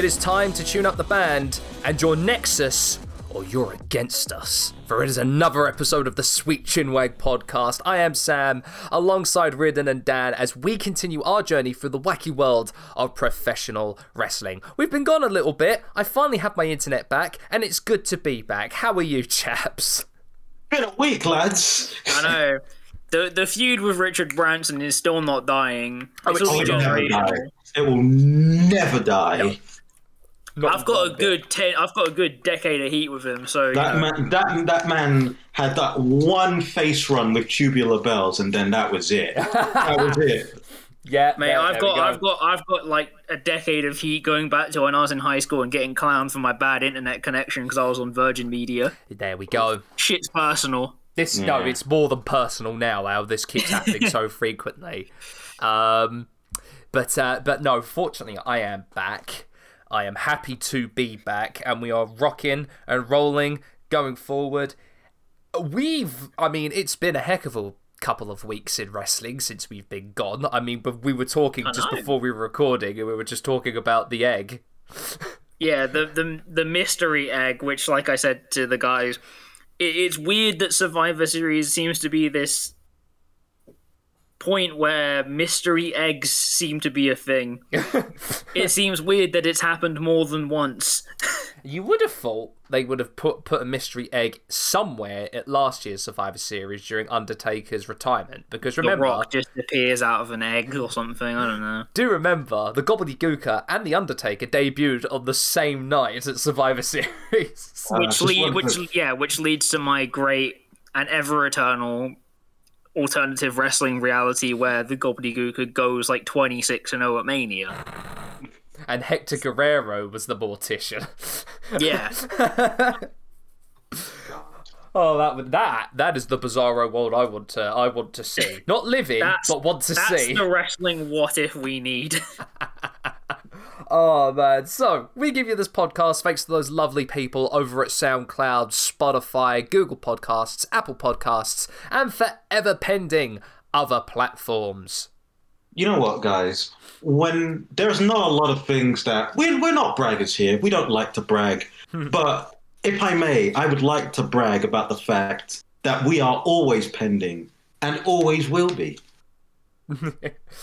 it is time to tune up the band and your Nexus or you're against us. For it is another episode of the Sweet Chinwag podcast. I am Sam, alongside Riordan and Dan, as we continue our journey through the wacky world of professional wrestling. We've been gone a little bit. I finally have my internet back, and it's good to be back. How are you, chaps? Been a week, lads. I know. The the feud with Richard Branson is still not dying. Oh, It's it's all It will never die. It will never die. Not I've got a one bit. good ten. I've got a good decade of heat with him. So you That know. man, that that man had that one face run with tubular bells, and then that was it. That was it. Yeah, Mate, there- I've got, go. I've got, I've got like a decade of heat going back to when I was in high school and getting clowned for my bad internet connection because I was on Virgin Media. There we go. Shit's personal. This no, it's more than personal now. How this keeps happening so frequently. Um, but uh, but no, fortunately, I am back. I am happy to be back, and we are rocking and rolling going forward. We've, I mean, it's been a heck of a couple of weeks in wrestling since we've been gone. I mean, but we were talking just before we were recording, and we were just talking about the egg. Yeah, the the the mystery egg, which, like I said to the guys, it, it's weird that Survivor Series seems to be this point where mystery eggs seem to be a thing. it seems weird that it's happened more than once. You would have thought they would have put put a mystery egg somewhere at last year's Survivor Series during Undertaker's retirement. Because The remember, rock just appears out of an egg or something. I don't know. do remember the Gobbledygooker and the Undertaker debuted on the same night at Survivor Series. Which ah, just lead, which yeah, which leads to my great and ever eternal alternative wrestling reality where the gobbledygooker goes like 26 and 0 at Mania. and Hector Guerrero was the mortician. Yeah. oh, that would- that that is the bizarro world I want to I want to see. Not live in, That's- but want to That's see. the wrestling what if we need. Oh man, so we give you this podcast thanks to those lovely people over at SoundCloud, Spotify, Google Podcasts, Apple Podcasts, and forever pending other platforms. You know what, guys? When there's not a lot of things that we're we're not braggers here. We don't like to brag, but if I may, I would like to brag about the fact that we are always pending and always will be.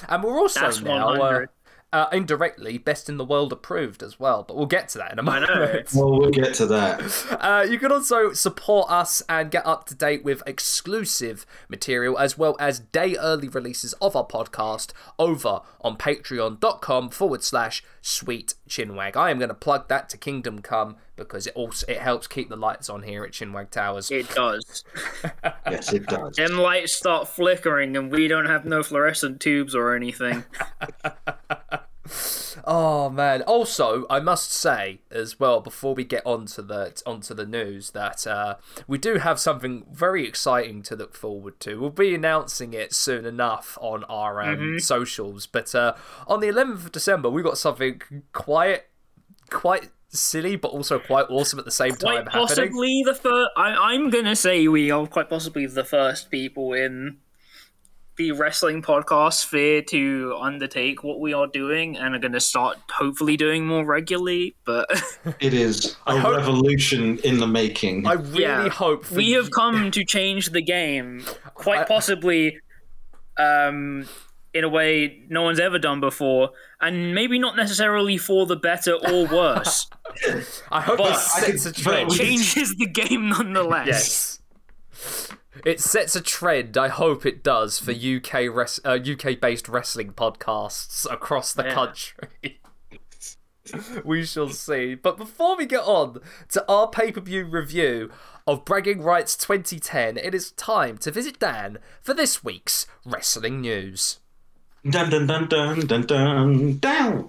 And we're also That's now uh, 100. Uh, indirectly best in the world approved as well, but we'll get to that in a moment. know. Well, we'll get to that. Uh, you can also support us and get up to date with exclusive material as well as day early releases of our podcast over on patreon.com forward slash sweet chinwag. I am going to plug that to Kingdom Come because it also it helps keep the lights on here at Chinwag Towers. It does. Yes, it does. Them lights start flickering and we don't have no fluorescent tubes or anything. Oh man! Also, I must say as well before we get onto the onto the news that uh, we do have something very exciting to look forward to. We'll be announcing it soon enough on our um, socials, but uh, on the 11th of December we got something quite quite silly, but also quite awesome at the same time Quite happening. possibly the first. I'm gonna say we are quite possibly the first people in the wrestling podcast sphere to undertake what we are doing and are gonna start hopefully doing more regularly. But It is a hope- revolution in the making. I really yeah, hope for we have come to change the game, I- quite possibly, um, in a way no one's ever done before, and maybe not necessarily for the better or worse. I hope but this I sets could- a trend. but we- changes the game nonetheless. Yes. It sets a trend. I hope it does for UK res- uh, UK based wrestling podcasts across the Yeah. country. we shall see. But before we get on to our pay per view review of Bragging Rights 2010, it is time to visit Dan for this week's wrestling news. Dun dun dun dun dun dun down.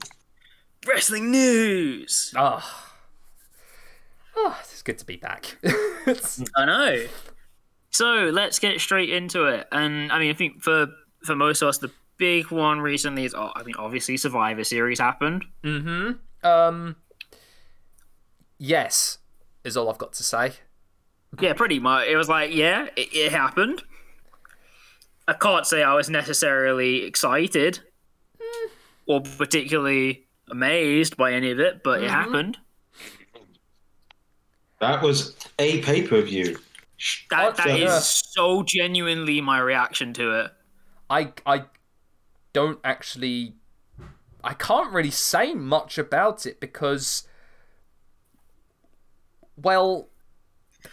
Wrestling news. Ah. Oh, it's good to be back. I know. So let's get straight into it. And I mean, I think for for most of us, the big one recently is, oh, I mean, obviously Survivor Series happened. Mm-hmm. Um, yes, is all I've got to say. Yeah, pretty much. It was like, yeah, it, it happened. I can't say I was necessarily excited or particularly amazed by any of it, but it happened. That was a pay per view. That that is Yeah. so genuinely my reaction to it. I I don't actually I can't really say much about it because well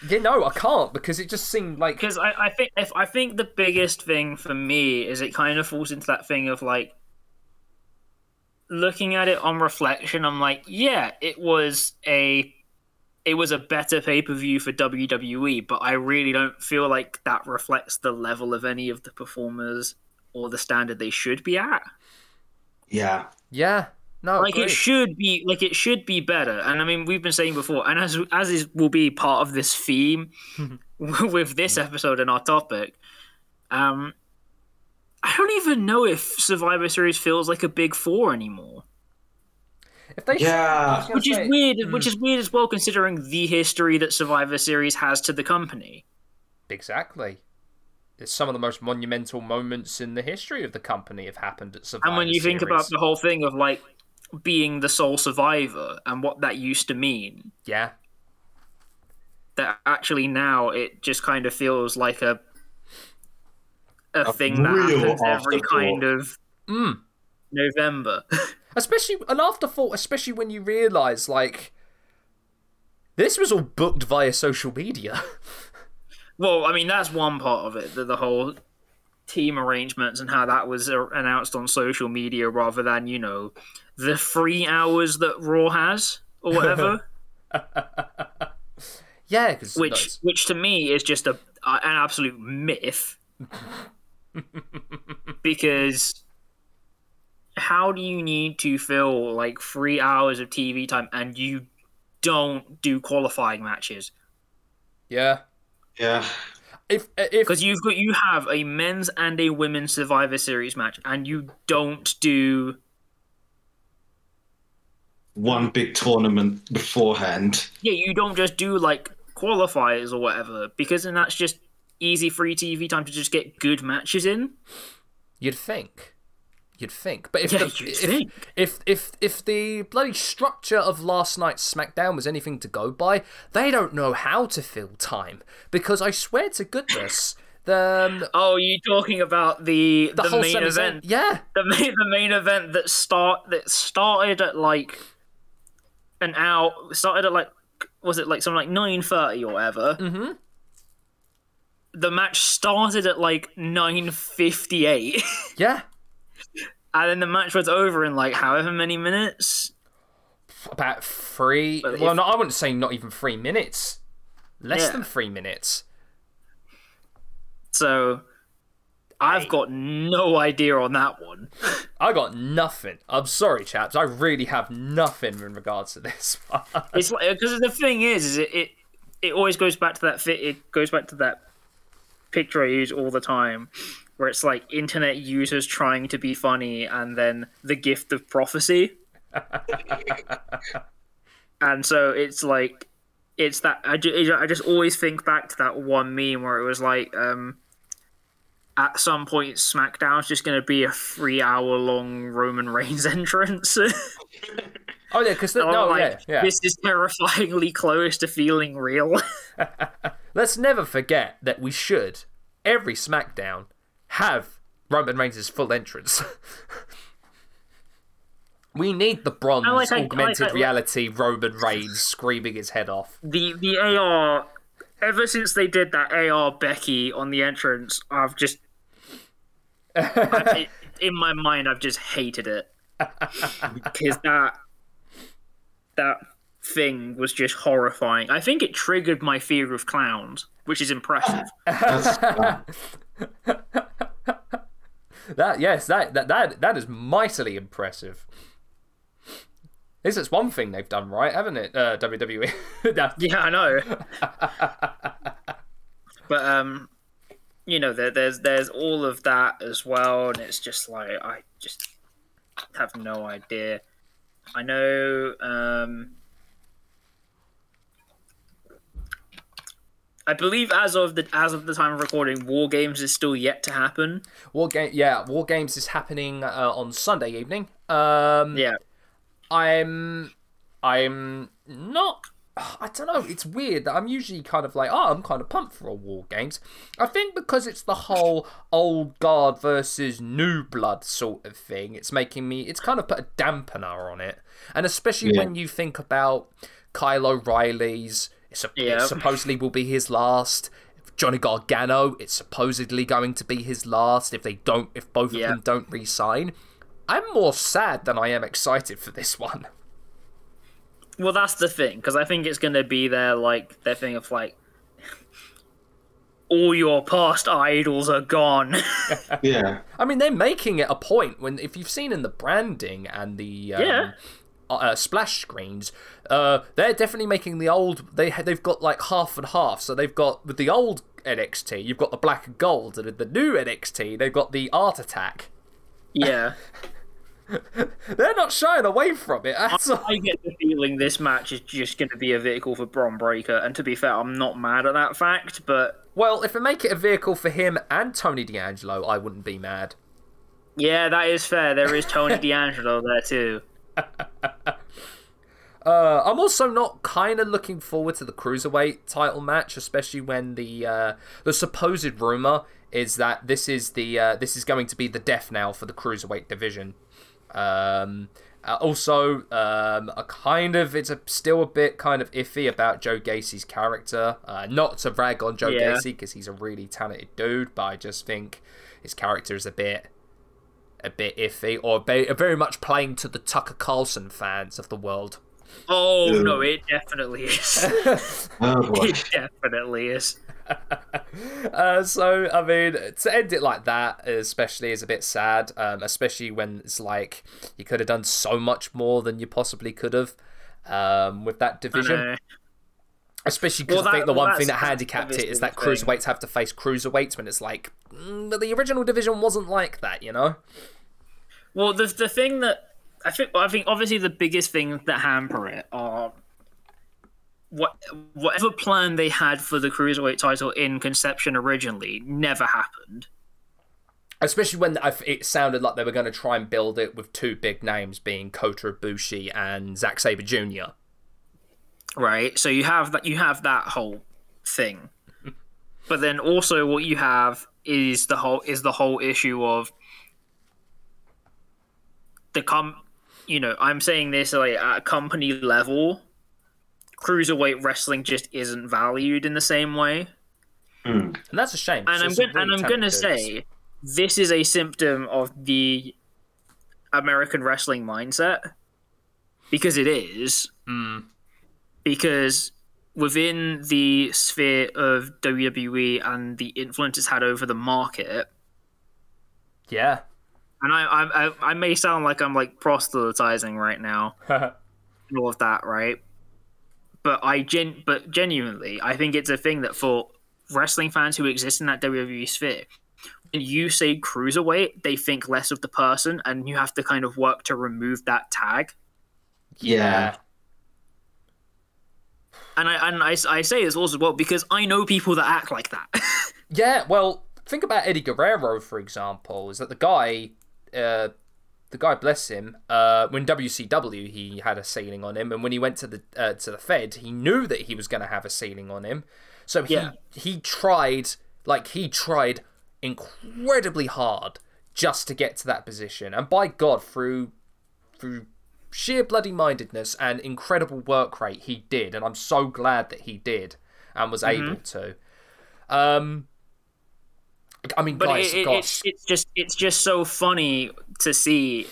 you know I can't because it just seemed like because I, I think if I think the biggest thing for me is it kind of falls into that thing of like looking at it on reflection. I'm like, yeah, it was a it was a better pay per view for WWE, but I really don't feel like that reflects the level of any of the performers or the standard they should be at. Yeah. yeah no like agreed. it should be like it should be better and i mean we've been saying before and as as is will be part of this theme with this episode and our topic um i don't even know if survivor series feels like a big four anymore if they Yeah. I was which is say- weird Hmm. which is weird as well considering the history that survivor series has to the company exactly it's some of the most monumental moments in the history of the company have happened at Survivor and when you think about the whole thing of like being the sole survivor and what that used to mean yeah that actually now it just kind of feels like a a, A thing that happens every kind of Mm. November. especially an afterthought especially when you realize like this was all booked via social media. Well, I mean that's one part of it, the, the whole team arrangements and how that was announced on social media rather than you know the three hours that Raw has or whatever, yeah which which to me is just a uh, an absolute myth. because how do you need to fill like three hours of TV time and you don't do qualifying matches? yeah Yeah. if eh, if Because you've got you have a men's and a women's Survivor Series match, and you don't do One big tournament beforehand. yeah, you don't just do like qualifiers or whatever, because then that's just easy free TV time to just get good matches in. You'd think. You'd think. But if, Yeah, the, if, think. if if if the bloody structure of last night's SmackDown was anything to go by, they don't know how to fill time. Because I swear to goodness, the um, Oh, you talking about the the, the, main event? yeah, The main the main event that start that started at like an hour started at like was it like something like nine thirty or whatever. Mm-hmm. The match started at like nine fifty eight. yeah, And then the match was over in like however many minutes. about three. But well, if- no, I wouldn't say not even three minutes. Less Yeah. than three minutes. So I've got no idea on that one. I got nothing. I'm sorry, chaps. I really have nothing in regards to this. It's like because the thing is, is it, it it always goes back to that fit. It goes back to that picture I use all the time, where it's like internet users trying to be funny, and then the gift of prophecy. and so it's like it's that I, ju- I just always think back to that one meme where it was like um at some point smackdown's just going to be a three hour long roman reigns entrance oh yeah, because I'm no, like, yeah, yeah. this is terrifyingly close to feeling real Let's never forget that we should every SmackDown have Roman Reigns' full entrance. we need the bronze I like- I- I augmented I- reality Roman Reigns screaming his head off. the the ar ever since they did that ar becky on the entrance i've just I've- in my mind i've just hated it because that that thing was just horrifying i think it triggered my fear of clowns which is impressive That's, uh, That yes, that that that, that is mightily impressive. This is one thing they've done right, haven't it? Uh, WWE. Yeah, I know. but um, you know, there, there's there's all of that as well, and it's just like I just have no idea. I know. Um, I believe as of the as of the time of recording, War Games is still yet to happen. War game, yeah, War Games is happening uh, on Sunday evening. Um, Yeah, I'm I'm not I don't know. It's weird that I'm usually kind of like, oh, I'm kind of pumped for a war games. I think because it's the whole old guard versus new blood sort of thing. It's making me. It's kind of put a dampener on it, and especially Yeah. when you think about Kyle O'Reilly's. It's a, Yeah. It supposedly will be his last. Johnny Gargano. It's supposedly going to be his last if they don't. If both of Yeah. them don't re-sign. I'm more sad than I am excited for this one. Well, that's the thing because I think it's going to be their like their thing of like all your past idols are gone. Yeah. I mean, they're making it a point when if you've seen in the branding and the um, Yeah. Uh, splash screens, uh, they're definitely making the old. They they've got like half and half. So they've got with the old NXT, you've got the black and gold, and in the new NXT, they've got the Art Attack. yeah, They're not shying away from it all. I get the feeling this match is just going to be a vehicle for Bron Breakker, and to be fair, I'm not mad at that fact, but Well, if they make it a vehicle for him and Tony D'Angelo, I wouldn't be mad. yeah, that is fair. There is Tony D'Angelo there too. Uh, I'm also not kind of looking forward to the cruiserweight title match, especially when the uh, the supposed rumor is that this is the uh, this is going to be the death knell for the cruiserweight division. Um, uh, also, um, a kind of it's a still a bit kind of iffy about Joe Gacy's character. Uh, not to rag on Joe Yeah. Gacy because he's a really talented dude, but I just think his character is a bit a bit iffy, or very much playing to the Tucker Carlson fans of the world. Oh Yeah. no, it definitely is. Oh it definitely is. Uh, so I mean, to end it like that, especially, is a bit sad. Um, especially when it's like you could have done so much more than you possibly could have um, with that division. Especially because Well, I think the well, one thing that handicapped it is obviously is that thing. cruiserweights have to face cruiserweights when it's like, mm, but the original division wasn't like that, you know. Well, the the thing that I think I think obviously the biggest things that hamper it are what whatever plan they had for the cruiserweight title in conception originally never happened. Especially when it sounded like they were going to try and build it with two big names being Kota Ibushi and Zack Sabre Jr. right? So you have that you have that whole thing, but then also what you have is the whole is the whole issue of the com. You know, I'm saying this like at a company level, cruiserweight wrestling just isn't valued in the same way. Hmm. And that's a shame. And I'm It's some going and really I'm going to say this is a symptom of the American wrestling mindset because it is Mm. because within the sphere of WWE and the influence it's had over the market, Yeah. And I I, I, I may sound like I'm like proselytizing right now and all of that, right? But I gen but genuinely, I think it's a thing that for wrestling fans who exist in that WWE sphere, when you say cruiserweight, they think less of the person, and you have to kind of work to remove that tag. Yeah. And I and I, I say this also as well because I know people that act like that. Yeah, well, think about Eddie Guerrero, for example. Is that the guy, uh, the guy, bless him, uh, when WCW, he had a ceiling on him, and when he went to the uh, to the Fed, he knew that he was going to have a ceiling on him. So he Yeah. he tried, like he tried incredibly hard just to get to that position, and by God, through through sheer bloody mindedness and incredible work rate, he did, and I'm so glad that he did and was Mm-hmm. able to. Um, I mean, But guys, it, gosh, it's it's just it's just so funny to see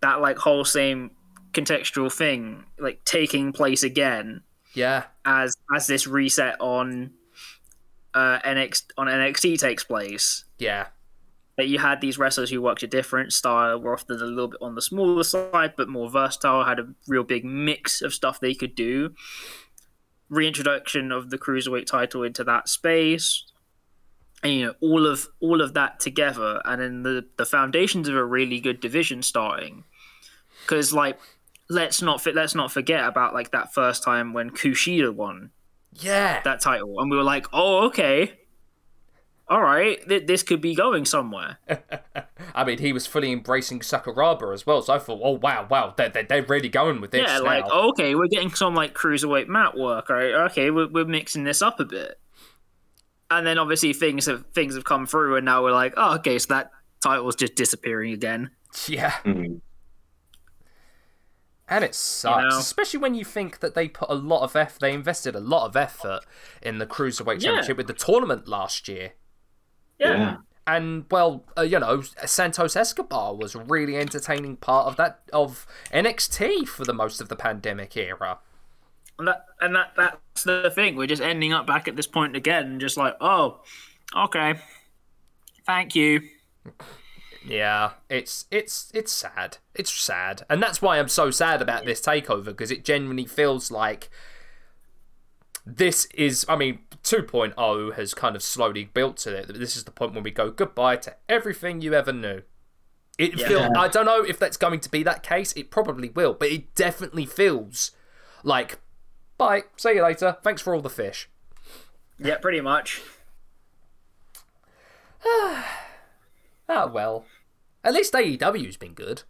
that like whole same contextual thing like taking place again yeah, as as this reset on uh NX on NXT takes place. yeah, That you had these wrestlers who worked a different style, were often a little bit on the smaller side, but more versatile, had a real big mix of stuff they could do. Reintroduction of the cruiserweight title into that space, and you know all of all of that together, and then the the foundations of a really good division starting. Because like, let's not let's not forget about like that first time when Kushida won yeah. that title, and we were like, oh okay, all right, th- this could be going somewhere. I mean, he was fully embracing Sakuraba as well, so I thought, oh wow, wow, they're, they're, really going with this. yeah, now. like okay, we're getting some like cruiserweight mat work. All right, okay, we're we're mixing this up a bit. And then obviously things have things have come through, and now we're like, oh, okay, so that title's just disappearing again. yeah, Mm. and it sucks, know? especially when you think that they put a lot of effort, they invested a lot of effort in the cruiserweight Yeah. championship with the tournament last year. Yeah. Yeah. and well, uh, you know, Santos Escobar was a really entertaining part of that of NXT for the most of the pandemic era. And that and that that's the thing. We're just ending up back at this point again, just like, oh, okay, thank you. Yeah, it's it's it's sad. It's sad, and that's why I'm so sad about this takeover because it genuinely feels like this is. I mean, 2.0 has kind of slowly built to it. This is the point when we go goodbye to everything you ever knew. It Yeah. feel I don't know if that's going to be that case. It probably will, but it definitely feels like bye. See you later. Thanks for all the fish. Yeah, pretty much. Ah well. At least AEW's been good.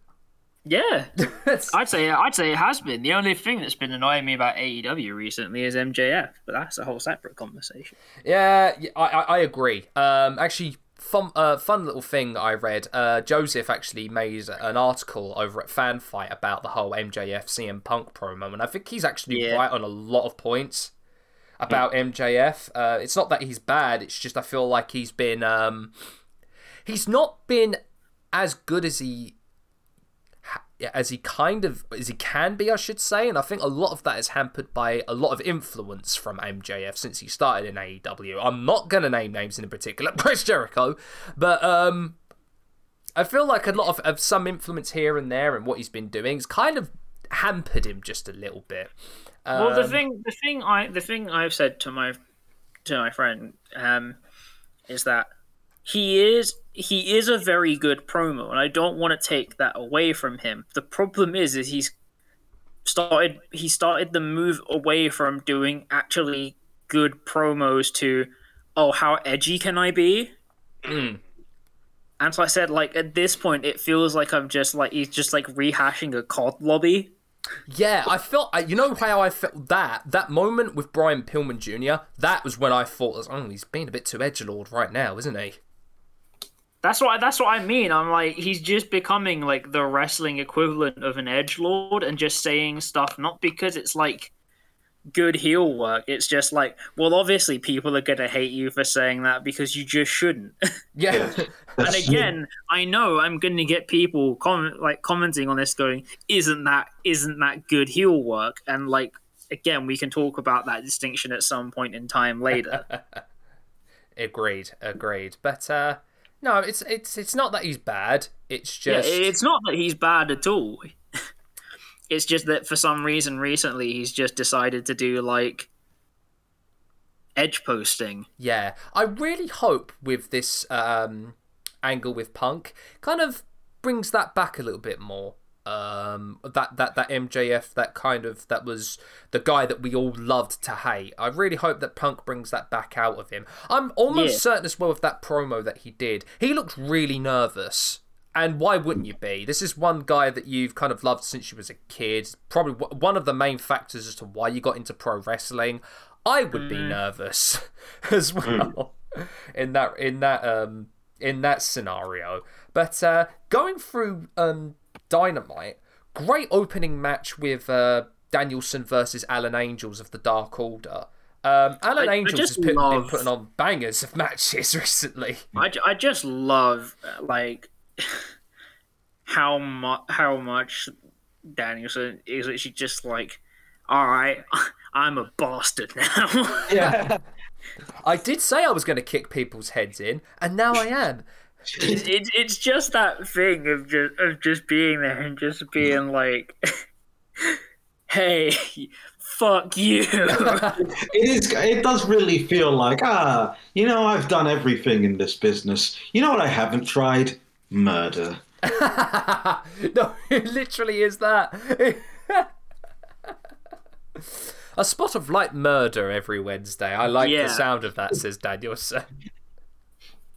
Yeah, I'd say I'd say it has been. The only thing that's been annoying me about AEW recently is MJF, but that's a whole separate conversation. Yeah, yeah, I, I, I agree. Um, actually, fun, uh, fun little thing I read. Uh, Joseph actually made an article over at Fanfyte about the whole MJF CM Punk promo, and I think he's actually Yeah. right on a lot of points about MJF. Uh, it's not that he's bad; it's just I feel like he's been um, he's not been as good as he as he kind of as he can be, I should say, and I think a lot of that is hampered by a lot of influence from MJF since he started in AEW. I'm not gonna name names in particular, Chris Jericho, but um, I feel like a lot of, of some influence here and there and what he's been doing has kind of hampered him just a little bit. Well, the Um, thing, the thing I, the thing I've said to my, to my friend, um, is that he is he is a very good promo, and I don't want to take that away from him. The problem is, is he's started he started the move away from doing actually good promos to, oh, how edgy can I be? Mm. And so I said, like at this point, it feels like I'm just like he's just like rehashing a COD lobby. Yeah, I felt. You know how I felt that that moment with Brian Pillman Jr. That was when I thought, "Oh, he's being a bit too edgelord right now, isn't he?" That's what that's what I mean. I'm like he's just becoming like the wrestling equivalent of an edge lord and just saying stuff not because it's like good heel work. It's just like, well, obviously people are gonna hate you for saying that because you just shouldn't. Yeah, Yeah. and again, I know I'm gonna get people comment like commenting on this, going, "Isn't that isn't that good heel work?" And like again, we can talk about that distinction at some point in time later. agreed, agreed. But uh, no, it's it's it's not that he's bad. It's Yeah, just it's not that he's bad at all. it's just that for some reason recently he's just decided to do like edge posting. Yeah, I really hope with this um, angle with Punk, kind of brings that back a little bit more. Um, that that that MJF, that kind of that was the guy that we all loved to hate. I really hope that Punk brings that back out of him. I'm almost Yeah. certain as well with that promo that he did. He looked really nervous. And why wouldn't you be? This is one guy that you've kind of loved since you was a kid. Probably w- one of the main factors as to why you got into pro wrestling. I would be nervous as well in that in that um in that scenario. But uh, going through um Dynamite, great opening match with uh, Danielson versus Alan Angels of the Dark Order. Um, Alan I- I Angels has just put, been putting on bangers of matches recently. I, I just love uh, like how much how much Danielson is actually just like, all right, I'm a bastard now. yeah. I did say I was going to kick people's heads in, and now I am. It's, it's it's just that thing of just of just being there and just being like, hey, fuck you. It is. It does really feel like ah, you know, I've done everything in this business. You know what I haven't tried? Murder. no, it literally is that. A spot of light murder every Wednesday. I like Yeah. the sound of that, says Danielson.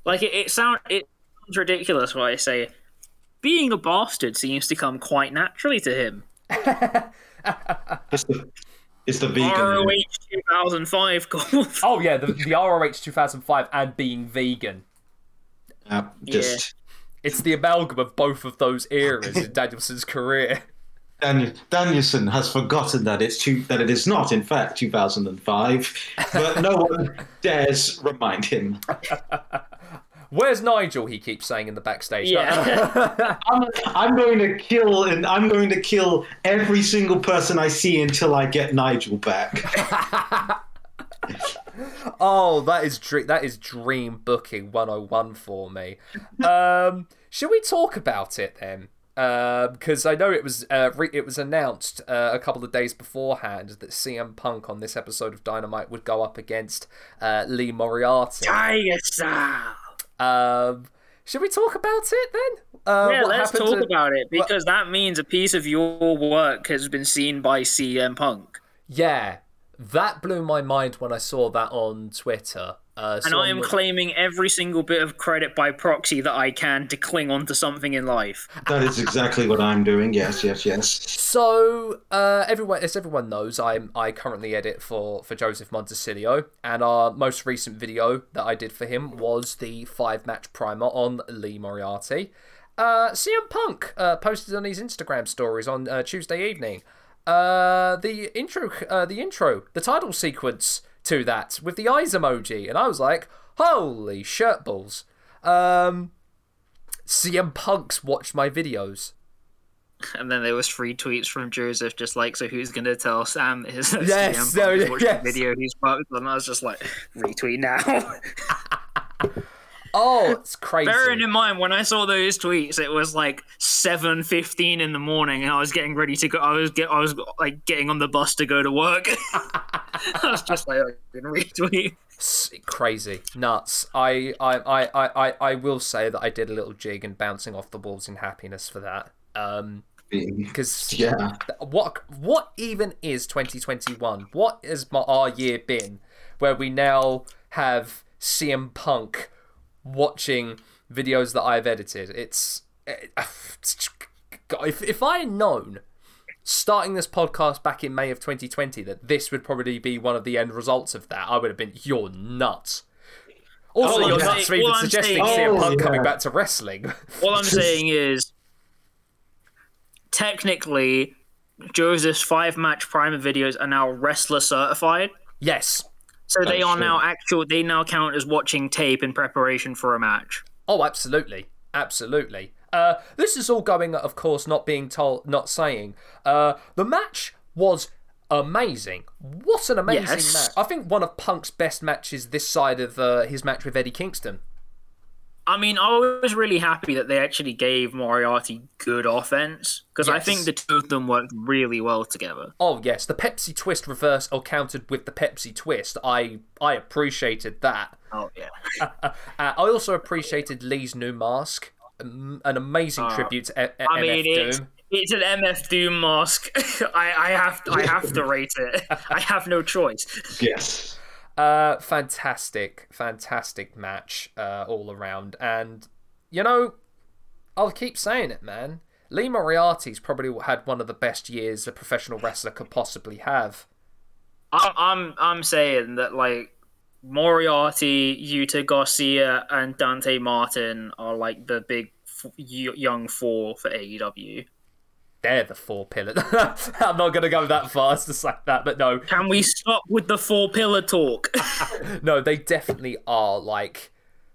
Like it, it sound it sounds ridiculous what I say. Being a bastard seems to come quite naturally to him. It's the, it's the vegan. ROH 2005 golf. Oh yeah, the, the ROH 2005 and being vegan. Uh, just It's the amalgam of both of those eras in Danielson's career. Daniel, Danielson has forgotten that it's two, that it is not, in fact, 2005, but no one dares remind him. Where's Nigel? He keeps saying in the backstage. Yeah. I'm, I'm going to kill and I'm going to kill every single person I see until I get Nigel back. Oh, that is dre- that is dream booking 101 for me. Um, should we talk about it then? Because I know it was uh, re- it was announced uh, a couple of days beforehand that CM Punk on this episode of Dynamite would go up against uh, Lee Moriarty. Tiger style. Um, should we talk about it then? Uh, Yeah, let's talk to- about it because that means a piece of your work has been seen by CM Punk. Yeah, that blew my mind when I saw that on Twitter. Uh, And I am claiming every single bit of credit by proxy that I can to cling on to something in life. That is exactly what I'm doing. Yes, yes, yes. So, uh, everyone, as everyone knows, I'm I currently edit for for Joseph Montecillo, and our most recent video that I did for him was the five match primer on Lee Moriarty. Uh, CM Punk uh, posted on his Instagram stories on uh, Tuesday evening. Uh, the intro, uh, the intro, the title sequence to that with the eyes emoji, and I was like, "Holy shirt balls!" Um, CM Punk's watched my videos. And then there was three tweets from Joseph, just like, so who's going to tell Sam his Yes, CM no, Punk is watching yes. the video he's worked on? I was just like, retweet now. Oh, it's crazy. Bearing in mind, when I saw those tweets, it was like seven fifteen in the morning, and I was getting ready to go. I was get, I was like getting on the bus to go to work. I was just like, I can retweet. S- crazy nuts I, I I I I I will say that i did a little jig and bouncing off the walls in happiness for that um because Yeah. what what even is 2021 what has my our year been where we now have cm punk watching videos that i've edited it's eh, if, if i had known starting this podcast back in May of 2020 that this would probably be one of the end results of that, I would have been, you're nuts. Oh, also, Oh, you're yeah. nuts for even I'm suggesting saying- CM Punk yeah. coming back to wrestling. All I'm saying is, technically, Joseph's five match primer videos are now wrestler certified. yes. So they are sure. now actual. They now count as watching tape in preparation for a match. Oh, absolutely. Absolutely. Uh, this is all going, of course, not being told, not saying. Uh, the match was amazing. What an amazing Yes. match. I think one of Punk's best matches this side of uh, his match with Eddie Kingston. I mean, I was really happy that they actually gave Moriarty good offense because I think the two of them worked really well together. Oh yes, the Pepsi twist reverse or countered with the Pepsi twist. I I appreciated that. Oh yeah, Uh, I also appreciated Lee's new mask. Um, An amazing tribute to I mean MF it's Doom. it's an MF Doom mask. I, I have I have to rate it. I have no choice. Yes. Uh, fantastic, fantastic match uh, all around. And you know, I'll keep saying it, man. Lee Moriarty's probably had one of the best years a professional wrestler could possibly have. I'm I'm I'm saying that like Moriarty, Yuta Garcia, and Dante Martin are like the big f- young four for AEW. They're the four pillar. I'm not going to go that far as to say that, but no, Can we stop with the four pillar talk? no, they definitely are like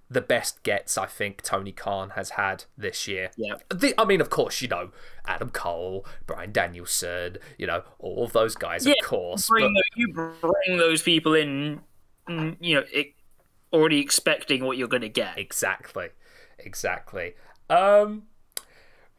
the best gets I think Tony Khan has had this year. yeah. The, I mean, of course, you know Adam Cole, Bryan Danielson, you know all of those guys, Yeah, of course. Bring but- you bring those people in, you know, it, already expecting what you're going to get. Exactly, exactly. Um,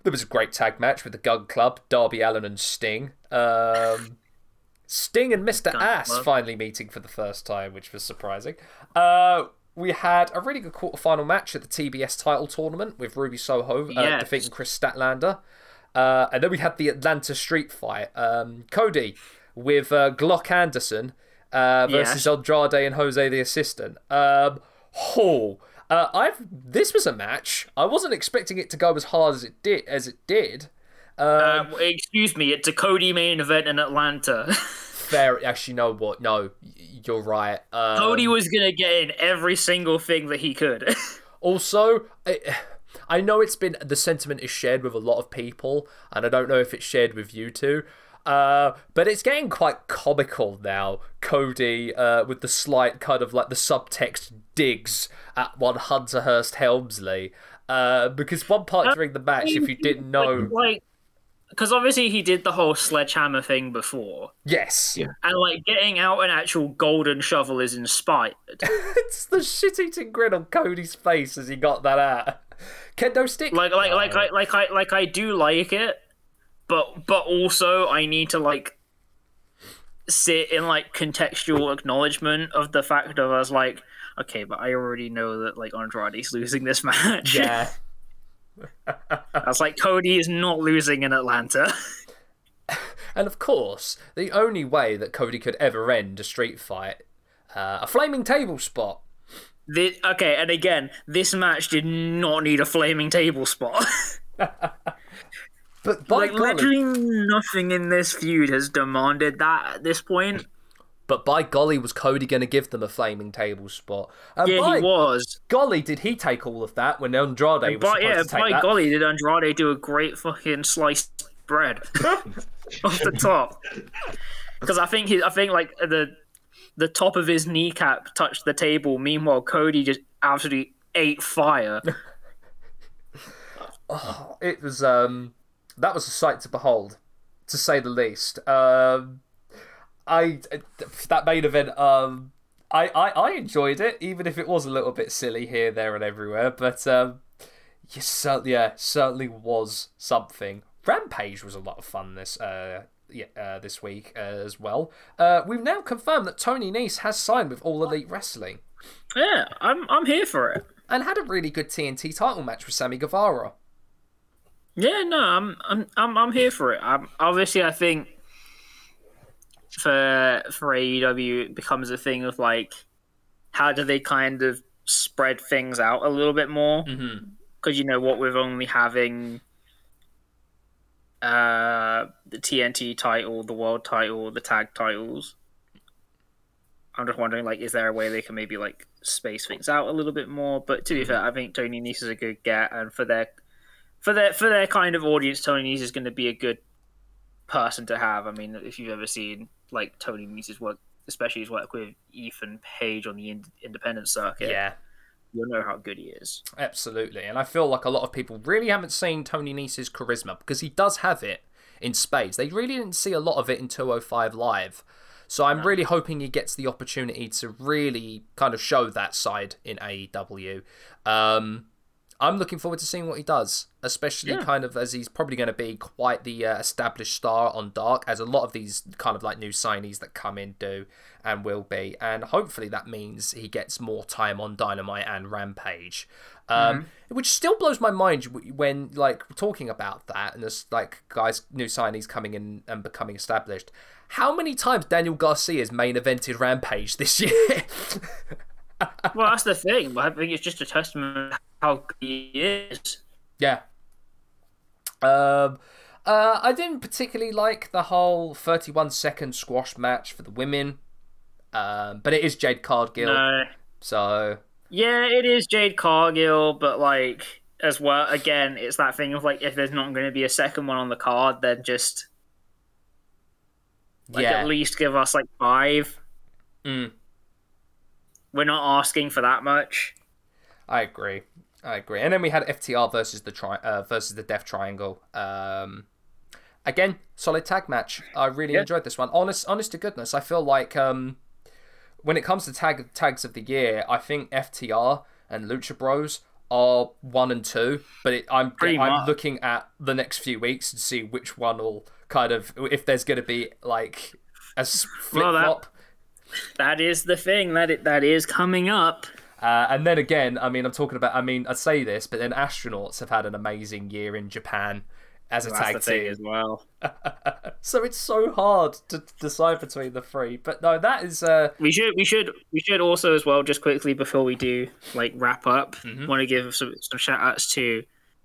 there was a great tag match with the Gunn Club, Darby Allin and Sting. Um, Sting and Mr. Gun Ass Club. finally meeting for the first time, which was surprising. Uh, we had a really good quarterfinal match at the TBS title tournament with Ruby Soho uh, Yes. defeating Kris Statlander. Uh, and then we had the Atlanta Street Fight. Um, Cody with uh, Glock Anderson uh, versus Yes. Andrade and Jose the Assistant. Um, oh, Uh, I've this was a match. I wasn't expecting it to go as hard as it did. As it did. Uh, excuse me, it's a Cody main event in Atlanta. Fair. Actually, no. What? No, you're right. Um, Cody was gonna get in every single thing that he could. Also, I, I know it's been the sentiment is shared with a lot of people, and I don't know if it's shared with you two. Uh, but it's getting quite comical now, Cody, uh, with the slight kind of like the subtext digs at one Hunter Hearst Helmsley. Uh, because one part during the match, if you didn't know, like, because obviously he did the whole sledgehammer thing before, yes, Yeah. and like getting out an actual golden shovel is inspired. it's the shit-eating grin on Cody's face as he got that out. Kendo stick, like like like I like I like I do like it, but but also I need to like sit in like contextual acknowledgement of the fact of us like okay, but I already know that like Andrade's losing this match. yeah. I was like Cody is not losing in Atlanta. And of course, the only way that Cody could ever end a street fight, uh, a flaming table spot. This, okay, and again, this match did not need a flaming table spot. But by like golly, literally nothing in this feud has demanded that at this point. but by golly, was Cody going to give them a flaming table spot? And Yeah, by he was. golly, did he take all of that when Andrade was But supposed yeah, to take by that? golly, did Andrade do a great fucking sliced bread off the top? Because I think he, I think like the the top of his kneecap touched the table. Meanwhile, Cody just absolutely ate fire. It was um, that was a sight to behold, to say the least. Um, I that main event um. I, I, I enjoyed it, even if it was a little bit silly here, there, and everywhere. But um, yes, cer- yeah, certainly was something. Rampage was a lot of fun this uh, yeah, uh, this week uh, as well. Uh, we've now confirmed that Tony Nese has signed with All Elite Wrestling yeah, I'm I'm here for it. and had a really good TNT title match with Sammy Guevara. Yeah, no, I'm I'm I'm I'm here for it. I'm, obviously, I think for for AEW it becomes a thing of like, how do they kind of spread things out a little bit more? Because you know what, with only having uh the TNT title, the world title, the tag titles. I'm just wondering, like, is there a way they can maybe like space things out a little bit more? But to be fair, I think Tony Nese is a good get, and for their for their for their kind of audience, Tony Nese is going to be a good person to have. I mean, if you've ever seen like Tony Nese's work, especially his work with Ethan Page on the ind- independent circuit, Yeah. you'll know how good he is. Absolutely, and I feel like a lot of people really haven't seen Tony Nese's charisma because he does have it in spades. They really didn't see a lot of it in 205 Live. So I'm really hoping he gets the opportunity to really kind of show that side in AEW. Um, I'm looking forward to seeing what he does, especially Yeah. kind of as he's probably going to be quite the uh, established star on Dark, as a lot of these kind of like new signees that come in do and will be. And hopefully that means he gets more time on Dynamite and Rampage. Um, Which still blows my mind when like talking about that and there's like guys, new signees coming in and becoming established. How many times Daniel Garcia's main evented Rampage this year? Well, that's the thing. I think it's just a testament how good he is. Yeah. Um, uh, I didn't particularly like the whole 31 second squash match for the women. Um, but it is Jade Cargill, No. so Yeah, it is Jade Cargill, but like as well, again, it's that thing of like if there's not going to be a second one on the card, then just like yeah, at least give us like five. Mm. We're not asking for that much. I agree. I agree. And then we had FTR versus the tri- uh, versus the Death Triangle. Um, again, solid tag match. I really Yeah. enjoyed this one. Honest, honest to goodness, I feel like um, when it comes to tag tags of the year, I think FTR and Lucha Bros are one and two. But it, I'm Pretty I'm much. looking at the next few weeks to see which one will kind of if there's going to be like a flip Well, that- is the thing that it that is coming up. Uh, and then again, I mean, I'm talking about. I mean, I say this, but then astronauts have had an amazing year in Japan as a tag team. as well. so it's so hard to decide between the three. But no, that is uh We should we should we should also as well just quickly before we do like wrap up want to give some some shout outs to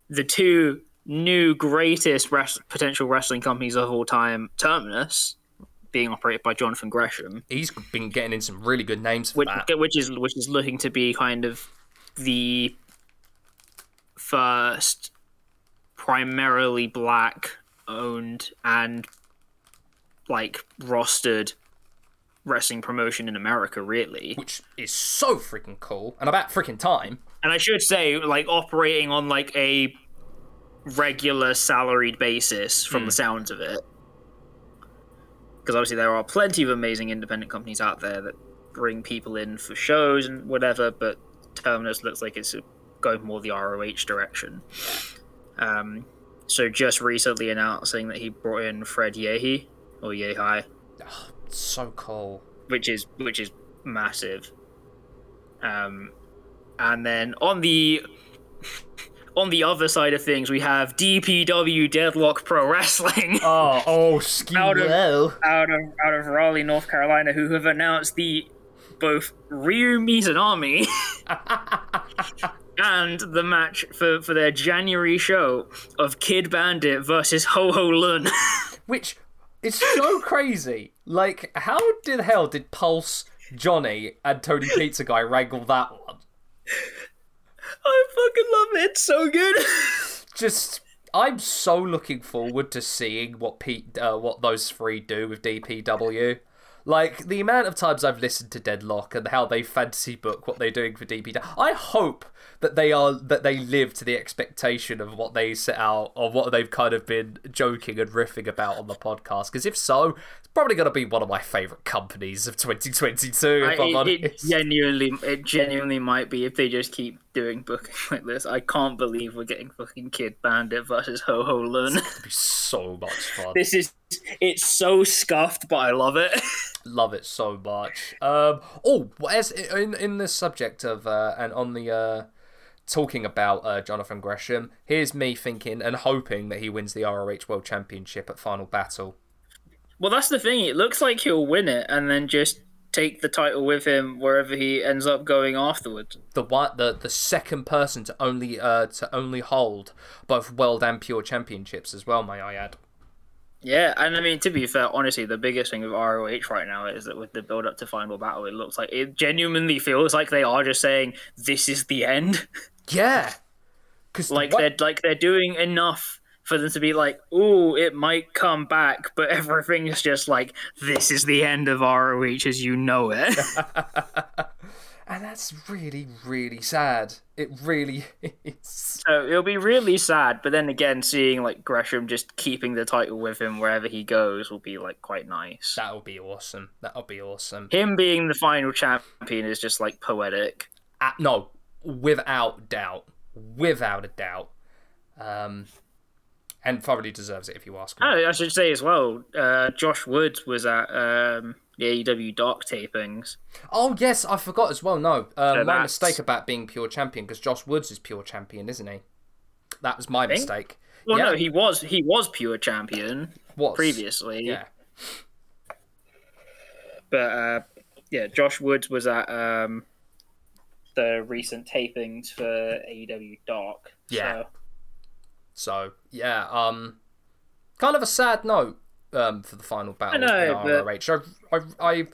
the two new greatest res- potential wrestling companies of all time, Terminus being operated by Jonathan Gresham, he's been getting in some really good names for which that. which is which is looking to be kind of the first primarily black owned and like rostered wrestling promotion in America really. Which is so freaking cool and about freaking time. And I should say like operating on like a regular salaried basis from hmm. the sounds of it. Because obviously there are plenty of amazing independent companies out there that bring people in for shows and whatever, but Terminus looks like it's going more the ROH direction. Um, so just recently announcing that he brought in Fred Yehi or Yehi, So cool. which is which is massive. Um, and then on the on the other side of things, we have DPW Deadlock Pro Wrestling ah, Oh, oh, ski Out of- low. out of out of Raleigh, North Carolina, who have announced the both Ryo Mizunami and the match for, for their January show of Kid Bandit versus Ho Ho Lun. Which is so crazy. Like, how did hell did Pulse, Johnny, and Tony Pizza Guy wrangle that one? I fucking love it. It's so good. Just, I'm so looking forward to seeing what Pete, uh, what those three do with DPW. Like the amount of times I've listened to Deadlock and how they fantasy book what they're doing for DPW. I hope that they are that they live to the expectation of what they set out or what they've kind of been joking and riffing about on the podcast. Because if so, it's probably going to be one of my favorite companies of 2022. If I- it, it genuinely, it genuinely might be if they just keep doing booking like this. I can't believe we're getting fucking Kid Bandit versus Ho Ho Lun. It'd be so much fun. this is, it's so scuffed, but I love it. Love it so much. Um, oh, as in in the subject of uh, and on the uh, talking about uh, Jonathan Gresham, here's me thinking and hoping that he wins the ROH World Championship at Final Battle. Well, that's the thing. It looks like he'll win it and then just take the title with him wherever he ends up going afterwards. The one, the the second person to only uh to only hold both World and Pure Championships as well. May I add? Yeah, and I mean to be fair, honestly, the biggest thing with ROH right now is that with the build up to Final Battle, it looks like it genuinely feels like they are just saying this is the end. Yeah, because like they're like they're doing enough for them to be like, "Oh, it might come back," but everything is just like, "This is the end of ROH as you know it." and that's really really sad. It really is. so it'll be really sad. But then again, seeing like Gresham just keeping the title with him wherever he goes will be like quite nice. That'll be awesome. That'll be awesome. Him being the final champion is just like poetic. Uh, no, without doubt, without a doubt, um, and thoroughly deserves it if you ask me. Oh, I should say as well, uh, Josh Woods was at um, the AEW Dark tapings. Oh yes, I forgot as well. No, uh, my that's- mistake about being pure champion because Josh Woods is pure champion, isn't he? That was my mistake. Well, yeah, no, he was he was pure champion was previously. Yeah, but uh, yeah, Josh Woods was at um, the recent tapings for AEW Dark. Yeah. So, so yeah, um, kind of a sad note um for the final battle know, in but- ROH. I, I, I,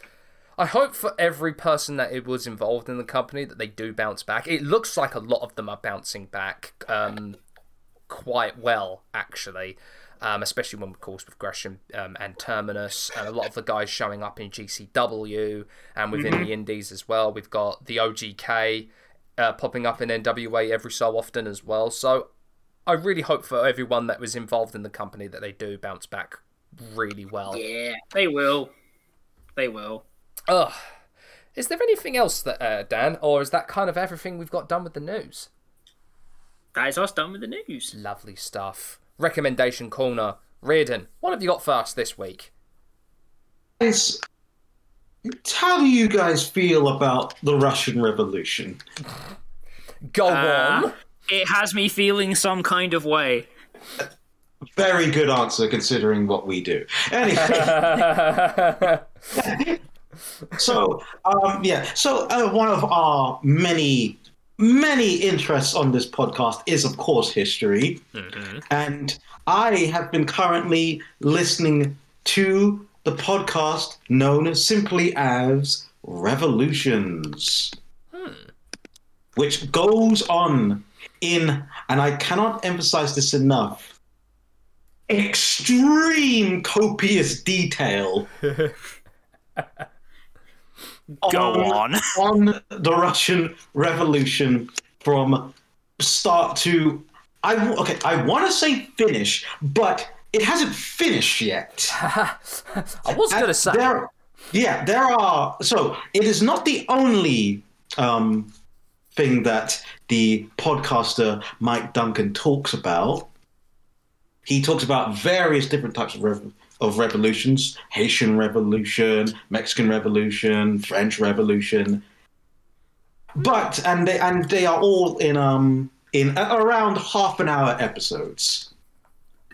I hope for every person that it was involved in the company that they do bounce back. It looks like a lot of them are bouncing back um quite well actually. Um, especially when, of course, with Gresham um, and Terminus, and a lot of the guys showing up in GCW and within the Indies as well. We've got the OGK uh, popping up in NWA every so often as well. So I really hope for everyone that was involved in the company that they do bounce back really well. yeah, they will. They will. Ugh. Is there anything else that uh, Dan, or is that kind of everything we've got done with the news? Guys, us done with the news. Lovely stuff. Recommendation corner. Riordan, what have you got for us this week? Guys, how do you guys feel about the Russian Revolution? Go Uh, on. It has me feeling some kind of way. Very good answer considering what we do. Anyway, so um, yeah, so uh, one of our many many interests on this podcast is of course history, mm-hmm. and I have been currently listening to the podcast known simply as Revolutions, which goes on in, and I cannot emphasize this enough, extreme copious detail. Go on. on the Russian Revolution from start to I okay I want to say finish, but it hasn't finished yet. I was going to say. There, yeah, there are. So it is not the only um, thing that the podcaster Mike Duncan talks about. He talks about various different types of rev- of revolutions: Haitian Revolution, Mexican Revolution, French Revolution. But and they and they are all in um in a- around half an hour episodes,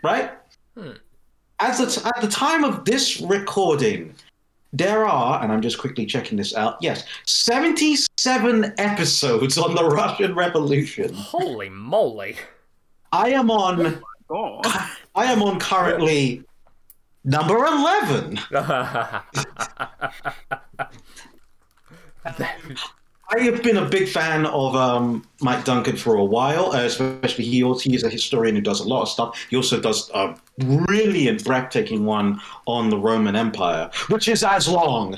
right? As the t- at the time of this recording, there are, and I'm just quickly checking this out. Yes, 77 episodes on the Russian Revolution. Holy moly. I am on. God. I am on currently number 11. I have been a big fan of um, Mike Duncan for a while, uh, especially he also he is a historian who does a lot of stuff. He also does a brilliant, breathtaking one on the Roman Empire, which is as long.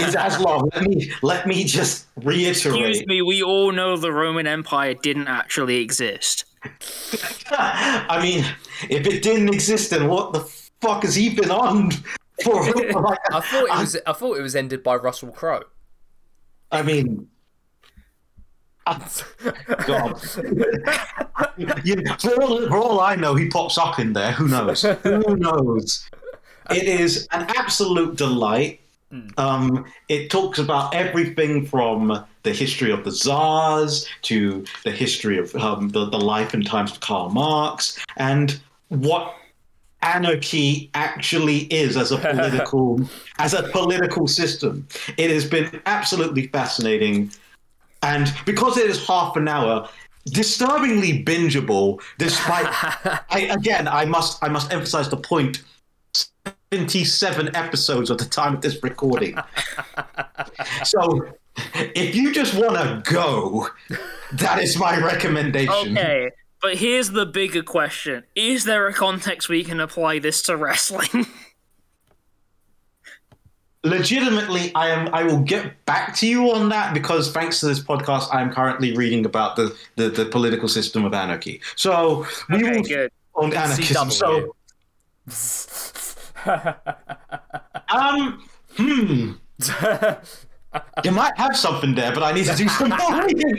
Is as long. Let me let me just reiterate. Excuse me, we all know the Roman Empire didn't actually exist. I mean, if it didn't exist, then what the fuck has he been on for? Like, I thought it was I thought it was ended by Russell Crowe. I mean, God. You know, for, all, for all I know, he pops up in there. Who knows? Who knows? It is an absolute delight. Um, it talks about everything from the history of the czars to the history of um, the, the life and times of Karl Marx and what anarchy actually is as a political as a political system. It has been absolutely fascinating, and because it is half an hour, disturbingly bingeable. Despite, I, again, I must I must emphasize the point. 77 episodes at the time of this recording. so, if you just want to go, that is my recommendation. Okay, but here's the bigger question: Is there a context we can apply this to wrestling? legitimately i am i will get back to you on that because thanks to this podcast i'm currently reading about the the, the political system of anarchy so we okay, will good. on anarchism so um hmm you might have something there but i need to do some more reading.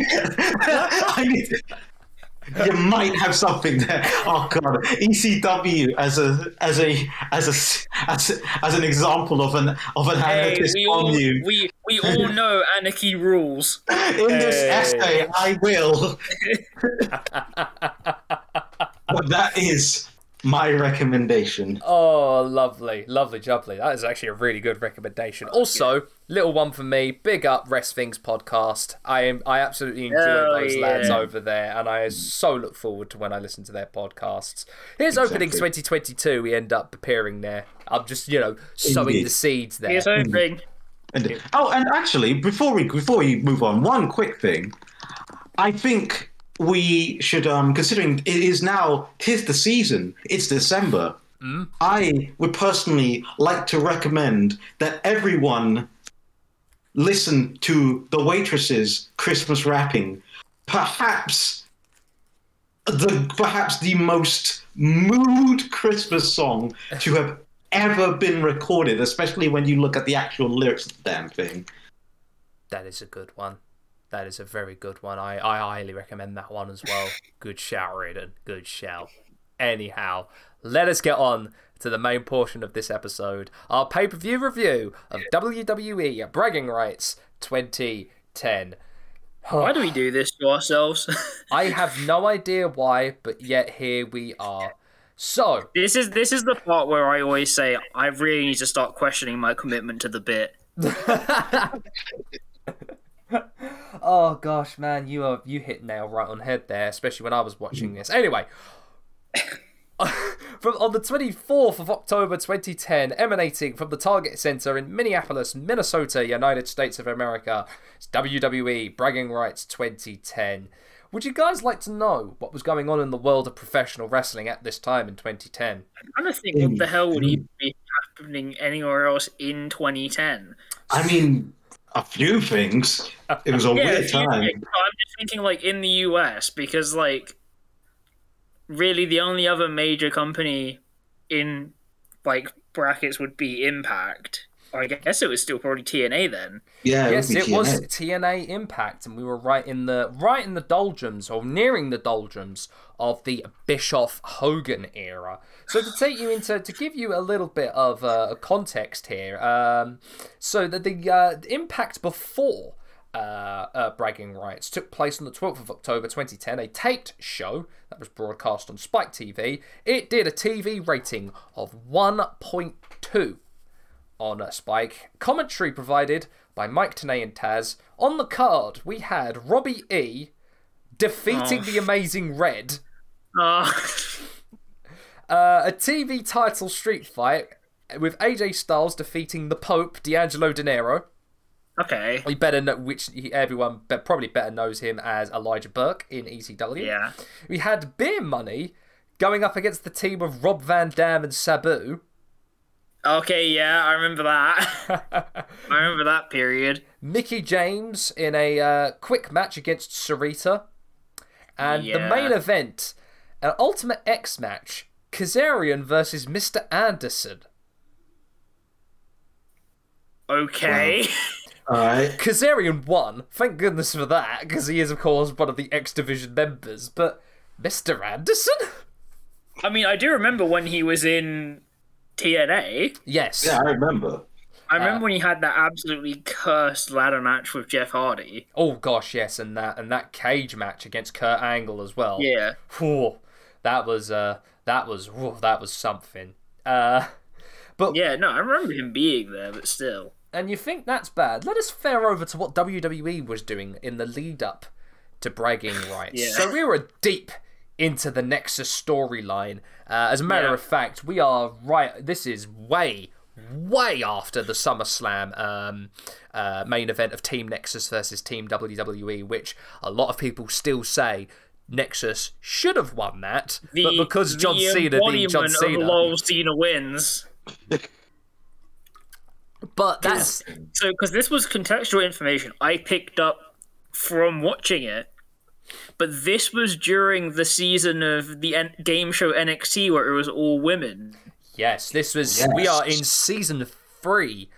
i need you might have something there. Oh god, ECW as a as a as a as, as an example of an of an Hey, anarchist we all commune. we we all know anarchy rules. In this essay, I will. but that is my recommendation. Oh, lovely, lovely, jubbly. That is actually a really good recommendation. Also, little one for me. Big up Rest Things podcast. I am, I absolutely enjoy Hell those yeah. lads over there, and I so look forward to when I listen to their podcasts. Here's opening 2022. We end up appearing there. I'm just, you know, sowing Indeed. the seeds there. Here's hoping. And, oh, and actually, before we before we move on, one quick thing. I think we should, um, considering it is now tis the season, it's December. I would personally like to recommend that everyone listen to the waitresses Christmas wrapping. Perhaps the perhaps the most mood Christmas song to have ever been recorded, especially when you look at the actual lyrics of the damn thing. That is a good one. That is a very good one. I, I highly recommend that one as well. good shout, Raiden. Good shout. Anyhow, let us get on to the main portion of this episode our pay per view review of WWE Bragging Rights 2010. Why do we do this to ourselves? I have no idea why, but yet here we are. So, This is this is the part where I always say I really need to start questioning my commitment to the bit. oh gosh, man, you are you hit nail right on head there, especially when I was watching mm. this. Anyway, from on the 24th of October 2010, emanating from the Target Center in Minneapolis, Minnesota, United States of America, it's WWE Bragging Rights 2010. Would you guys like to know what was going on in the world of professional wrestling at this time in 2010? I'm just thinking, what the hell would even be happening anywhere else in 2010. I mean, a few things. It was a Yeah, weird time. I'm just thinking like in the US because like really the only other major company in like brackets would be Impact. I guess it was still probably TNA then. Yeah, yes, would it be was TNA. TNA Impact, and we were right in the right in the doldrums, or nearing the doldrums of the Bischoff Hogan era. So to take you into to give you a little bit of uh, context here, um, so that the uh, Impact before. Uh, uh, bragging rights took place on the 12th of October 2010, a taped show that was broadcast on Spike TV. It did a TV rating of 1.2 on a Spike. Commentary provided by Mike Tenay and Taz. On the card, we had Robbie E defeating Oh. the Amazing Red, Uh, uh, a TV title street fight with AJ Styles defeating the Pope, D'Angelo Dinero. okay. We better know which he, everyone be, probably better knows him as Elijah Burke in ECW. Yeah. We had Beer Money going up against the team of Rob Van Dam and Sabu. Okay, yeah, I remember that. I remember that period. Mickie James in a uh, quick match against Sarita. And the main event, an Ultimate X match, Kazarian versus Mr. Anderson. Okay. All right. Kazarian won, thank goodness for that, because he is, of course, one of the X Division members. But Mr. Anderson? I mean, I do remember when he was in TNA. Yes. Yeah, I remember. I remember when he had that absolutely cursed ladder match with Jeff Hardy. Oh gosh, yes, and that and that cage match against Kurt Angle as well. Yeah. Whew, that was uh, that was whew, that was something. Uh, but Yeah, no, I remember him being there, but still. and you think that's bad? Let us fare over to what WWE was doing in the lead up to bragging rights. Yeah. So we were deep into the Nexus storyline. Uh, as a matter Yeah. of fact, we are right. This is way, way after the SummerSlam um, uh, main event of Team Nexus versus Team WWE, which a lot of people still say. Nexus should have won that, The, but because John the Cena being John Cena, lol Cena wins. but that's So, because this was contextual information I picked up from watching it, but this was during the season of the N- game show NXT where it was all women. yes, this was we are in season three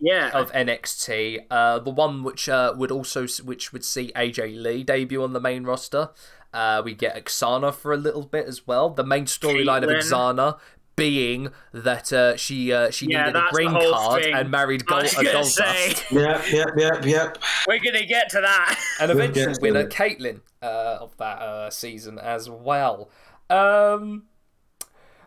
Yeah. of NXT, uh, the one which uh, would also which would see AJ Lee debut on the main roster. Uh, we get Aksana for a little bit as well. The main storyline of Kaitlyn. Aksana being that uh, she uh, she Yeah, needed a green card thing. and married I Gold, was uh, gonna Yep, yep, yep, yep. we're gonna get to that. and We'll eventual winner it. Kaitlyn uh, of that uh, season as well. Um,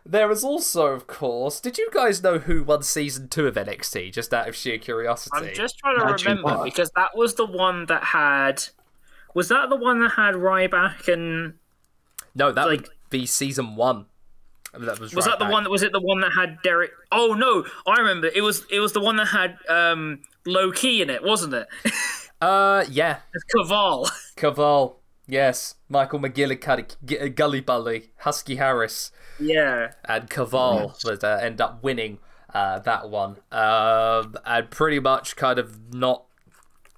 there is also, of course, did you guys know who won season two of NXT? Just out of sheer curiosity. I'm just trying to Imagine remember what? because that was the one that had. Was that the one that had Ryback and No, that like- would be season one. That was was right that the back. one? Was it the one that had Derek? Oh no, I remember. It was it was the one that had um Low Ki in it, wasn't it? Uh, yeah, It's Kaval. Kaval. Yes, Michael McGillicutty, G- Gully Bully, Husky Harris, yeah. and Kaval would uh, end up winning uh, that one. Um, and pretty much kind of not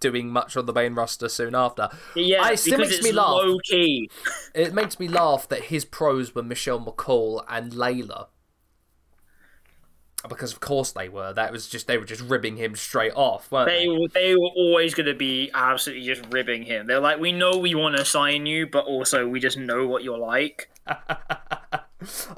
doing much on the main roster soon after. Yeah, I- it still makes it's me laugh. Low Ki. It makes me laugh that his pros were Michelle McCool and Layla. Because of course they were. That was just they were just ribbing him straight off, weren't They they? were they were always going to be absolutely just ribbing him. They're like, we know we want to sign you, but also we just know what you're like.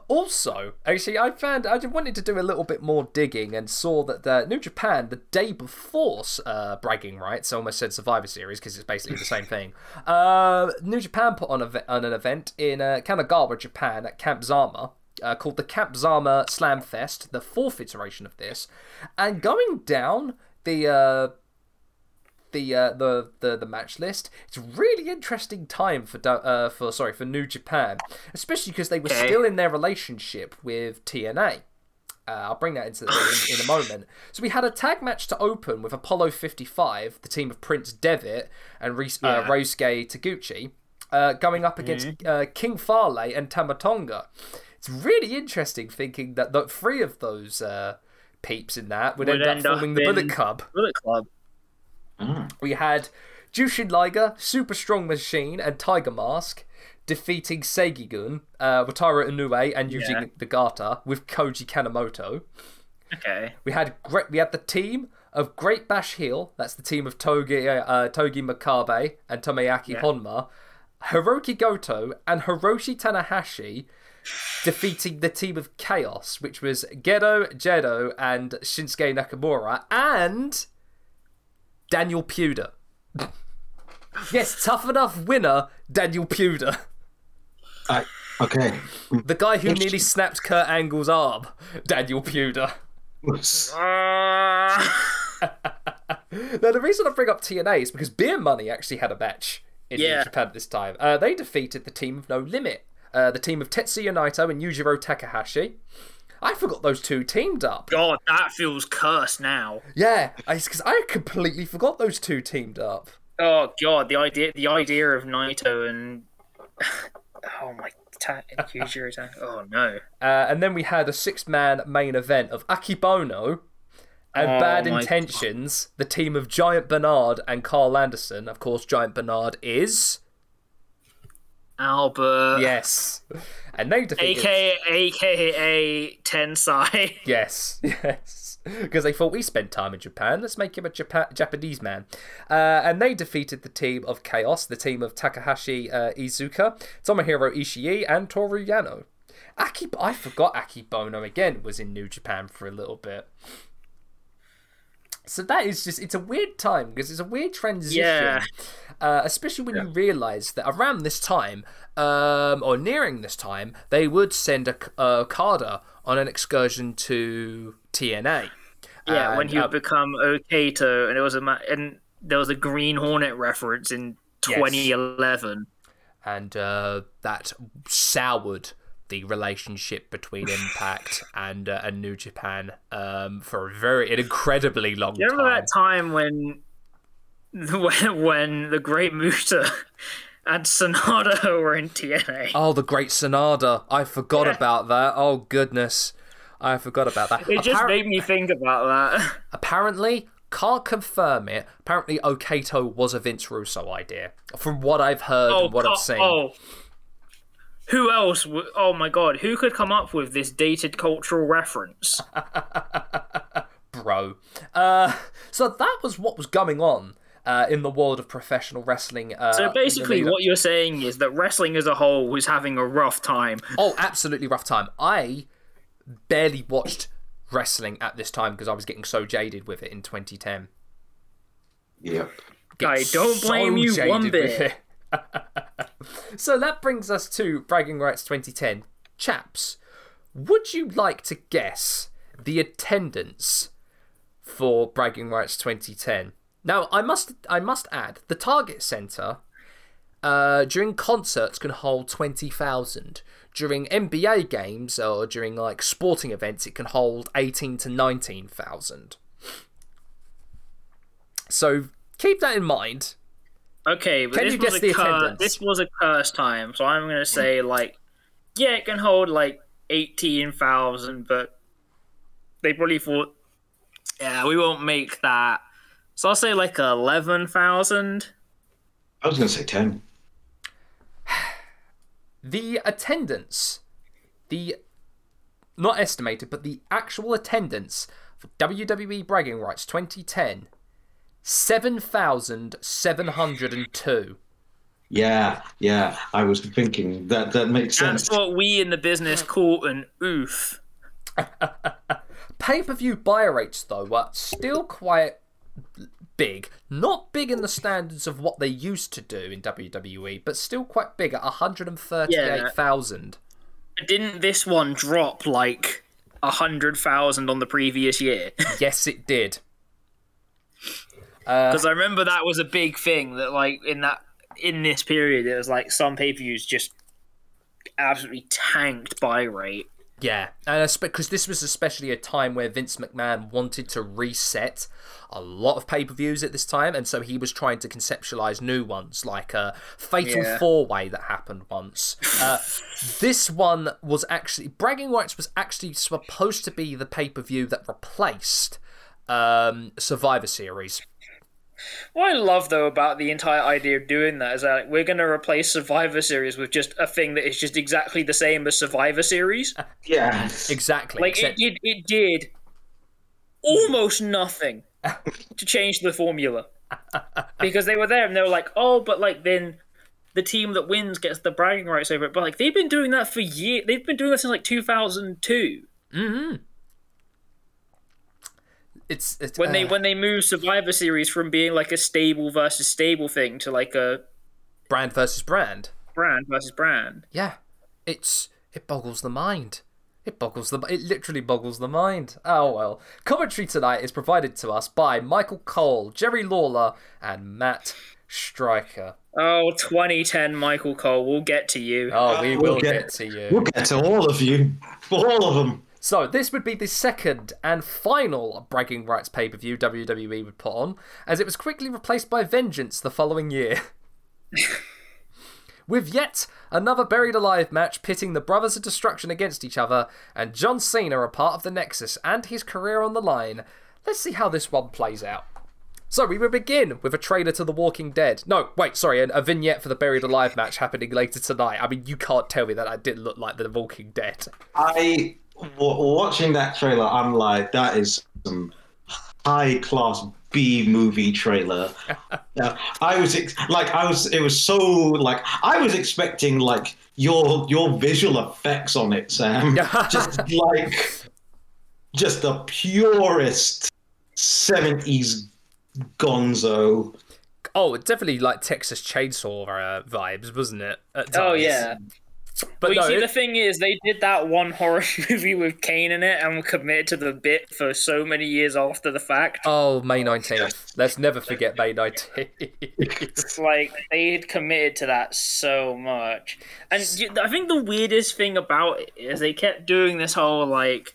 Also, actually, I found I wanted to do a little bit more digging and saw that the New Japan the day before uh, bragging rights, I almost said Survivor Series because it's basically the same thing. Uh, New Japan put on, a, on an event in uh, Kanagawa, Japan, at Camp Zama. uh, called the Camp Zama Slam Fest, the fourth iteration of this, and going down the uh, the uh, the the the match list. It's a really interesting time for uh, for sorry for New Japan, especially because they were Okay. still in their relationship with TNA. Uh, I'll bring that into in, in a moment. So we had a tag match to open with Apollo 55, the team of Prince Devitt and Reis- uh, Yeah. Ryosuke Taguchi, uh, going up against uh, King Fale and Tama Tonga. It's really interesting thinking that the three of those uh, peeps in that would, Would end, end up up forming the Bullet Club. Bullet Club. We had Jushin Liger, Super Strong Machine, and Tiger Mask defeating Seigigun, uh, Wataru Inoue, and Yuji Yeah. Nagata with Koji Kanemoto. Okay. We had great. We had the team of Great Bash Heel. That's the team of Togi, uh, Togi Makabe and Tomoaki Yeah. Honma. Hirooki Goto and Hiroshi Tanahashi defeating the team of Chaos, which was Gedo, Jado, and Shinsuke Nakamura, and Daniel Puder. yes, tough enough winner, Daniel Puder. I, okay. The guy who nearly snapped Kurt Angle's arm, Daniel Puder. Uh, Now, the reason I bring up TNA is because Beer Money actually had a match in Yeah. Japan at this time. Uh, they defeated the team of No Limit, uh, the team of Tetsuya Naito and Yujiro Takahashi. I forgot those two teamed up. God, that feels cursed now. Yeah, because I completely forgot those two teamed up. Oh God, the idea, the idea of Naito and oh my, ta- Yujiro Ta- Oh no. Uh, and then we had a six-man main event of Akebono and Oh Bad Intentions, the team of Giant Bernard and Carl Anderson. Of course, Giant Bernard is Albert. yes, and they defeated. AKA AKA Tensai. Yes, yes. Because they thought we spent time in Japan, let's make him a Japa- Japanese man. Uh, and they defeated the team of Chaos, the team of Takahashi uh, Iizuka, Tomohiro Ishii, and Toru Yano. Aki, I forgot Akebono again was in New Japan for a little bit. So that is just, it's a weird time because it's a weird transition. Yeah. Uh, especially when you realise that around this time, um, or nearing this time, they would send a, a Okada on an excursion to TNA. Yeah, when And, he uh, would become Okato, and it was a ma- and there was a Green Hornet reference in 2011. and uh, that soured the relationship between Impact and uh, and New Japan um, for a very an incredibly long time. You remember time. that time when when when the Great Muta and Sanada were in TNA? Oh, the Great Sanada! I forgot about that. Oh goodness, I forgot about that. It just made me think about that. apparently, can't confirm it. Apparently, Okato was a Vince Russo idea, from what I've heard Oh, and what I've seen. oh. Who else? W- oh my god, who could come up with this dated cultural reference? bro. Uh, so that was what was going on uh, in the world of professional wrestling. Uh, So basically, what you're saying is that wrestling as a whole was having a rough time. Oh, absolutely rough time. I barely watched wrestling at this time because I was getting so jaded with it in 2010. Yep. I don't blame you jaded one with bit. it. so that brings us to Bragging Rights 2010. Chaps, would you like to guess the attendance for Bragging Rights 2010? Now, I must I must add, the Target Center uh, during concerts can hold 20,000. During NBA games or during like sporting events, it can hold 18 to 19,000. So keep that in mind. Okay, but Can this you was guess a the cur- attendance? This was a curse time, so I'm gonna say like, yeah, it can hold like eighteen thousand, but they probably thought, yeah, we won't make that. So I'll say like eleven thousand. I was going to say 10. The attendance, the not estimated, but the actual attendance for WWE Bragging Rights 2010, 7,702. Yeah, yeah. I was thinking that that makes sense. That's what we in the business call an oof. Pay per view buy rates, though, were still quite big. Not big in the standards of what they used to do in WWE, but still quite big at 138,000. didn't this one drop like a hundred thousand on the previous year? yes, it did. Uh, because I remember that was a big thing that like in that in this period it was like some pay per views just absolutely tanked buy rate. Yeah, and because this was especially a time where Vince McMahon wanted to reset a lot of pay per views at this time, and so he was trying to conceptualize new ones, like a Fatal Yeah. Four Way that happened once. Uh, this one was actually Bragging Rights was actually supposed to be the pay per view that replaced um, Survivor Series. What I love though about the entire idea of doing that is that like, we're going to replace Survivor Series with just a thing that is just exactly the same as Survivor Series. Yeah. Exactly. Like it except- did, it did almost nothing to change the formula because they were there and they were like, oh, but like then the team that wins gets the bragging rights over it. But like they've been doing that for years. They've been doing that since like 2002 mm-hmm. It's, it's when they uh, when they move Survivor Series from being like a stable versus stable thing to like a brand versus brand. brand versus brand. Yeah, it's it boggles the mind. It boggles the it literally boggles the mind. Oh well. Commentary tonight is provided to us by Michael Cole, Jerry Lawler, and Matt Striker. Oh, 2010 Michael Cole, we'll get to you. Oh, we We'll will get- get to you. We'll get to all of you. All of them. So this would be the second and final bragging rights pay per view WWE would put on, as it was quickly replaced by Vengeance the following year. With yet another buried alive match pitting the Brothers of Destruction against each other, and John Cena a part of the Nexus and his career on the line. Let's see how this one plays out. So we will begin with a trailer to The Walking Dead. No, wait, sorry, a, vignette for the Buried Alive match happening later tonight. I mean, you can't tell me that I didn't look like The Walking Dead. I watching that trailer. I'm like, that is some high class B movie trailer. yeah, I was ex- like, I was. It was so like I was expecting like your your visual effects on it, Sam. just like just the purest seventies gonzo. Oh, definitely like Texas Chainsaw uh, vibes, wasn't it? at Oh yeah. But well, you no, see, it- the thing is, they did that one horror movie with Kane in it and were committed to the bit for so many years after the fact. oh May nineteenth. Let's never forget May nineteenth. It's like they had committed to that so much. And I think the weirdest thing about it is they kept doing this whole like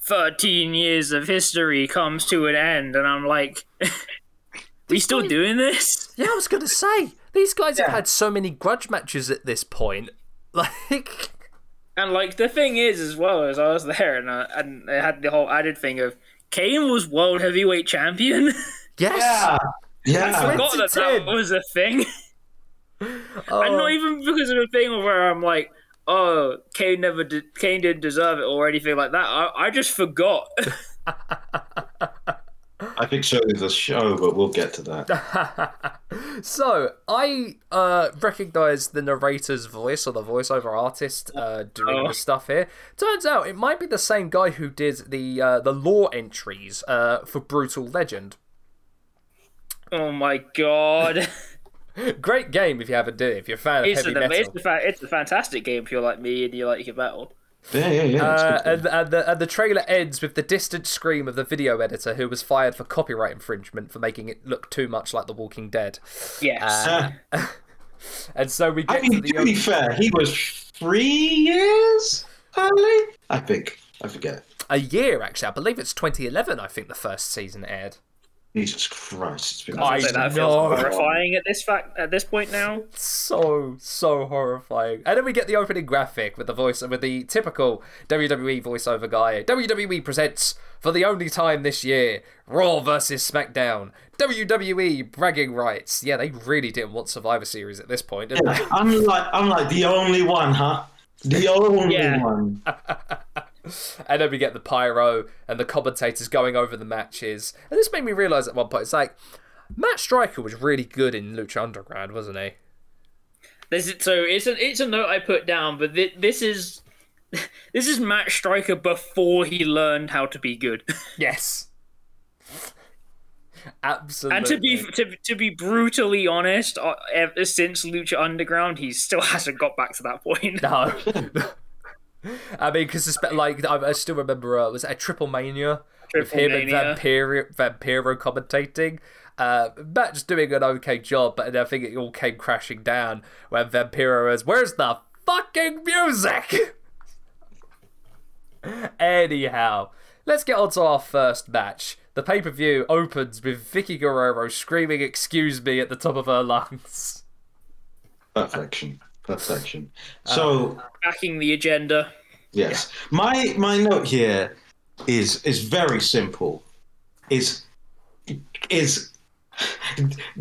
13 years of history comes to an end and I'm like are we still doing this? yeah, I was gonna say these guys have had so many grudge matches at this point. Like, And like the thing is as well as I was there and I, and they had the whole added thing of Kane was world heavyweight champion. yes, Yeah, yeah. I forgot that 2010. that was a thing. Oh, And not even because of a thing where I'm like, oh, Kane never did, Kane didn't deserve it or anything like that. I, I just forgot. I think so is a show, but we'll get to that. so I uh, recognize the narrator's voice or the voiceover artist uh, doing Oh. the stuff here. Turns out it might be the same guy who did the uh, the law entries uh, for Brutal Legend. oh my god. Great game if you haven't done it. If you're a fan of It's, heavy an, metal. it's, a fa- it's a fantastic game if you're like me and you like your metal. Yeah, yeah, yeah. Uh, and, and, the, and the trailer ends with the distant scream of the video editor who was fired for copyright infringement for making it look too much like The Walking Dead. Yes. Uh, And so we I get mean, to to be the fair, he was three years early. I think. I forget. a year actually. I believe it's 2011. I think the first season aired. Jesus Christ! It's been I so that feels know. horrifying at this fact at this point now. so so horrifying. And then we get the opening graphic with the voice with the typical WWE voiceover guy. WWE presents for the only time this year Raw versus SmackDown. WWE bragging rights. Yeah, they really didn't want Survivor Series at this point, did they? I'm like, I'm like the only one, huh? The only one. And then we get the pyro and the commentators going over the matches. And this made me realise at one point, it's like Matt Striker was really good in Lucha Underground, wasn't he? This is, so it's a it's a note I put down, but thi- this is this is Matt Striker before he learned how to be good. Yes. Absolutely. And to be to, to be brutally honest, uh, ever since Lucha Underground, he still hasn't got back to that point. No. I mean, because like I, I still remember uh, was a Triple Mania with him and Vampiro, Vampiro commentating. Uh, Matt's doing an okay job, but I think it all came crashing down when Vampiro was, "Where's the fucking music?" Anyhow, let's get on to our first match. The pay per view opens with Vickie Guerrero screaming "Excuse me" at the top of her lungs. Perfection. Perfection. Uh, so Backing the agenda. yes, my my note here is is very simple. Is is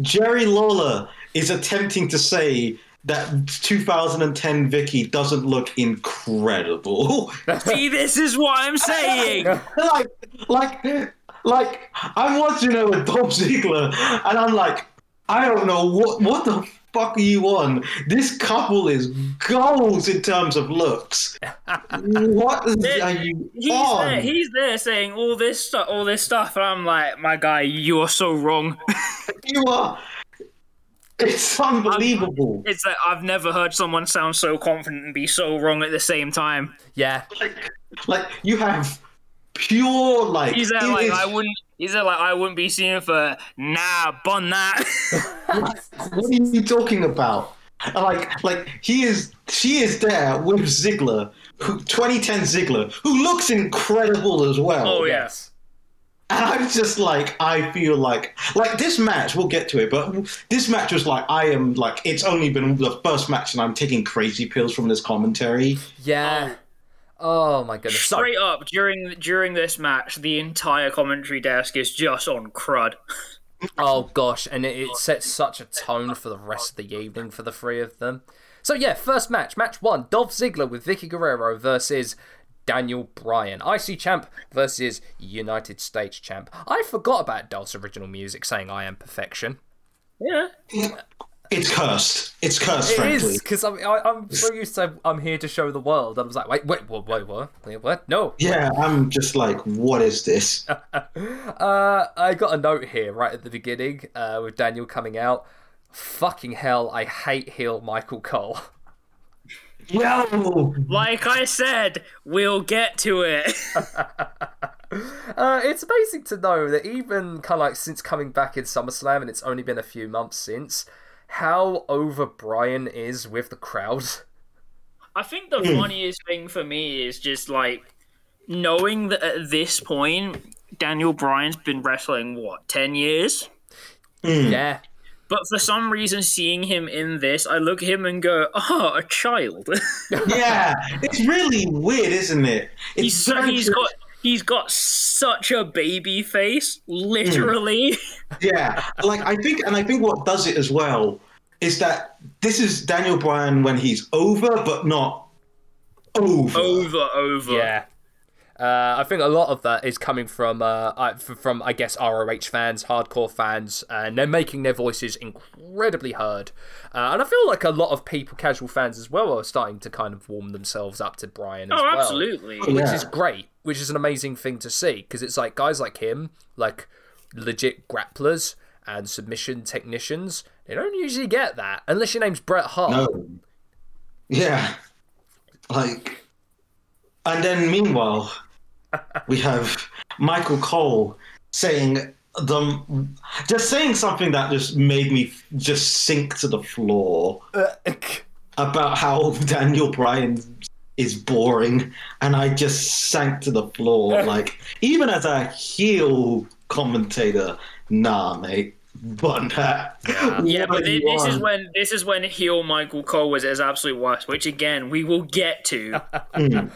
Jerry Lawler is attempting to say that 2010 Vickie doesn't look incredible. See, this is what I'm saying. like, like, like, I'm watching her with Dolph Ziggler, and I'm like, I don't know what what the fuck are you on? This couple is goals in terms of looks. what are you He's on? there, he's there saying all this stuff, all this stuff, and I'm like, my guy, you are so wrong. you are. It's unbelievable. it's like I've never heard someone sound so confident and be so wrong at the same time. Yeah, Like, like you have pure like. He's there like is- I wouldn't. He's there like I wouldn't be seeing for nah, bun that. what are you talking about? Like, like he is, she is there with Ziggler, who 2010 Ziggler, who looks incredible as well. Oh, yes. And I'm just like, I feel like, like this match, we'll get to it, but this match was like, I am like, it's only been the first match, and I'm taking crazy pills from this commentary. Yeah. Oh. Oh, my goodness. So- Straight up during during this match, the entire commentary desk is just on crud. Oh gosh, and it, it sets such a tone for the rest of the evening for the three of them. So yeah, first match, match one: Dolph Ziggler with Vickie Guerrero versus Daniel Bryan, IC champ versus United States champ. I forgot about Dolph's original music saying "I am perfection." Yeah. It's cursed. It's cursed, It frankly. is because I'm I, I'm so used to I'm here to show the world. I was like, wait, wait, wait, wait, what? Wait, what? No. Yeah, I'm just like, what is this? Uh, I got a note here right at the beginning uh, with Daniel coming out. Fucking hell, I hate heel Michael Cole. Yo! Like I said, we'll get to it. Uh, it's amazing to know that even kind of like since coming back in SummerSlam, and it's only been a few months since, how over Bryan is with the crowd. I think the hmm. funniest thing for me is just like knowing that at this point Daniel Bryan's been wrestling what ten years. Hmm. Yeah, But for some reason, seeing him in this, I look at him and go, "Oh, a child." Yeah, it's really weird, isn't it? It's he's so, very- he's got he's got such a baby face, literally. Hmm. Yeah, like I think, and I think what does it as well is that this is Daniel Bryan when he's over, but not over. over, over. yeah. Uh, I think a lot of that is coming from, uh, from I guess ROH fans, hardcore fans, and they're making their voices incredibly heard. Uh, and I feel like a lot of people, casual fans as well, are starting to kind of warm themselves up to Bryan as Oh, well. absolutely. which Yeah. is great, which is an amazing thing to see because it's like guys like him, like legit grapplers and submission technicians, they don't usually get that unless your name's Bret Hart. No. Yeah. Like, and then meanwhile, we have Michael Cole saying the just saying something that just made me just sink to the floor about how Daniel Bryan is boring, and I just sank to the floor. like, even as a heel commentator, nah, mate. But that, Yeah, what but are this is when this is when heel Michael Cole was at his absolute worst, which again we will get to.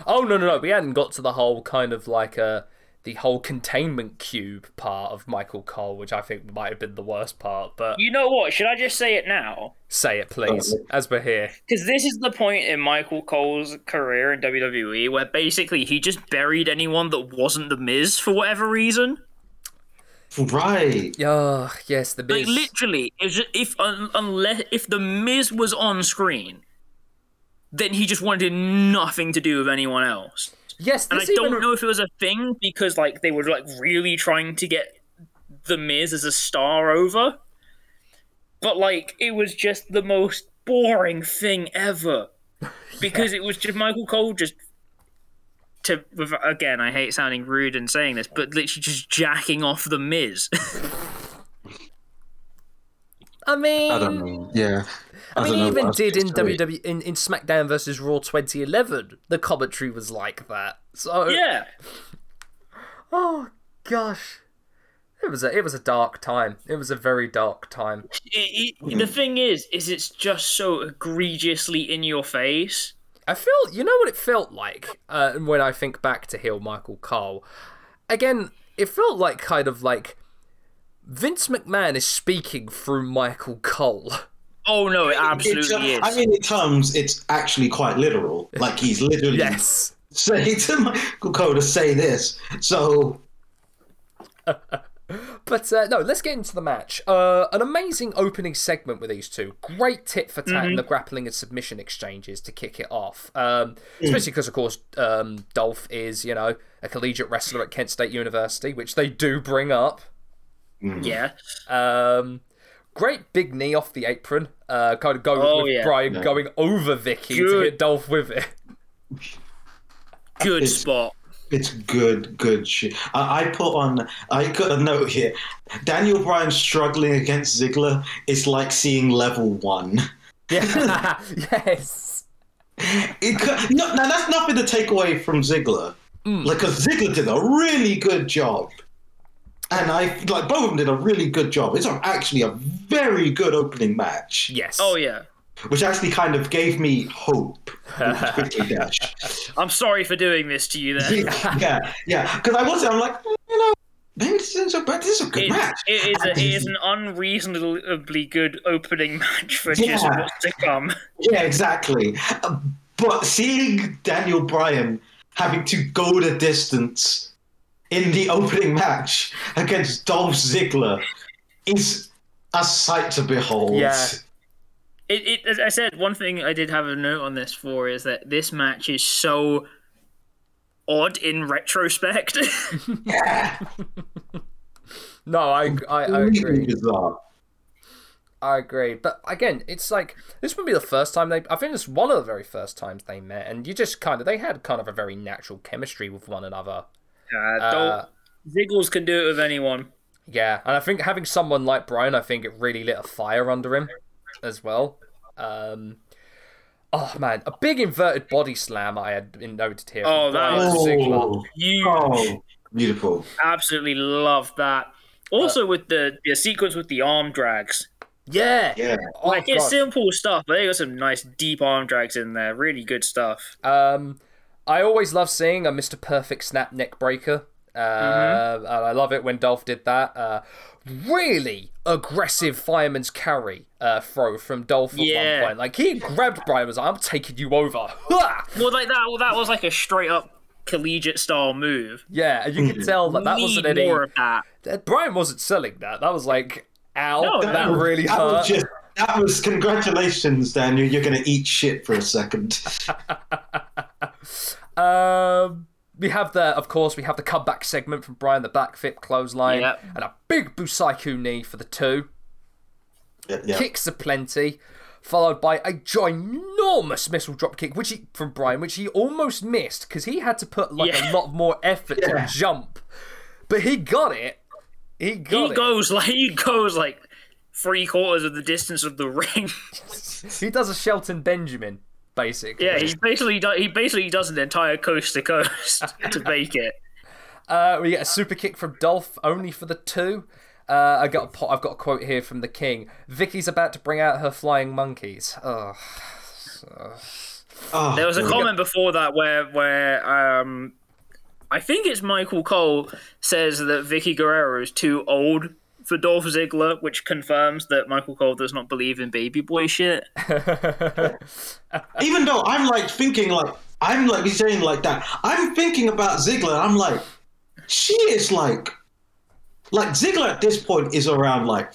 Oh no no no! We hadn't got to the whole kind of like uh, the whole containment cube part of Michael Cole, which I think might have been the worst part. But you know what? Should I just say it now? say it please, as we're here. Because this is the point in Michael Cole's career in WWE where basically he just buried anyone that wasn't the Miz for whatever reason. Right. Oh yes, the Like literally, it's just, if un, unless if the Miz was on screen, then he just wanted nothing to do with anyone else. yes, And I this don't know if it was a thing because like they were like really trying to get The Miz as a star over. But like, it was just the most boring thing ever because it was just Michael Cole just to with- again. I hate sounding rude and saying this, but literally just jacking off the Miz. I mean, I don't know. Yeah. I mean, he even did in. WWE in, in SmackDown versus Raw 2011. The commentary was like that. So yeah, oh gosh, it was a it was a dark time. It was a very dark time. it, it, the thing is, is it's just so egregiously in your face. I feel you know what it felt like uh, when I think back to heel Michael Cole. Again, it felt like kind of like Vince McMahon is speaking through Michael Cole. Oh no, it It's, absolutely is. I mean, in terms, it's actually quite literal. Like he's literally Yes. saying to Michael Cole to say this. So But uh, no, let's get into the match. Uh, an amazing opening segment with these two. Great tit for tat in the grappling and submission exchanges to kick it off. Um, especially because, of course, um, Dolph is, you know, a collegiate wrestler at Kent State University, which they do bring up. yeah, Um, great big knee off the apron. Uh, kind of going Oh, with yeah. Bryan Yeah. going over Vickie to Good. hit Dolph with it. good spot. It's good, good shit. I, I put on. I got a note here. Daniel Bryan struggling against Ziggler is like seeing level one. Yeah. yes. It could, no, now that's nothing to take away from Ziggler. Mm. Like, cause Ziggler did a really good job, and I like both of them did a really good job. It's actually a very good opening match, Yes. Oh yeah. Which actually kind of gave me hope. I'm sorry for doing this to you. Then yeah, yeah. Because I was, I'm like, you know, maybe this isn't so bad. This is a good it, match. it is a, it is an unreasonably good opening match for just Yeah. what's to come. Yeah, exactly. But seeing Daniel Bryan having to go the distance in the opening match against Dolph Ziggler is a sight to behold. Yeah. It, it, as I said, one thing I did have a note on this for is that this match is so odd in retrospect. Yeah. No, I, I, I Completely agree. bizarre. I agree. But again, it's like this would be the first time they. I think it's one of the very first times they met, and you just kind of they had kind of a very natural chemistry with one another. uh, Uh, don't, Ziggles can do it with anyone. Yeah, and I think having someone like Bryan, I think it really lit a fire under him as well. Um, oh man, a big inverted body slam I had noted here. Oh, that Bryan was- Oh, You oh, beautiful. absolutely love that. Also, with the, the sequence with the arm drags, Yeah, Yeah. Oh, like it's God. simple stuff, but they got some nice deep arm drags in there. Really good stuff. Um, I always love seeing a Mr. Perfect snap neck breaker. Uh, Mm-hmm. and I love it when Dolph did that. Uh, really aggressive fireman's carry uh, throw from Dolph at Yeah. one point. Like he grabbed Bryan and was like, "I'm taking you over." Ha! Well, like that. Well, that was like a straight up collegiate style move. yeah, and you can tell that that Need wasn't any. more of that. that Bryan wasn't selling that. That was like, "Ow, No, that was- really that hurt." Was just, that was congratulations, Daniel. You're going to eat shit for a second. Um, we have the, of course, we have the comeback segment from Bryan, the back flip clothesline, Yep. and a big Busaiku knee for the two. yeah, yeah. Kicks aplenty, followed by a ginormous missile drop kick, which he, from Bryan, which he almost missed because he had to put like Yeah. a lot more effort Yeah. to jump, but he got it. He got He it. goes like he goes like three quarters of the distance of the ring. He does a Shelton Benjamin, basically. yeah, he basically do, he basically does an entire coast to coast to make it. Uh, we get a super kick from Dolph, only for the two. Uh, I got a po- I've got a quote here from the King. Vickie's about to bring out her flying monkeys. Ugh. Oh, There was a God. comment before that where where um I think it's Michael Cole says that Vickie Guerrero is too old for Dolph Ziggler, which confirms that Michael Cole does not believe in baby boy shit. Even though I'm like thinking like I'm like he's saying like that. I'm thinking about Ziggler. I'm like, she is like, like Ziggler at this point is around like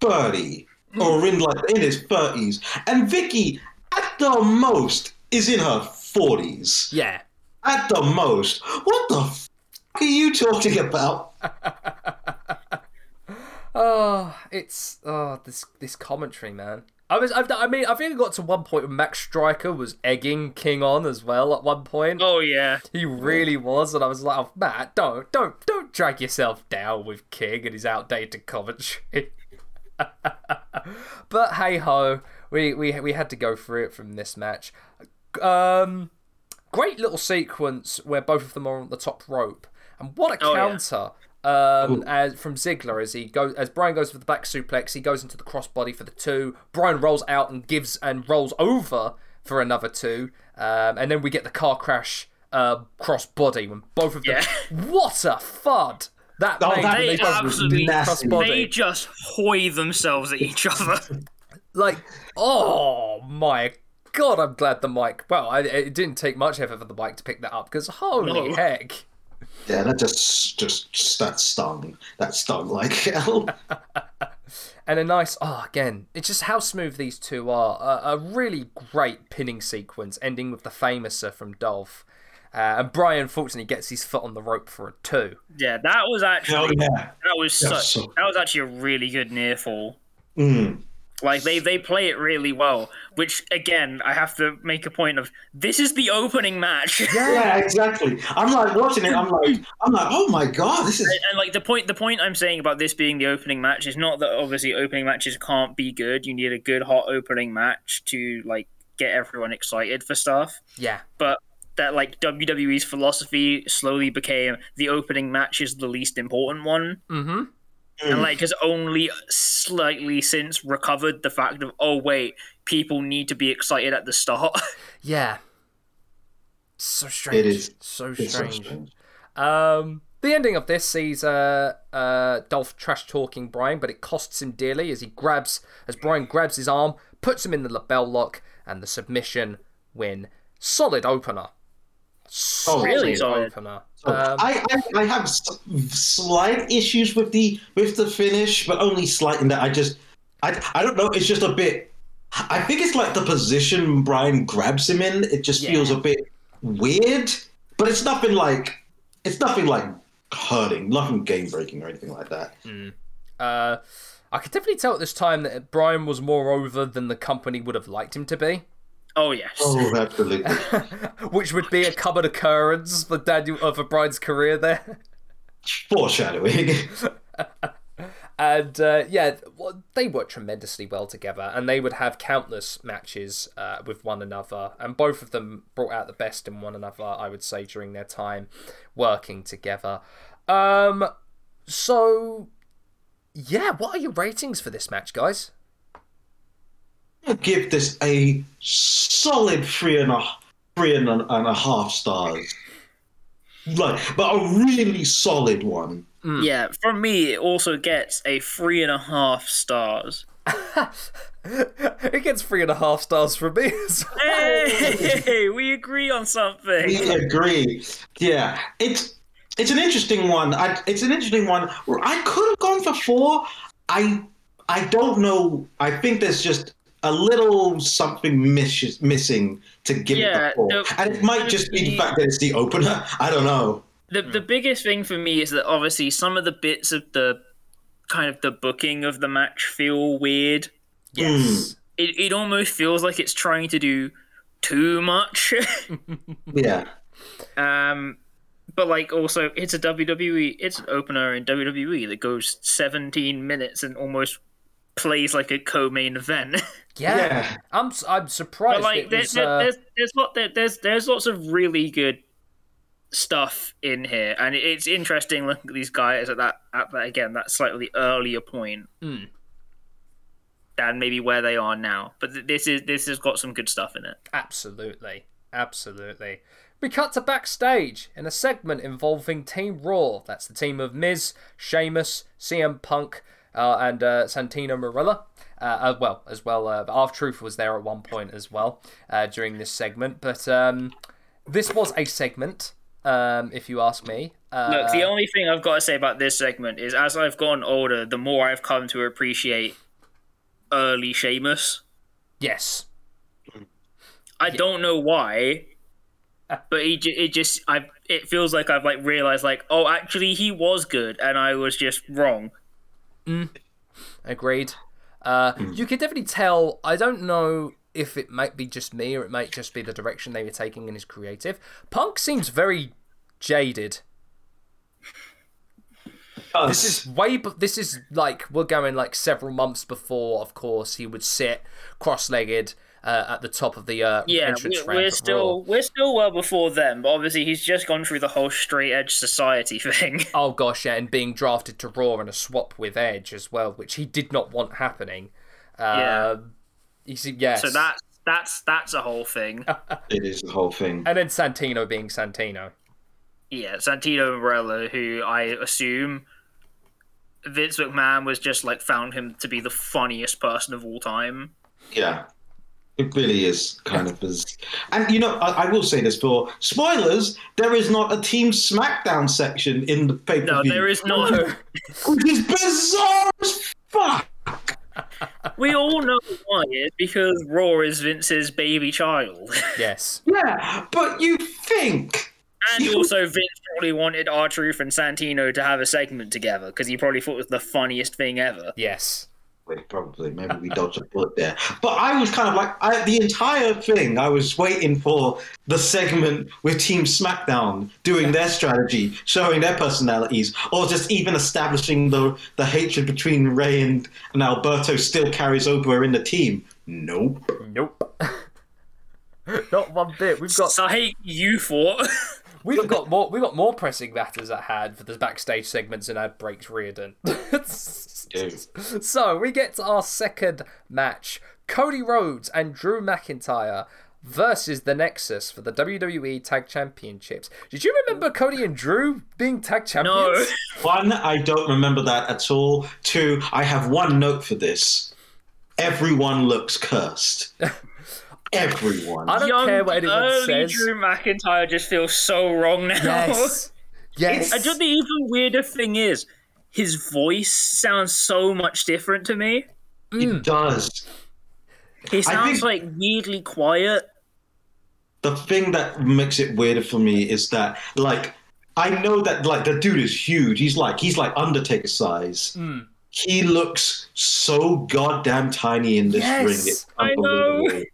thirty hmm. or in like in his thirties, and Vickie at the most is in her forties. Yeah. At the most, what the f- are you talking about? Oh, it's oh this this commentary, man. I was, I've, I mean, I think it got to one point where Matt Striker was egging King on as well. At one point, Oh yeah, he really was, and I was like, oh, Matt, don't, don't, don't drag yourself down with King and his outdated commentary. but hey ho, we, we we had to go through it from this match. Um, great little sequence where both of them are on the top rope, and what a Oh, yeah. Counter! Um, as from Ziggler as he goes as Bryan goes for the back suplex, he goes into the crossbody for the two. Bryan rolls out and gives and rolls over for another two, um, and then we get the car crash uh, crossbody when both of them. Yeah. What a fud! That Oh, made they they absolutely- crossbody. they just hoy themselves at each other. Like, oh my god, I'm glad the mic. Well, I, it didn't take much effort for the mic to pick that up because holy No. heck. Yeah, that just just that stung. That stung like hell. And a nice, oh, again, it's just how smooth these two are. A, a really great pinning sequence ending with the Fameasser from Dolph. Uh, and Bryan, fortunately, gets his foot on the rope for a two. yeah, that was Hell actually yeah. that was Yeah, such so- that was actually a really good near fall. Mm. Like they they play it really well. Which again, I have to make a point of. This is the opening match. Yeah, exactly. I'm like watching it. I'm like, I'm like, oh my god, this is. and like the point the point I'm saying about this being the opening match is not that obviously opening matches can't be good. You need a good hot opening match to like get everyone excited for stuff. Yeah. But that like WWE's philosophy slowly became the opening match is the least important one. Mm-hmm. And like has only slightly since recovered the fact of oh wait, people need to be excited at the start. Yeah. So strange. It is. So It's so strange. strange. Um, the ending of this sees uh, uh, Dolph trash talking Bryan, but it costs him dearly as he grabs, as Bryan grabs his arm, puts him in the LeBell Lock, and the submission win. Solid opener. Solid really solid. opener. So Um, I, I I have s- slight issues with the with the finish, but only slight in that I just I I don't know. It's just a bit. I think it's like the position Bryan grabs him in. It just Yeah. feels a bit weird, but it's nothing like it's nothing like hurting, nothing game breaking or anything like that. uh, I could definitely tell at this time that Bryan was more over than the company would have liked him to be, oh yes. Oh, absolutely. which would be a common occurrence for Daniel uh, for Bryan's career there. Foreshadowing. And uh, yeah, well, they worked tremendously well together, and they would have countless matches uh, with one another. And both of them brought out the best in one another, I would say, during their time working together. Um, so yeah, what are your ratings for this match, guys? Give this a solid three and a three and a, and a half stars. Like, but a really solid one. Mm. Yeah, from me it also gets a three and a half stars. it gets three and a half stars from me. as well. Hey, we agree on something. We agree. Yeah, it's it's an interesting one. I, it's an interesting one. I could have gone for four. I I don't know. I think there's just a little something miss, missing to give Yeah, it a four, no, and it might just be the fact that it's the opener. I don't know. The the biggest thing for me is that obviously some of the bits of the kind of the booking of the match feel weird. yes. It it almost feels like it's trying to do too much. Yeah. um but like also it's a WWE it's an opener in WWE that goes 17 minutes and almost plays like a co-main event. Yeah. Yeah. I'm s- I'm surprised but like there, was. there- uh, there's there's lot there, there's there's lots of really good stuff in here and it's interesting looking at these guys at that at that again that slightly earlier point Mm. than maybe where they are now but th- this is this has got some good stuff in it Absolutely. Absolutely. We cut to backstage in a segment involving Team Raw. That's the team of Miz, Sheamus, CM Punk, uh, and uh, Santino Marella. Uh, uh, well, as well, uh, R Truth was there at one point as well uh, during this segment. But um, this was a segment, um, if you ask me. Uh, Look, the only thing I've got to say about this segment is as I've gotten older, the more I've come to appreciate early Sheamus. yes. I don't know why, but he j- it just I it feels like I've like realized like oh actually he was good and I was just wrong. Agreed. Uh, You could definitely tell. I don't know if it might be just me or it might just be the direction they were taking in his creative. Punk seems very jaded. This is way. This is like we're going like several months before. Of course, he would sit cross-legged uh, at the top of the uh, Yeah, entrance we're, ramp we're still Raw. we're still well before them, but obviously he's just gone through the whole straight edge society thing. Oh gosh, yeah, and being drafted to Raw in a swap with Edge as well, which he did not want happening. Yeah. Um, He's yes. So that's that's that's a whole thing. It is the whole thing. and then Santino being Santino. Yeah, Santino Marella, who I assume Vince McMahon was just like found him to be the funniest person of all time. Yeah. It really is kind of as. And you know, I, I will say this for spoilers: there is not a Team SmackDown section in the pay per No, there is not. which is bizarre as fuck. we all know why. It's because Raw is Vince's baby child, Yes. Yeah, but you think and you... also Vince probably wanted R Truth and Santino to have a segment together because he probably thought it was the funniest thing ever. Yes. Wait, probably maybe we dodged a bullet there. But I was kind of like I, the entire thing. I was waiting for the segment with Team SmackDown doing their strategy, showing their personalities, or just even establishing the the hatred between Rey and, and Alberto still carries over in the team. Nope. Nope. not one bit. We've got Psych, you thought. we've got more we've got more pressing matters at hand for the backstage segments and ad breaks Riordan. so we get to our second match: Cody Rhodes and Drew McIntyre versus the Nexus for the WWE Tag Championships. Did you remember Cody and Drew being tag champions? no. champions? One, I don't remember that at all. Two, I have one note for this. Everyone looks cursed. Everyone. I don't Young, care what anyone early says. Drew McIntyre just feels so wrong now. Yes. Yes. I just the even weirder thing is, his voice sounds so much different to me. It mm. does. He sounds think- like weirdly quiet. the thing that makes it weirder for me is that like I know that like the dude is huge. He's like he's like Undertaker size. Mm. He looks so goddamn tiny in this Yes, ring. It's I know. unbelievable.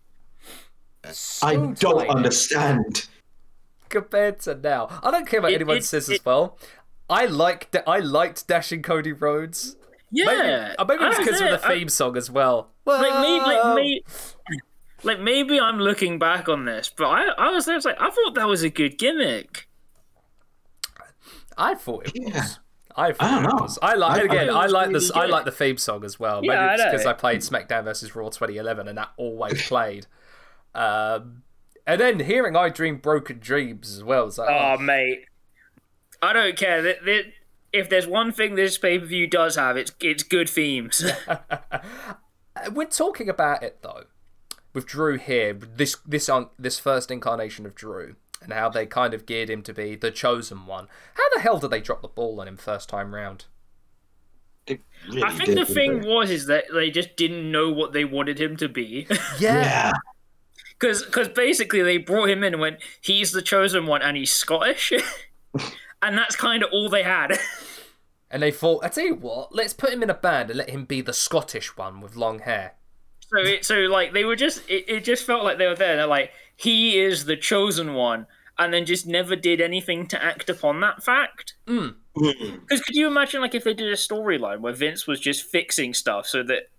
I So don't tiny. understand. compared to now. I don't care what It- anyone it- says as well. I liked I liked dashing Cody Rhodes. Yeah, Maybe, uh, maybe it's because of said- the I- theme song as well. like maybe, like, Whoa. may, like maybe I'm looking back on this, but I, I was there. I was like, I thought that was a good gimmick. I thought it Yeah. was. I, thought I don't it know. was. I like I- again. I I, like really this. I like the theme song as well. Yeah, maybe I it's because know. I played SmackDown versus Raw 2011 and that always played. Um, and then hearing "I Dream Broken Dreams" as well. It's like, Oh, oh, mate, I don't care. That, that, if there's one thing this pay per view does have, it's it's good themes. We're talking about it though, with Drew here. This this on this first incarnation of Drew and how they kind of geared him to be the chosen one. How the hell did they drop the ball on him first time round? Really I think did, the thing they? was is that they just didn't know what they wanted him to be. Yeah. Because basically they brought him in and went, he's the chosen one and he's Scottish. and that's kind of all they had. And they thought, I tell you what, let's put him in a band and let him be the Scottish one with long hair. so it, so like they were just it, it just felt like they were there. They're like, he is the chosen one, and then just never did anything to act upon that fact. Mm. Because could you imagine like if they did a storyline where Vince was just fixing stuff so that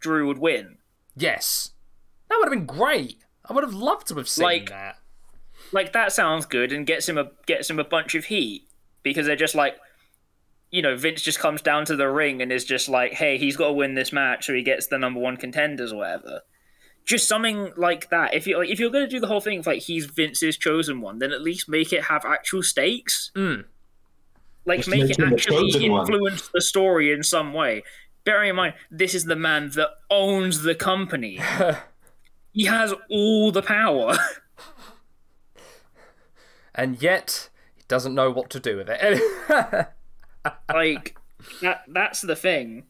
Drew would win? Yes, that would have been great. I would have loved to have seen Like- that. Like that sounds good and gets him a gets him a bunch of heat because they're just like you know, Vince just comes down to the ring and is just like, hey, he's got to win this match so he gets the number one contenders or whatever. Just something like that. If you like, if you're going to do the whole thing of like he's Vince's chosen one, then at least make it have actual stakes. Mm. Like Just make make it actually chosen one. influence the story in some way. Bearing in mind, this is the man that owns the company. he has all the power. And yet, he doesn't know what to do with it. like that. That's the thing.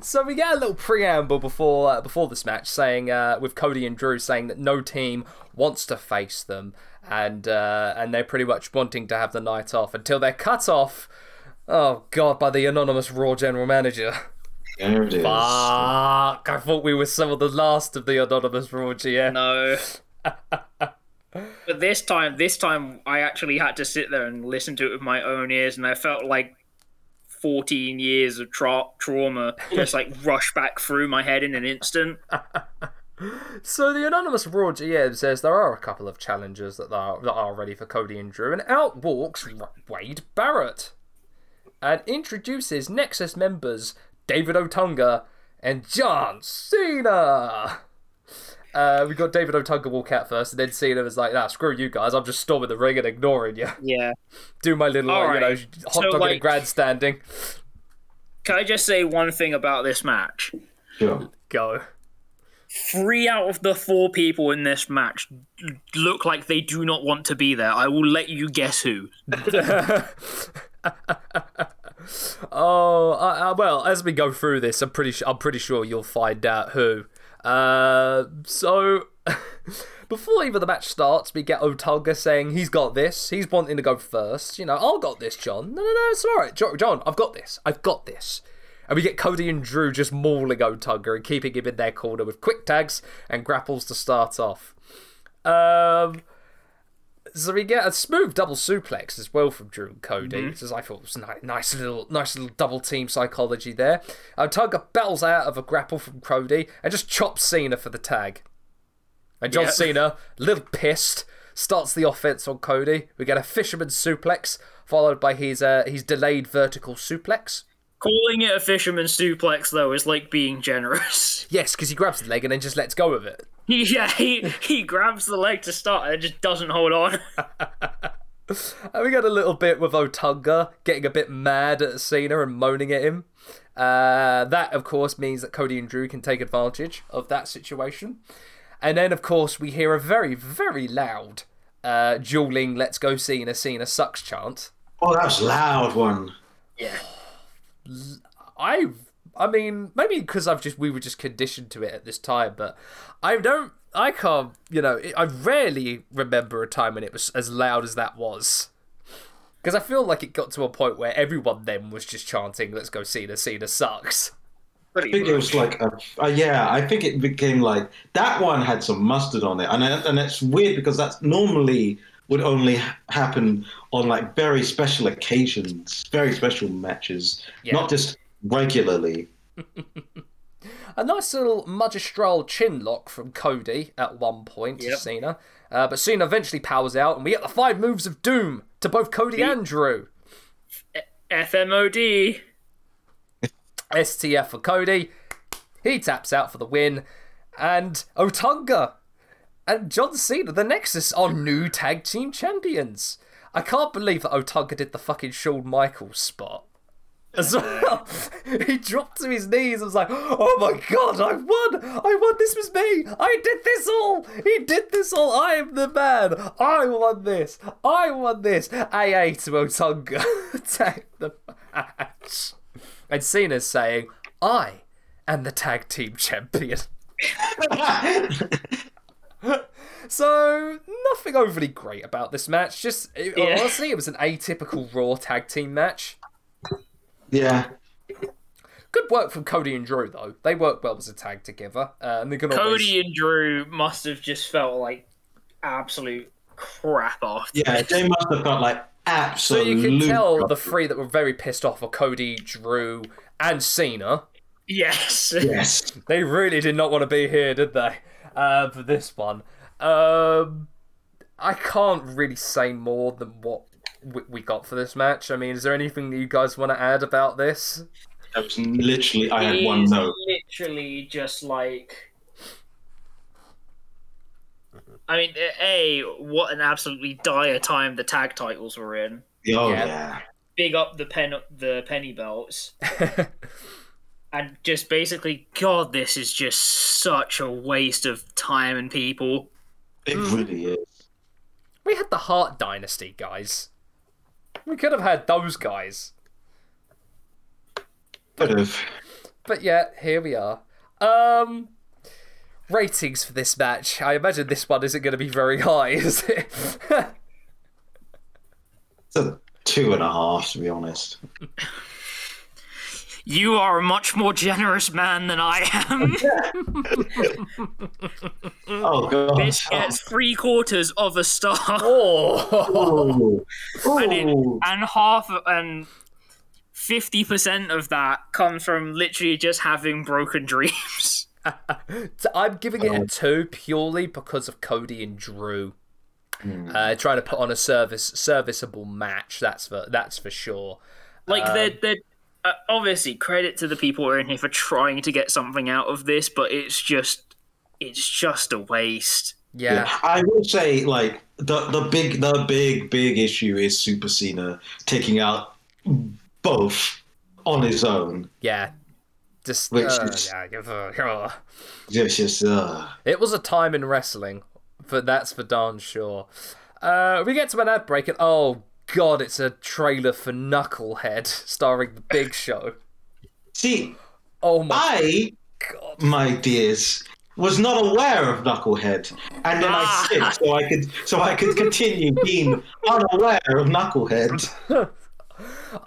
So we get a little preamble before uh, before this match, saying uh, with Cody and Drew saying that no team wants to face them, and uh, and they're pretty much wanting to have the night off until they're cut off Oh god, by the anonymous Raw general manager. There it is. Fuck! I thought we were some of the last of the anonymous Raw GM. No. but this time, this time, I actually had to sit there and listen to it with my own ears, and I felt like 14 years of tra- trauma just like rush back through my head in an instant. So the anonymous Raw GM says there are a couple of challengers that are that are ready for Cody and Drew, and out walks Wade Barrett and introduces Nexus members David Otunga and John Cena. Uh, we got David Otunga walk out first, and then Cena was like, "Nah, screw you guys. I'm just storming the ring and ignoring you. Yeah. Do my little, All like, you know, right. hot So, dogging like- grandstanding." Can I just say one thing about this match? Sure. Go. Three out of the four people in this match look like they do not want to be there. I will let you guess who. Oh, uh, uh, well, as we go through this, I'm pretty su- I'm pretty sure you'll find out who. Uh, so before even the match starts, we get Otunga saying he's got this. He's wanting to go first. You know, I've got this, John. No, no, no, it's all right, Jo- John. I've got this. I've got this. And we get Cody and Drew just mauling Otunga and keeping him in their corner with quick tags and grapples to start off. Um, so we get a smooth double suplex as well from Drew and Cody. Mm-hmm. So I thought it was ni- nice little, nice little double team psychology there. Otunga battles out of a grapple from Cody and just chops Cena for the tag. And John Yep. Cena, a little pissed, starts the offense on Cody. We get a fisherman suplex followed by his uh, his delayed vertical suplex. Calling it a fisherman suplex, though, is like being generous. Yes, because he grabs the leg and then just lets go of it. He, yeah, he, he grabs the leg to start and just doesn't hold on. And we got a little bit with Otunga getting a bit mad at Cena and moaning at him. Uh, that, of course, means that Cody and Drew can take advantage of that situation. And then, of course, we hear a very, very loud uh, dueling "Let's go Cena, Cena sucks" chant. Oh, that was a loud one. yeah. I, I mean, maybe because I've just we were just conditioned to it at this time, but I don't, I can't, you know, I rarely remember a time when it was as loud as that was. Because I feel like it got to a point where everyone then was just chanting, "Let's go Cena, Cena sucks." I think it was like a, uh, yeah. I think it became like that one had some mustard on it, and and it's weird because that's normally would only happen on like very special occasions, very special matches, Yeah. not just regularly. A nice little magistral chin lock from Cody at one point to Yep. Cena, uh, but Cena eventually powers out, and we get the five moves of doom to both Cody and Drew. FMOD. STF for Cody. He taps out for the win. And Otunga and John Cena, the Nexus, are new tag team champions. I can't believe that Otunga did the fucking Shawn Michaels spot. As well, he dropped to his knees and was like, "Oh my god, I won! I won! This was me! I did this all! He did this all! I am the man! I won this! I won this!" AA to Otunga, take the match. And Cena's saying, I am the tag team champion. so, nothing overly great about this match. Just, it- Yeah. honestly, it was an atypical Raw tag team match. Yeah, Good work from Cody and Drew, though. They work well as a tag together. Uh, and they're going to Cody and Drew must have just felt like absolute crap after. yeah. They must have felt like absolute. So you can tell the three that were very pissed off were Cody, Drew, and Cena. Yes. yes. They really did not want to be here, did they? Uh, for this one. Um, I can't really say more than what we, we got for this match. I mean, is there anything that you guys want to add about this? That was literally. I had one It's note. Literally just like. I mean, a what an absolutely dire time the tag titles were in. Oh Yeah. yeah. Big up the pen the penny belts, and just basically, God, this is just such a waste of time and people. It Hmm. really is. we had the Hart Dynasty, guys. We could have had those guys. Could have. But yeah, here we are. Um, ratings for this match. I imagine this one isn't going to be very high, is it? It's a two and a half, to be honest. You are a much more generous man than I am. Oh god. this gets three quarters of a star, Oh, Ooh. and, it, and half and fifty percent of that comes from literally just having broken dreams. So I'm giving it a two purely because of Cody and Drew. Uh, trying to put on a service serviceable match. That's for that's for sure. Like they're they're uh, obviously credit to the people who are in here for trying to get something out of this, but it's just it's just a waste. Yeah, I will say, like the the big the big big issue is Super Cena taking out both on his own. yeah. Just Which uh, is- yeah, uh. Just, just uh, it was a time in wrestling, but that's for darn sure. Uh, we get to an ad break, and oh god, it's a trailer for Knucklehead starring the Big Show. see, Oh my I, god! my dears, was not aware of Knucklehead, and then I Ah. skipped so I could so I could continue being unaware of Knucklehead.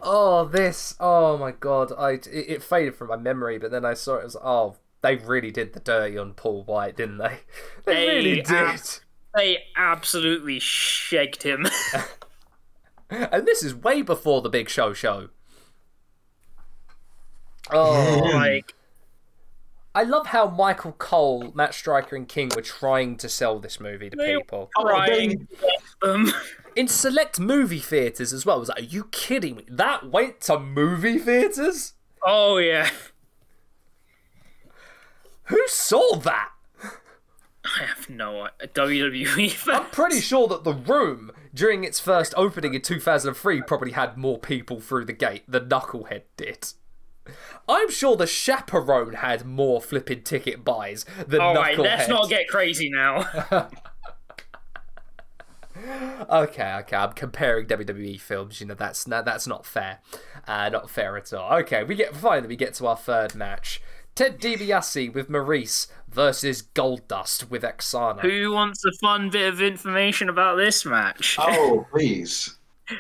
Oh, this! Oh my god! I it, it faded from my memory, but then I saw it as oh, they really did the dirty on Paul White, didn't they? They They really did. ab- They absolutely shagged him. And this is way before the Big Show show. Oh, like I love how Michael Cole, Matt Striker, and King were trying to sell this movie to They- people crying. Um, in select movie theaters as well. I was like, are you kidding me? That went to movie theaters? oh yeah. Who saw that? I have no idea. WWE fans. I'm pretty sure that the room during its first opening in 2003 probably had more people through the gate than Knucklehead did. I'm sure the chaperone had more flipping ticket buys than All Knucklehead. right, let's not get crazy now. Okay, okay, I'm comparing WWE films. You know that's not, that's not fair, uh, not fair at all. Okay, we get finally we get to our third match: Ted DiBiase with Maurice versus Goldust with Aksana. Who wants a fun bit of information about this match? Oh, please.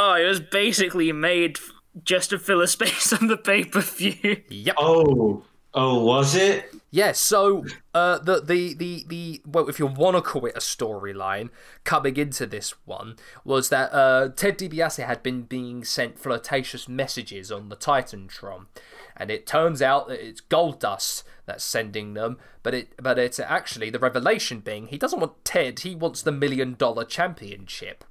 Oh, it was basically made just to fill a space on the pay per view. Yep. Oh, oh, was it? Yeah, so uh, the the the the well, if you want to call it a storyline, coming into this one was that uh, Ted DiBiase had been being sent flirtatious messages on the Titantron, and it turns out that it's Goldust that's sending them. But it but it's actually the revelation being he doesn't want Ted, he wants the million dollar championship.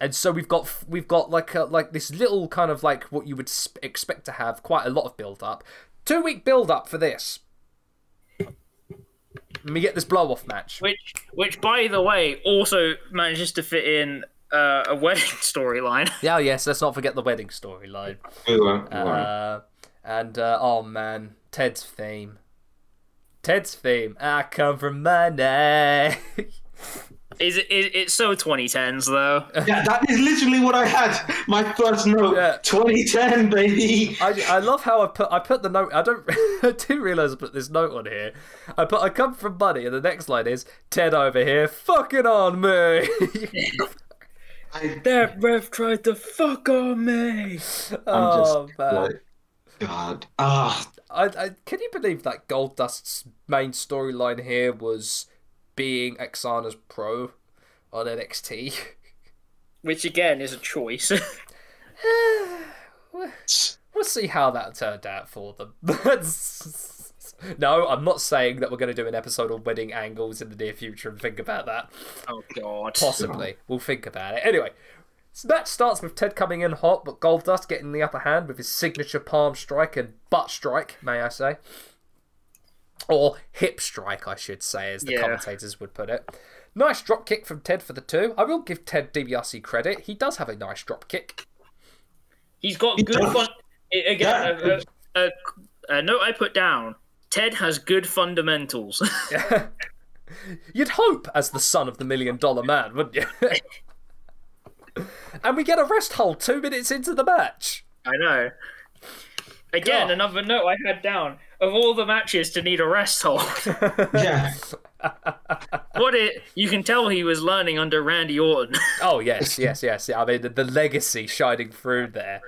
And so we've got we've got like a, like this little kind of like what you would expect to have quite a lot of build up, two week build up for this. Let me get this blow off match. Which, which, by the way, also manages to fit in uh, a wedding storyline. Yeah, yes, let's not forget the wedding storyline. We won't. We won't. Uh, and uh, oh man, Ted's theme. Ted's theme. I come from money. Is it? it it's so 2010s though. Yeah, that is literally what I had. My first note. Yeah. 2010, baby. I, I love how I put I put the note. I don't. I didn't realize I put this note on here. I put I come from money, and the next line is Ted over here fucking on me. I, That ref tried to fuck on me. I'm oh just man. like, God. Ah, I, I can you believe that Goldust's main storyline here was being Aksana's pro on NXT? Which again is a choice. We'll see how that turned out for them. no, I'm not saying that we're going to do an episode on wedding angles in the near future and think about that. oh god. Possibly. We'll think about it. Anyway, so that starts with Ted coming in hot, but Goldust getting the upper hand with his signature palm strike and butt strike, may I say. Or hip strike, I should say, as the Yeah. commentators would put it. Nice drop kick from Ted for the two. I will give Ted DiBiase credit. He does have a nice drop kick. He's got He good does. fun. Again, Yeah. a, a, a, a note I put down. Ted has good fundamentals. You'd hope, as the son of the million dollar man, wouldn't you? and we get a rest hold two minutes into the match. I know. Again, God. another note I had down. of all the matches to need a rest hold. Yeah. what it you can tell he was learning under Randy Orton. Oh yes, yes, yes. Yeah, I mean the, the legacy shining through there.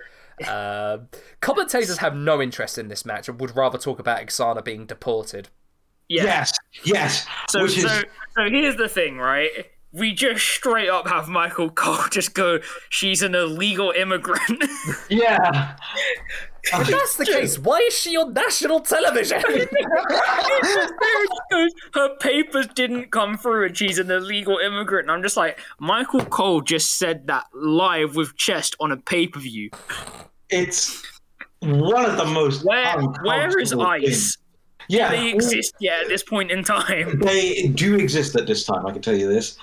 Um, commentators have no interest in this match and would rather talk about Aksana being deported. yeah. Yes. Yes. So, Which is so, so here's the thing, right? We just straight up have Michael Cole just go, she's an illegal immigrant. yeah. If that's the case, why is she on national television? Her papers didn't come through and she's an illegal immigrant. And I'm just like, Michael Cole just said that live with chest on a pay per view. It's one of the most Where where is ICE? things. Yeah. They exist yet at this point in time. They do exist at this time, I can tell you this.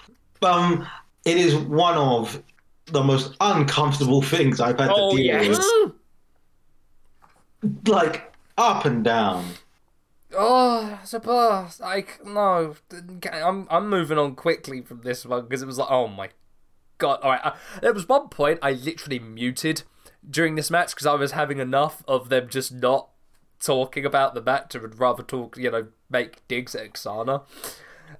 Um, it is one of the most uncomfortable things I've had Oh, to deal yes. with. Like, up and down. oh, I suppose like no, I'm I'm moving on quickly from this one because it was like oh my god. All right, I, there was one point I literally muted during this match because I was having enough of them just not talking about the match and would rather talk, you know, make digs at Aksana.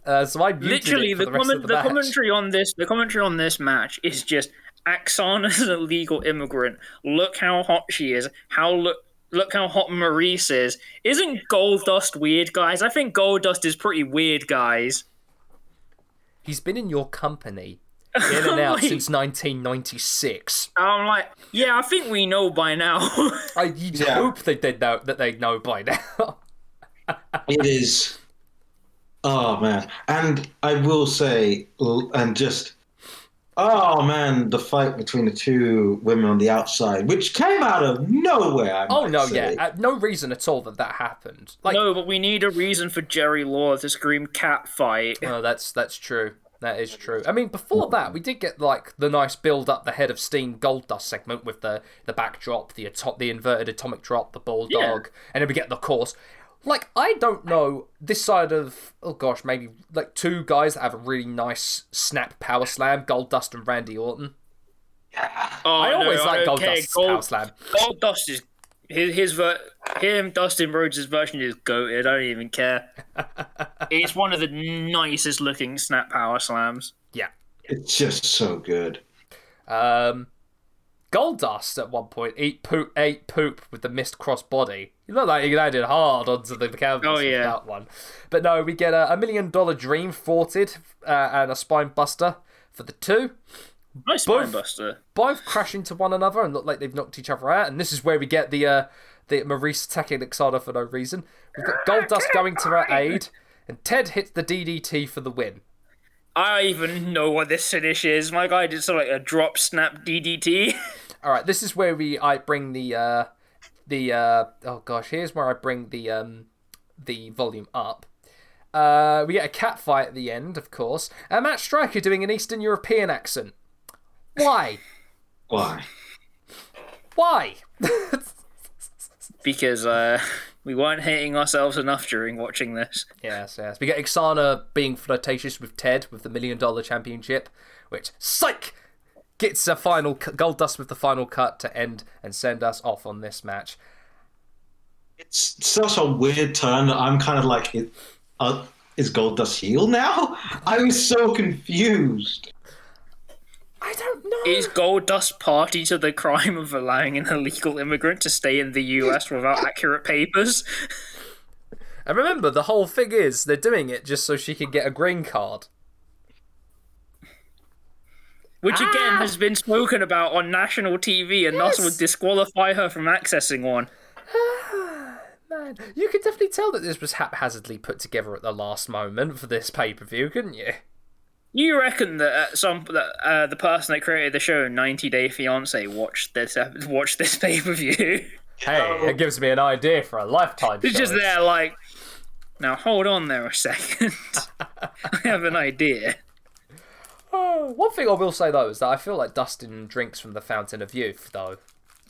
Uh, so I Literally, the, the, comment, the, the commentary on this, the commentary on this match is just Aksana's an illegal immigrant. Look how hot she is. How look. Look how hot Maurice is. Isn't Goldust weird, guys? I think Goldust is pretty weird, guys. He's been in your company in and out Wait. since 1996. I'm like, yeah, I think we know by now. I you'd Yeah. hope that they know that they know by now. It is. Oh man, and I will say, and just, oh man, the fight between the two women on the outside, which came out of nowhere. I oh might no, say. yeah, uh, no reason at all that that happened. Like, no, but we need a reason for Jerry Law to scream cat fight. no, that's that's true. That is true. I mean, before that, we did get like the nice build up the head of steam Goldust segment with the the backdrop, the ato- the inverted atomic drop, the bulldog, and then we get the course. Like, I don't know this side of oh gosh, maybe like two guys that have a really nice snap power slam, Goldust and Randy Orton. Oh, I always no, like Gold don't care. Dust's power slam. Goldust is his his ver- him Dustin Rhodes' version is goated. I don't even care. it's one of the nicest looking snap power slams. Yeah. It's just so good. Um, Goldust at one point eat poop, ate poop with the missed cross body. You look like he landed hard onto the canvas Oh, with yeah. that one. But no, we get a, a million dollar dream thwarted uh, and a spine buster for the two. Nice Both- spinebuster. Both crash into one another and look like they've knocked each other out. And this is where we get the uh, the Maurice attacking Aksana for no reason. We've got Goldust going to her aid, and Ted hits the DDT for the win. I don't even know what this finish is. My guy did sort of like a drop snap DDT. All right, this is where we I bring the uh the uh oh gosh, here's where I bring the um the volume up. Uh we get a cat fight at the end, of course. And Matt Striker doing an Eastern European accent. Why? Why? Why? because uh, we weren't hating ourselves enough during watching this. yes, yes. We get Aksana being flirtatious with Ted with the million dollar championship, which psych gets a final cu- Goldust with the final cut to end and send us off on this match. It's such a weird turn that I'm kind of like, it, uh, is Goldust heel now? I was so confused. I don't know. Is Goldust party to the crime of allowing an illegal immigrant to stay in the US without accurate papers? And remember, the whole thing is they're doing it just so she can get a green card. Which again Ah! has been spoken about on national TV and Yes. thus would disqualify her from accessing one. Man, you could definitely tell that this was haphazardly put together at the last moment for this pay per view, couldn't you? You reckon that uh, some that uh, the person that created the show, 90 Day Fiance, watched this ep- watched this pay per view? Hey, it gives me an idea for a lifetime. It's show. just there, like, now hold on there a second. I have an idea. Oh, one thing I will say though is that I feel like Dustin drinks from the fountain of youth, though,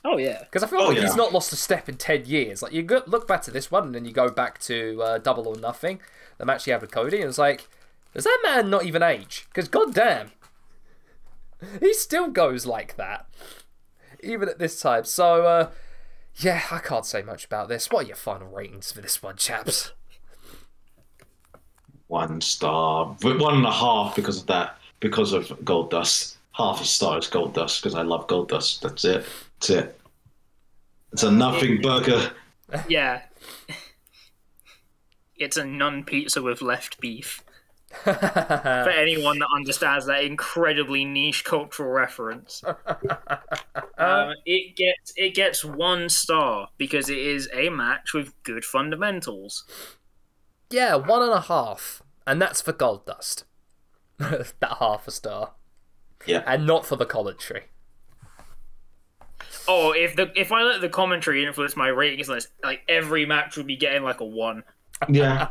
Oh yeah. because I feel Oh, like yeah. he's not lost a step in ten years. Like you look back to this one, and then you go back to uh, Double or Nothing, the match he had with Cody, and it's like, does that man not even age? Because goddamn, he still goes like that, even at this time. So uh, Yeah, I can't say much about this. What are your final ratings for this one, chaps? One star, one and a half because of that, because of Goldust. Half a star is Goldust because I love Goldust. That's it. That's it. It's a nothing burger. Yeah. It's a non pizza with left beef. For anyone that understands that incredibly niche cultural reference, um, it gets it gets one star because it is a match with good fundamentals. Yeah, one and a half. And that's for Goldust. that half a star. Yeah. And not for the commentary. Oh, if the if I let the commentary influence my ratings list, like every match would be getting like a one Yeah.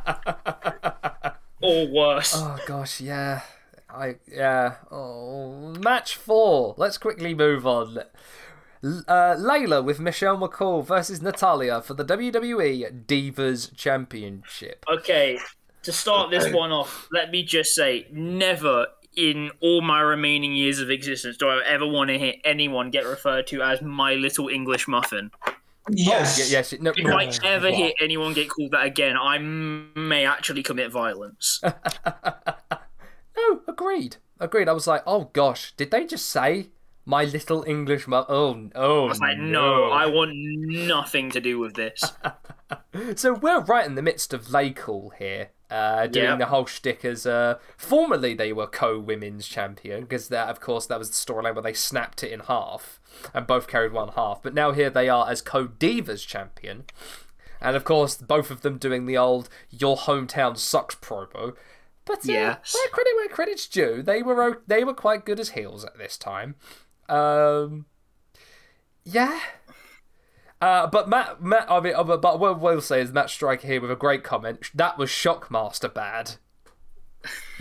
Or worse. Oh gosh, yeah. I yeah. Oh, match four. Let's quickly move on. L- Uh, Layla with Michelle McCool versus Natalya for the WWE Divas Championship. Okay, to start this one off, let me just say, never in all my remaining years of existence do I ever want to hear anyone get referred to as my little English muffin. Yes. Yeah, yes. No, If I ever hear anyone get called that again, I may actually commit violence. no, agreed. Agreed. I was like, oh gosh, did they just say my little English mu- Oh, oh I was like, no, I want nothing to do with this. So we're right in the midst of Laycool here, uh, doing Yep. the whole shtick as uh, formerly they were co-women's champion because that, of course, that was the storyline where they snapped it in half and both carried one half. But now here they are as co-divas champion, and of course both of them doing the old "Your hometown sucks" promo. But uh, Yes. where credit where credit's due, they were they were quite good as heels at this time. Um, yeah. Uh, but Matt, Matt, I mean, but but what we'll say is Matt Striker here with a great comment. That was Shockmaster bad.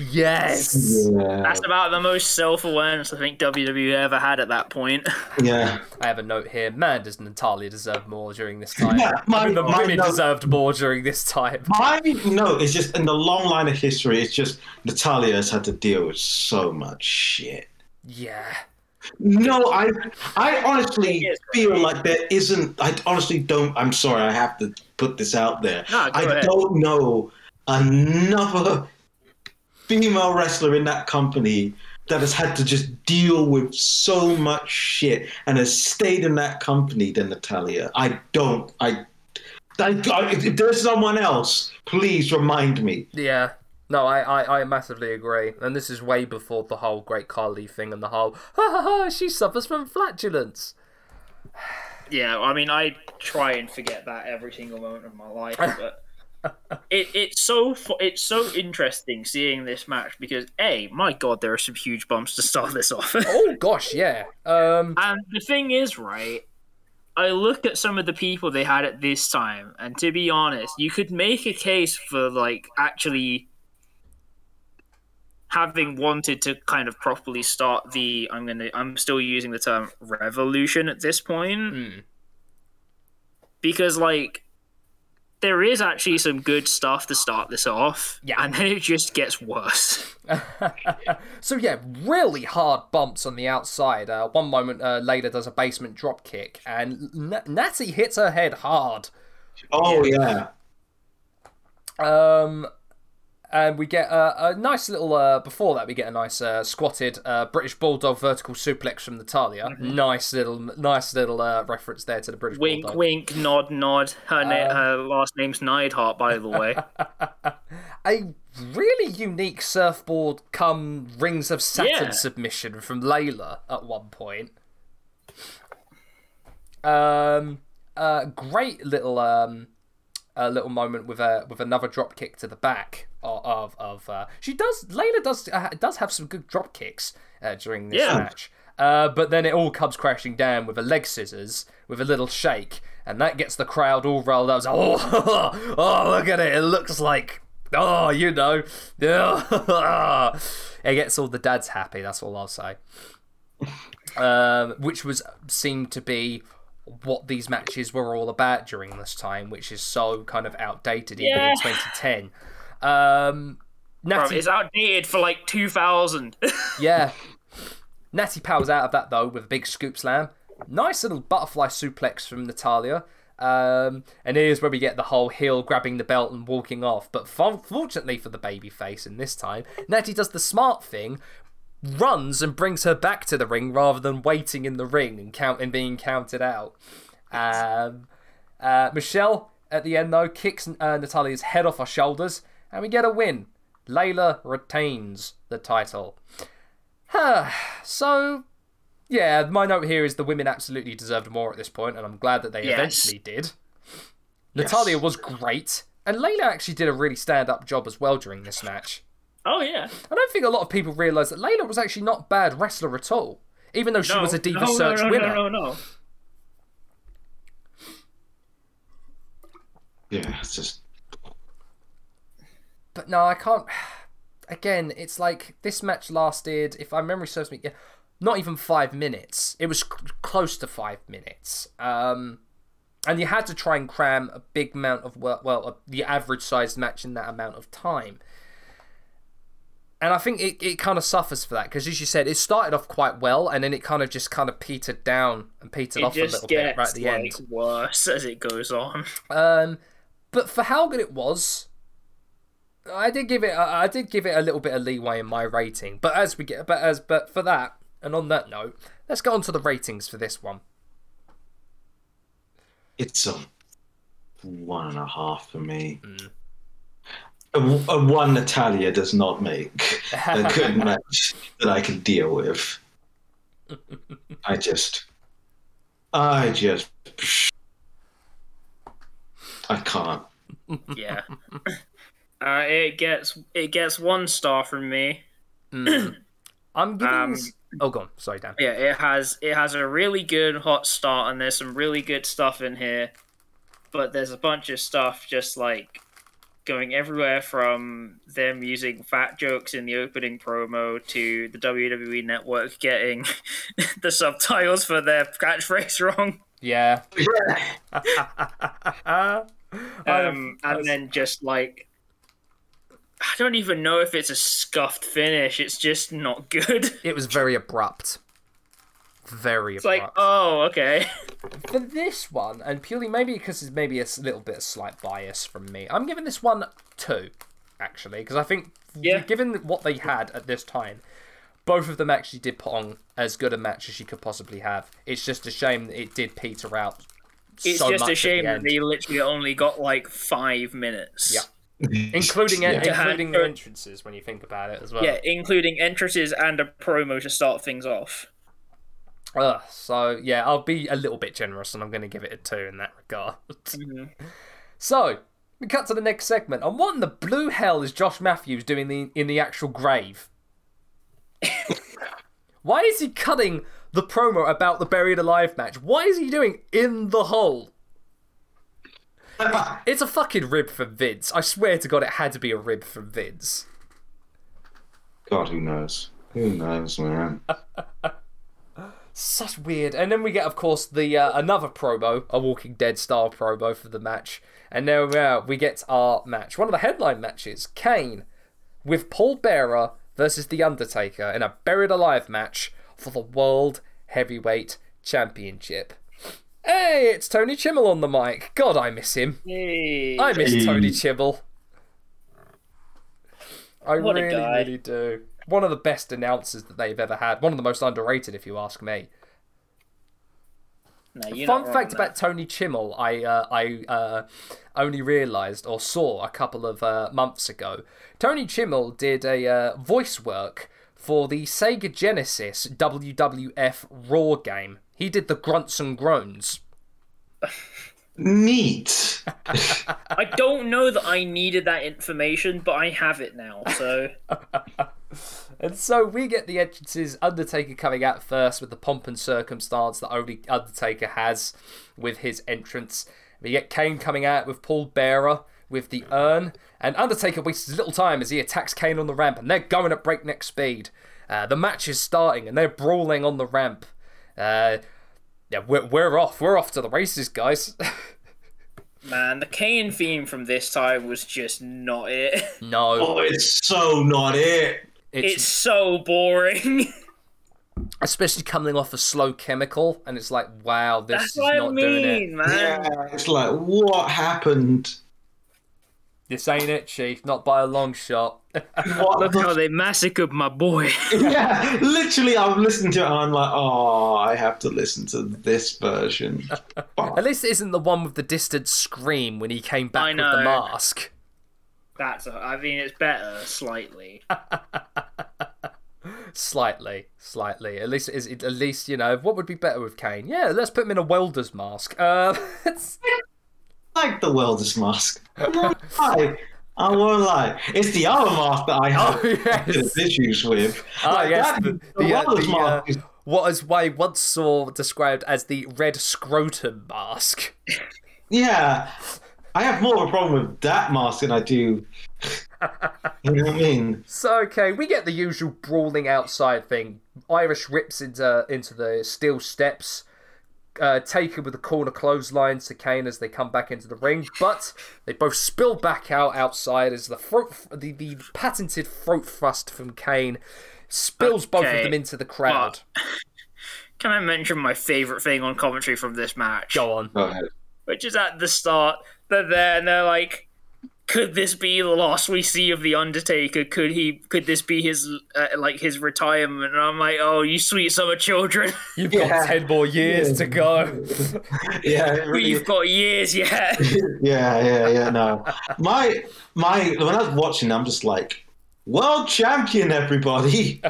Yes. Yeah. That's about the most self awareness I think WWE ever had at that point. Yeah. I have a note here. Man, doesn't Natalya deserve more during this time? Yeah, my- I mean, the my women note- deserved more during this time. I no, it's just in the long line of history. It's just Natalya has had to deal with so much shit. Yeah. No, I I honestly feel like there isn't. I honestly don't. I'm sorry. I have to put this out there. No, I ahead. don't know another female wrestler in that company that has had to just deal with so much shit and has stayed in that company than Natalya. I don't. I. I, I if there's someone else, please remind me. Yeah. No, I, I, I massively agree. And this is way before the whole Great Khali thing and the whole, ha ha ha, she suffers from flatulence. Yeah, I mean, I try and forget that every single moment of my life, but it, it's so it's so interesting seeing this match because a my god, there are some huge bumps to start this off. Oh, gosh, yeah. Um, and the thing is, right? I look at some of the people they had at this time, and to be honest, you could make a case for like actually having wanted to kind of properly start the I'm gonna I'm still using the term revolution at this point hmm. because like there is actually some good stuff to start this off Yeah. and then it just gets worse so yeah, really hard bumps on the outside. Uh, one moment uh, later does a basement drop kick, and N- Natty hits her head hard. Oh yeah. Um, and we get a, a nice little. Uh, before that, we get a nice uh, squatted uh, British bulldog vertical suplex from Natalya. Nice little, nice little uh, reference there to the British wink bulldog. wink nod nod her na- Um, her last name's Neidhart by the way A really unique surfboard come rings of Saturn Yeah. submission from Layla at one point. Um, uh, great little um, a little moment with a with another drop kick to the back of of, of uh, she does Layla does uh, does have some good drop kicks uh, during this Yeah. match. Uh, but then it all comes crashing down with a leg scissors with a little shake, and that gets the crowd all rolled up. Like, oh, oh, look at it! It looks like oh, you know, it gets all the dads happy. That's all I'll say. Um, which was seemed to be what these matches were all about during this time, which is so kind of outdated even Yeah. in 2010. Um, Natty, it's outdated for like 2000 yeah, Natty powers out of that though with a big scoop slam. nice little butterfly suplex from Natalya. Um, and here's where we get the whole heel grabbing the belt and walking off. But fortunately for the babyface in this time, Natty does the smart thing, runs and brings her back to the ring rather than waiting in the ring and count and being counted out. Um, uh, Michelle at the end though kicks uh, Natalya's head off her shoulders, and we get a win. Layla retains the title. so, yeah, my note here is the women absolutely deserved more at this point, and I'm glad that they Yes. eventually did. Natalya was great, and Layla actually did a really stand up job as well during this match. Oh yeah. I don't think a lot of people realise that Layla was actually not a bad wrestler at all, even though she No, was a Diva no, no, Search no, winner. No, no, no. Yeah, it's just But no, I can't. Again, it's like this match lasted, if my memory serves me, yeah, not even five minutes. It was c- close to five minutes. Um, and you had to try and cram a big amount of work, well, uh, the average sized match in that amount of time. And I think it, it kind of suffers for that because, as you said, it started off quite well and then it kind of just kind of petered down and petered It off a little bit right at the like end. worse as it goes on. Um, but for how good it was, I did give it. I did give it a little bit of leeway in my rating. But as we get, but as but for that, and on that note, let's get on to the ratings for this one. it's a one and a half for me. Mm. A, a one Natalya does not make a good match that I can deal with. I just, I just, I can't. Yeah. uh, it gets it gets one star from me. I'm giving. Um, oh, go on. Sorry, Dan. Yeah, it has it has a really good hot start and there's some really good stuff in here. But there's a bunch of stuff just like going everywhere from them using fat jokes in the opening promo to the WWE network getting the subtitles for their catchphrase wrong. Yeah. I- Um, and then just like I don't even know if it's a scuffed finish. It's just not good. it was very abrupt. Very abrupt. Like, oh, okay. for this one, and purely maybe because it's maybe a little bit of slight bias from me, I'm giving this one two, actually, because I think Yeah. given what they had at this time, both of them actually did put on as good a match as you could possibly have. It's just a shame that it did peter out. It's so just a shame the that they literally only got like five minutes. Yeah. including Yeah. including the entrances when you think about it as well. Yeah, including entrances and a promo to start things off. Ugh, so yeah, I'll be a little bit generous, and I'm going to give it a two in that regard. Mm-hmm. So we cut to the next segment, and what in the blue hell is Josh Matthews doing the, in the actual grave? Why is he cutting the promo about the buried alive match? Why is he doing in the hole? It's a fucking rib from Vince. I swear to God, it had to be a rib from Vince. God, who knows? Who knows, man? Such weird. And then we get, of course, the uh, another promo, a Walking Dead style promo for the match. And now uh, we get our match, one of the headline matches, Kane with Paul Bearer versus The Undertaker in a buried alive match for the World Heavyweight Championship. Hey, it's Tony Chimel on the mic. God, I miss him. Hey. I miss Hey. Tony Chimel. I What really, really do. One of the best announcers that they've ever had. One of the most underrated, if you ask me. No, Fun fact on about Tony Chimel, I uh, I uh, only realised or saw a couple of uh, months ago. Tony Chimel did a uh, voice work for the Sega Genesis WWF Raw game. He did the grunts and groans. Neat. I don't know that I needed that information, but I have it now. So And so we get the entrances, Undertaker coming out first with the pomp and circumstance that only Undertaker has with his entrance. We get Kane coming out with Paul Bearer with the urn, and Undertaker wastes little time as he attacks Kane on the ramp, and they're going at breakneck speed. Uh, the match is starting, and they're brawling on the ramp. Uh, yeah, we're, we're off. We're off to the races, guys. man, the Kane theme from this time was just not it. no, Oh, it's so not it. It's so boring. especially coming off a slow chemical, and it's like, wow, this That's is what not I doing it. mean, man. Yeah, it's like what happened? This ain't it, Chief. Not by a long shot. What Look how they massacred my boy. yeah, literally, I'm listening to it and I'm like, oh, I have to listen to this version. At least it isn't the one with the distant scream when he came back I with the mask. That's. A, I mean, it's better slightly. Slightly, slightly. At least, is at least you know what would be better with Kane? Yeah, let's put him in a welder's mask. Uh, it's- I like the welder's mask. I won't lie. I won't lie. It's the other mask that I have oh yes, issues with. ah Like, yes. that- The, the the, uh, the, uh, is what as I once saw described as the red scrotum mask. Yeah, I have more of a problem with that mask than I do. you know what I mean? So okay, we get the usual brawling outside thing. Irish rips into into the steel steps. Uh, taken with the corner clothesline to Kane as they come back into the ring, but they both spill back out outside as the throat, the, the patented throat thrust from Kane spills both of them into the crowd. Can I mention my favorite thing on commentary from this match? Go on. Go ahead. Which is at the start. They're there and they're like, "Could this be the last we see of the Undertaker? Could he? Could this be his uh, like his retirement?" And I'm like, "Oh, you sweet summer children, You've Yeah. got ten more years to go. Yeah, it really- you've got years yet." yeah, yeah, yeah. No, my my when I was watching, I'm just like, world champion, everybody.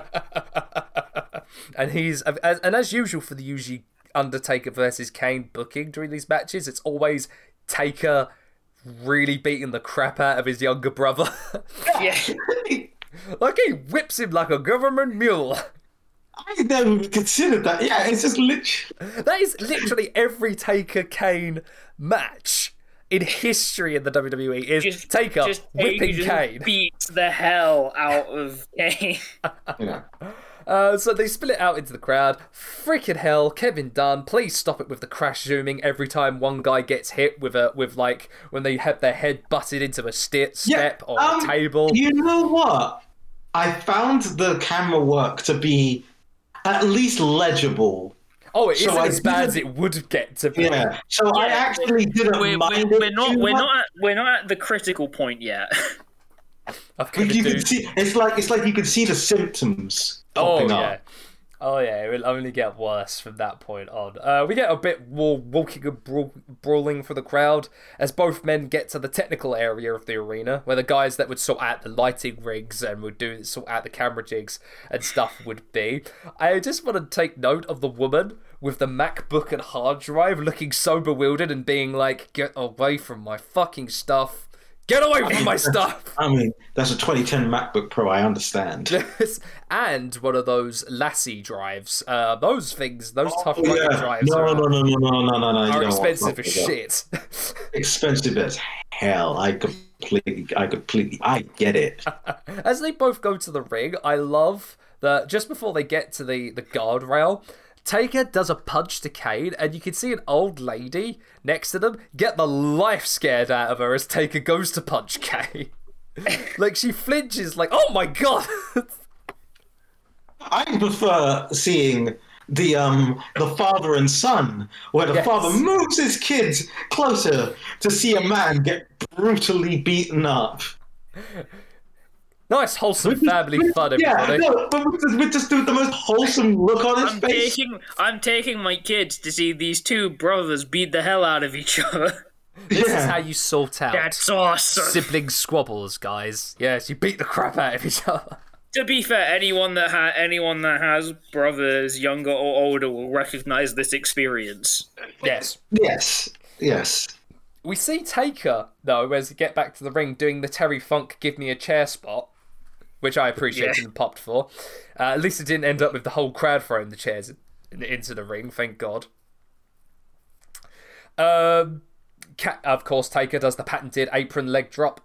and he's as, and as usual for the usually Undertaker versus Kane booking during these matches, it's always Taker really beating the crap out of his younger brother. yeah, like he whips him like a government mule. I never considered that. Yeah, it's just literally. That is literally every Taker Kane match in history in the WWE is just Taker just whipping just Kane. beats the hell out of Kane. You know, Uh, so they spill it out into the crowd. Freaking hell, Kevin Dunn, please stop it with the crash zooming every time one guy gets hit with a with like when they have their head butted into a sti- step or um, a table. You know what? I found the camera work to be at least legible. oh, it so isn't I as bad as it would get to be. Yeah. So I actually didn't We're, mind we're, it we're not we're much. not at, we're not at the critical point yet. I've come to You do- can see it's like it's like you can see the symptoms Oh yeah. up. Oh yeah, it will only get worse from that point on. Uh, we get a bit more walking and brawl- brawling for the crowd as both men get to the technical area of the arena, where the guys that would sort out the lighting rigs and would do sort out the camera jigs and stuff would be. I just want to take note of the woman with the MacBook and hard drive looking so bewildered and being like, "Get away from my fucking stuff! Get away from my stuff!" I mean, that's a 2010 MacBook Pro. I understand. and one of those LaCie drives. Uh, those things, those tough Oh, rugged yeah. drives No, are, no, no, no, no, no, no, no. you are expensive as fuck with that. shit. Expensive as hell. I completely, I completely, I get it. As they both go to the ring, I love that just before they get to the, the guardrail, Taker does a punch to Kane, and you can see an old lady next to them get the life scared out of her as Taker goes to punch Kane. like she flinches, like, oh my god! I prefer seeing the um the father and son, where the Yes. father moves his kids closer to see a man get brutally beaten up. nice, wholesome family fun, Yeah, everybody. no, but with just, with just the, the most wholesome look on his I'm face. taking I'm taking my kids to see these two brothers beat the hell out of each other. This is how you sort out That's awesome. sibling squabbles, guys. Yes, you beat the crap out of each other. to be fair, anyone that ha- anyone that has brothers younger or older will recognize this experience. Yes. Yes, yes. We see Taker, though, as we get back to the ring, doing the Terry Funk give me a chair spot, which I appreciated Yeah. and popped for. Uh, at least it didn't end up with the whole crowd throwing the chairs into the ring, thank God. Um, of course, Taker does the patented apron leg drop.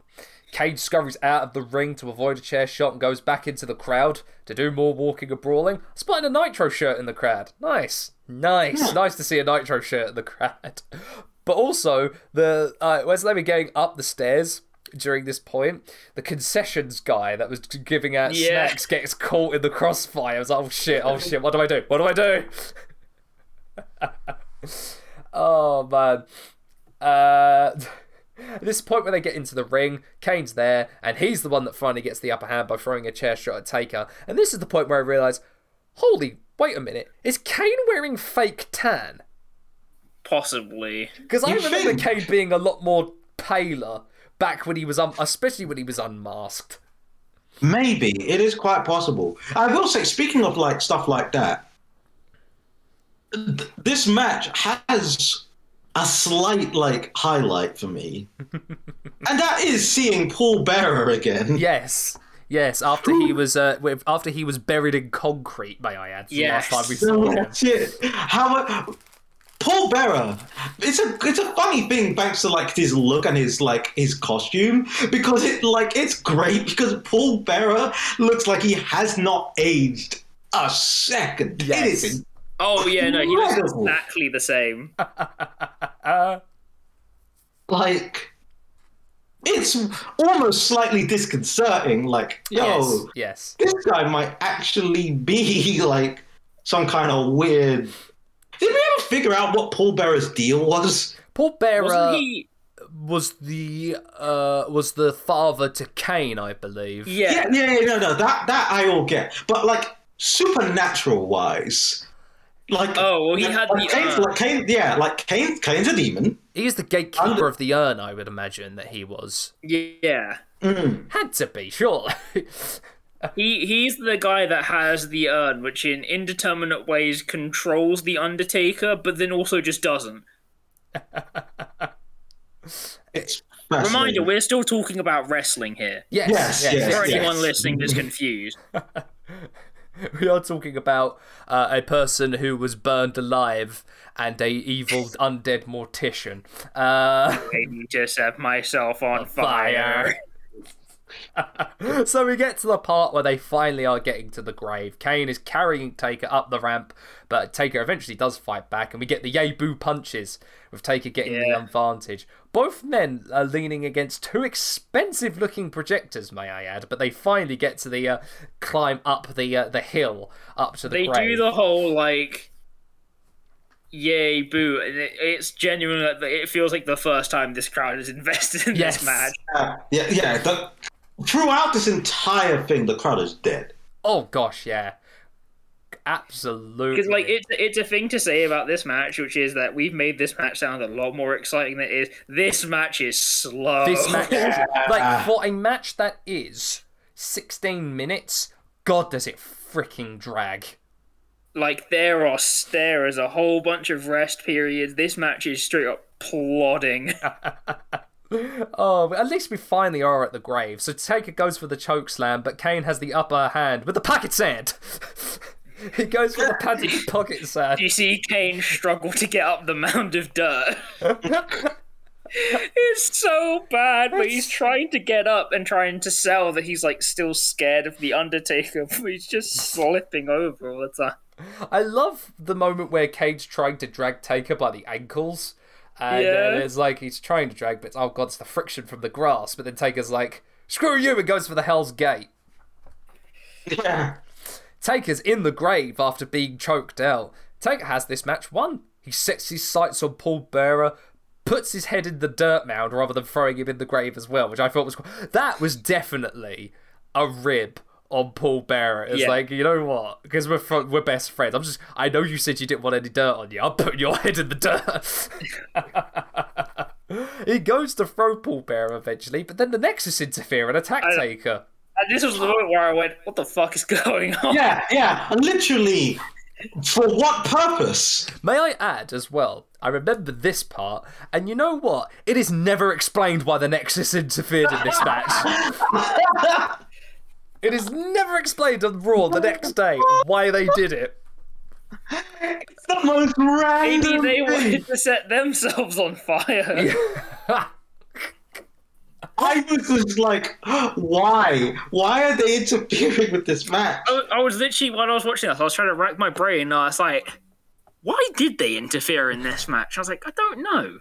Cage scurries out of the ring to avoid a chair shot and goes back into the crowd to do more walking and brawling. Spotting a Nitro shirt in the crowd. Nice. Nice. Nice to see a Nitro shirt in the crowd. But also, the uh, as they were going up the stairs, during this point. The concessions guy that was giving out Yeah. snacks gets caught in the crossfire. I was like, oh shit, oh shit, what do I do? What do I do? oh man. Uh, at this point where they get into the ring, Kane's there, and he's the one that finally gets the upper hand by throwing a chair shot at Taker. And this is the point where I realise, holy, wait a minute, is Kane wearing fake tan? Possibly. Because I remember think? Kane being a lot more paler back when he was, un- especially when he was unmasked. Maybe it is quite possible. I will say, speaking of like stuff like that, th- this match has a slight like highlight for me, and that is seeing Paul Bearer again. Yes. Yes, after he was uh, with, after he was buried in concrete, may I add, the Yes. last time we saw him. That's it. How Paul Bearer. It's a it's a funny thing thanks to like his look and his like his costume because it like it's great because Paul Bearer looks like he has not aged a second. Yes. is Oh yeah, no, he looks exactly the same. Uh, like it's almost slightly disconcerting. Like, yo, yes, yes. this guy might actually be like some kind of weird. Did we ever figure out what Paul Bearer's deal was? Paul Bearer Wasn't he? was the uh, was the father to Kane, I believe. Yeah. Yeah, yeah, yeah, no, no, that that I all get, but like supernatural wise, like Oh, well, he had like the Kane's, urn. like Kane, yeah, like Kane, Kane's a demon. He is the gatekeeper Under- of the urn, I would imagine that he was. Yeah. Mm. Had to be, surely. He he's the guy that has the urn, which in indeterminate ways controls the Undertaker, but then also just doesn't. It's Reminder: we're still talking about wrestling here. yes, Yes, yes, yes, For yes. anyone listening that's confused, We are talking about uh, a person who was burned alive and a evil undead mortician. Uh, I need to set myself on fire. so we get to the part where they finally are getting to the grave. Kane is carrying Taker up the ramp, but Taker eventually does fight back, and we get the yay boo punches with Taker getting the advantage. Both men are leaning against two expensive looking projectors, may I add, but they finally get to the uh, climb up the uh, the hill up to the They grave. do the whole like, yay boo, and it, it's genuine. It feels like the first time this crowd is invested in Yes. this match. Yeah, yeah, yeah. The, throughout this entire thing, the crowd is dead. Oh gosh, yeah, absolutely. Because like it's it's a thing to say about this match, which is that we've made this match sound a lot more exciting than it is. This match is slow. this match, like for a match that is 16 minutes, God, does it freaking drag. like there are there is a whole bunch of rest periods. This match is straight up plodding. Oh, at least we finally are at the grave. So Taker goes for the choke slam, but Kane has the upper hand with the pocket sand. he goes for the padded pocket sand. you see Kane struggle to get up the mound of dirt. it's so bad, but he's trying to get up and trying to sell that he's like still scared of the Undertaker, but he's just slipping over all the time. I love the moment where Kane's trying to drag Taker by the ankles. And Yeah. uh, it's like he's trying to drag, but oh god, it's the friction from the grass. But then Taker's like, screw you, and goes for the Hell's Gate. Yeah. Taker's in the grave after being choked out. Taker has this match won. He sets his sights on Paul Bearer, puts his head in the dirt mound rather than throwing him in the grave as well, which I thought was that was definitely a rib on Paul Bearer. It's Yeah. like you know what? Because we're fr- we're best friends. I'm just I know you said you didn't want any dirt on you. I'm putting your head in the dirt. he goes to throw Paul Bearer eventually, but then the Nexus interfere and attack I- Taker. And this was the moment where I went, "What the fuck is going on?" Yeah, yeah. Literally, for what purpose? May I add as well, I remember this part, and you know what? It is never explained why the Nexus interfered in this match. It is never explained on Raw the next day why they did it. It's the most random Maybe they thing. wanted to set themselves on fire. I was just like, why? Why are they interfering with this match? I, I was literally when I was watching this, I was trying to rack my brain. And I was like, "Why did they interfere in this match?" I was like, "I don't know."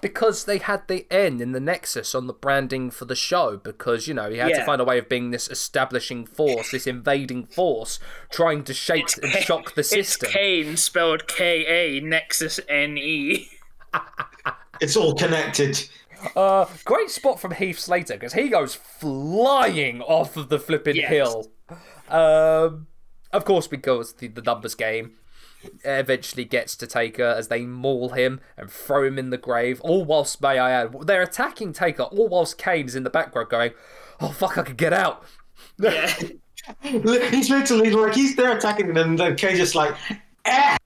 Because they had the N in the Nexus on the branding for the show, because you know he had to find a way of being this establishing force, this invading force, trying to shake and shock the system. It's system. Kane spelled K A Nexus N E. It's all connected. Uh, great spot from Heath Slater because he goes flying off of the flipping Yes. hill. Um, of course, because the, the numbers game eventually gets to Taker as they maul him and throw him in the grave. All whilst, may I add, they're attacking Taker. All whilst Kane is in the background going, "Oh fuck, I could get out." Yeah. He's literally like he's there attacking them, and then Kane just like, eh,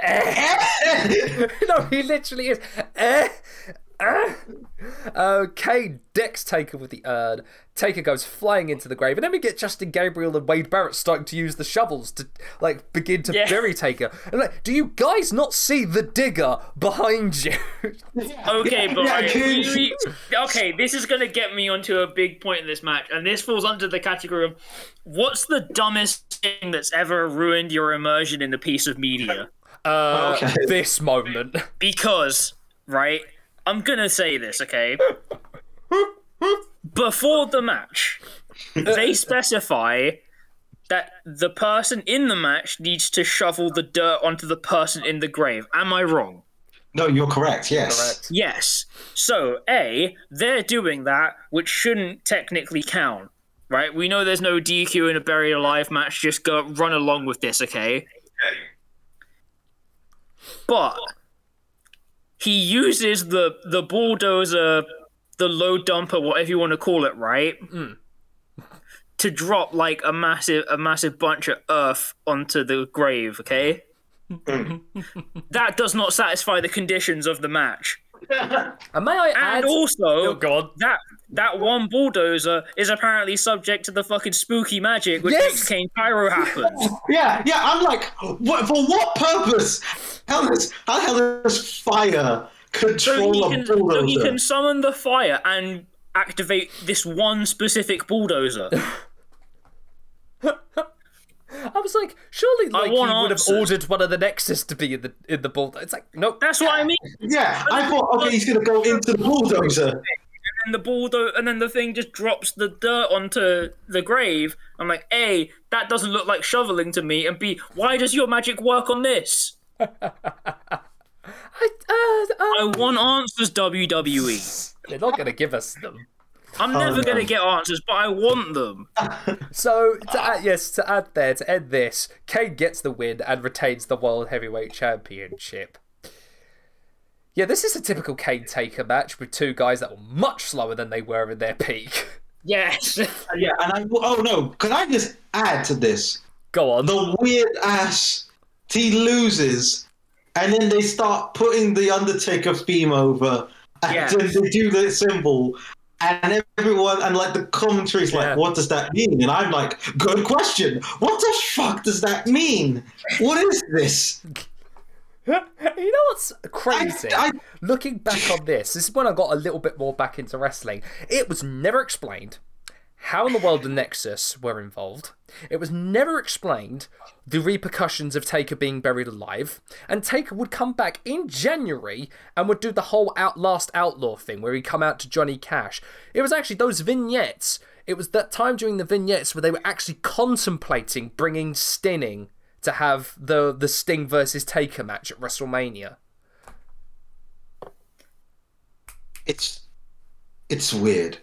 eh. no, he literally is. Eh, Kane decks Taker with the urn. Taker goes flying into the grave, and then we get Justin Gabriel and Wade Barrett starting to use the shovels to like begin to Yeah. bury Taker. And like, do you guys not see the digger behind you? Okay, Yeah, but yeah, we- we- okay, this is gonna get me onto a big point in this match, and this falls under the category of what's the dumbest thing that's ever ruined your immersion in a piece of media? Uh, Okay. This moment. Because, right, I'm gonna say this, okay? Before the match, they specify that the person in the match needs to shovel the dirt onto the person in the grave. Am I wrong? No, you're correct. Yes. Correct. Yes. So, A, they're doing that, which shouldn't technically count, right? We know there's no DQ in a buried alive match. Just go run along with this, okay? But he uses the the bulldozer, the load dumper, whatever you want to call it, right? Mm. To drop like a massive a massive bunch of earth onto the grave, okay? that does not satisfy the conditions of the match. And may I add? And also, oh god. that that one bulldozer is apparently subject to the fucking spooky magic which Yes! makes Kane Pyro happen. Yeah, yeah. I'm like, what, for what purpose? How does how hell does fire So control he, a can, so he can summon the fire and activate this one specific bulldozer. I was like, surely like he want would have ordered one of the Nexus to be in the in the bulldozer. It's like, nope. That's what I mean. Yeah, I thought, okay, he's gonna go into the bulldozer. And the bulldozer, and then the thing just drops the dirt onto the grave. I'm like, A, that doesn't look like shoveling to me, and B, why does your magic work on this? I, uh, uh, I want answers, WWE. they're not gonna give us them. I'm never no. gonna get answers, but I want them. So, to add, yes, to add there, to end this, Kane gets the win and retains the World Heavyweight Championship. Yeah, this is a typical Kane Taker match with two guys that were much slower than they were in their peak. Yes. Uh, yeah, and I oh no, can I just add to this Go on. the weird ass he loses, and then they start putting the Undertaker theme over, and Yeah. then they do the symbol, and everyone and like the commentary's Yeah. like, what does that mean? And I'm like, good question. What the fuck does that mean? What is this? you know what's crazy? I- Looking back on this, this is when I got a little bit more back into wrestling. It was never explained how in the world the Nexus were involved. It was never explained the repercussions of Taker being buried alive. And Taker would come back in January and would do the whole Outlast Outlaw thing where he'd come out to Johnny Cash. It was actually those vignettes. It was that time during the vignettes where they were actually contemplating bringing Sting in to have the the Sting versus Taker match at WrestleMania. It's it's weird.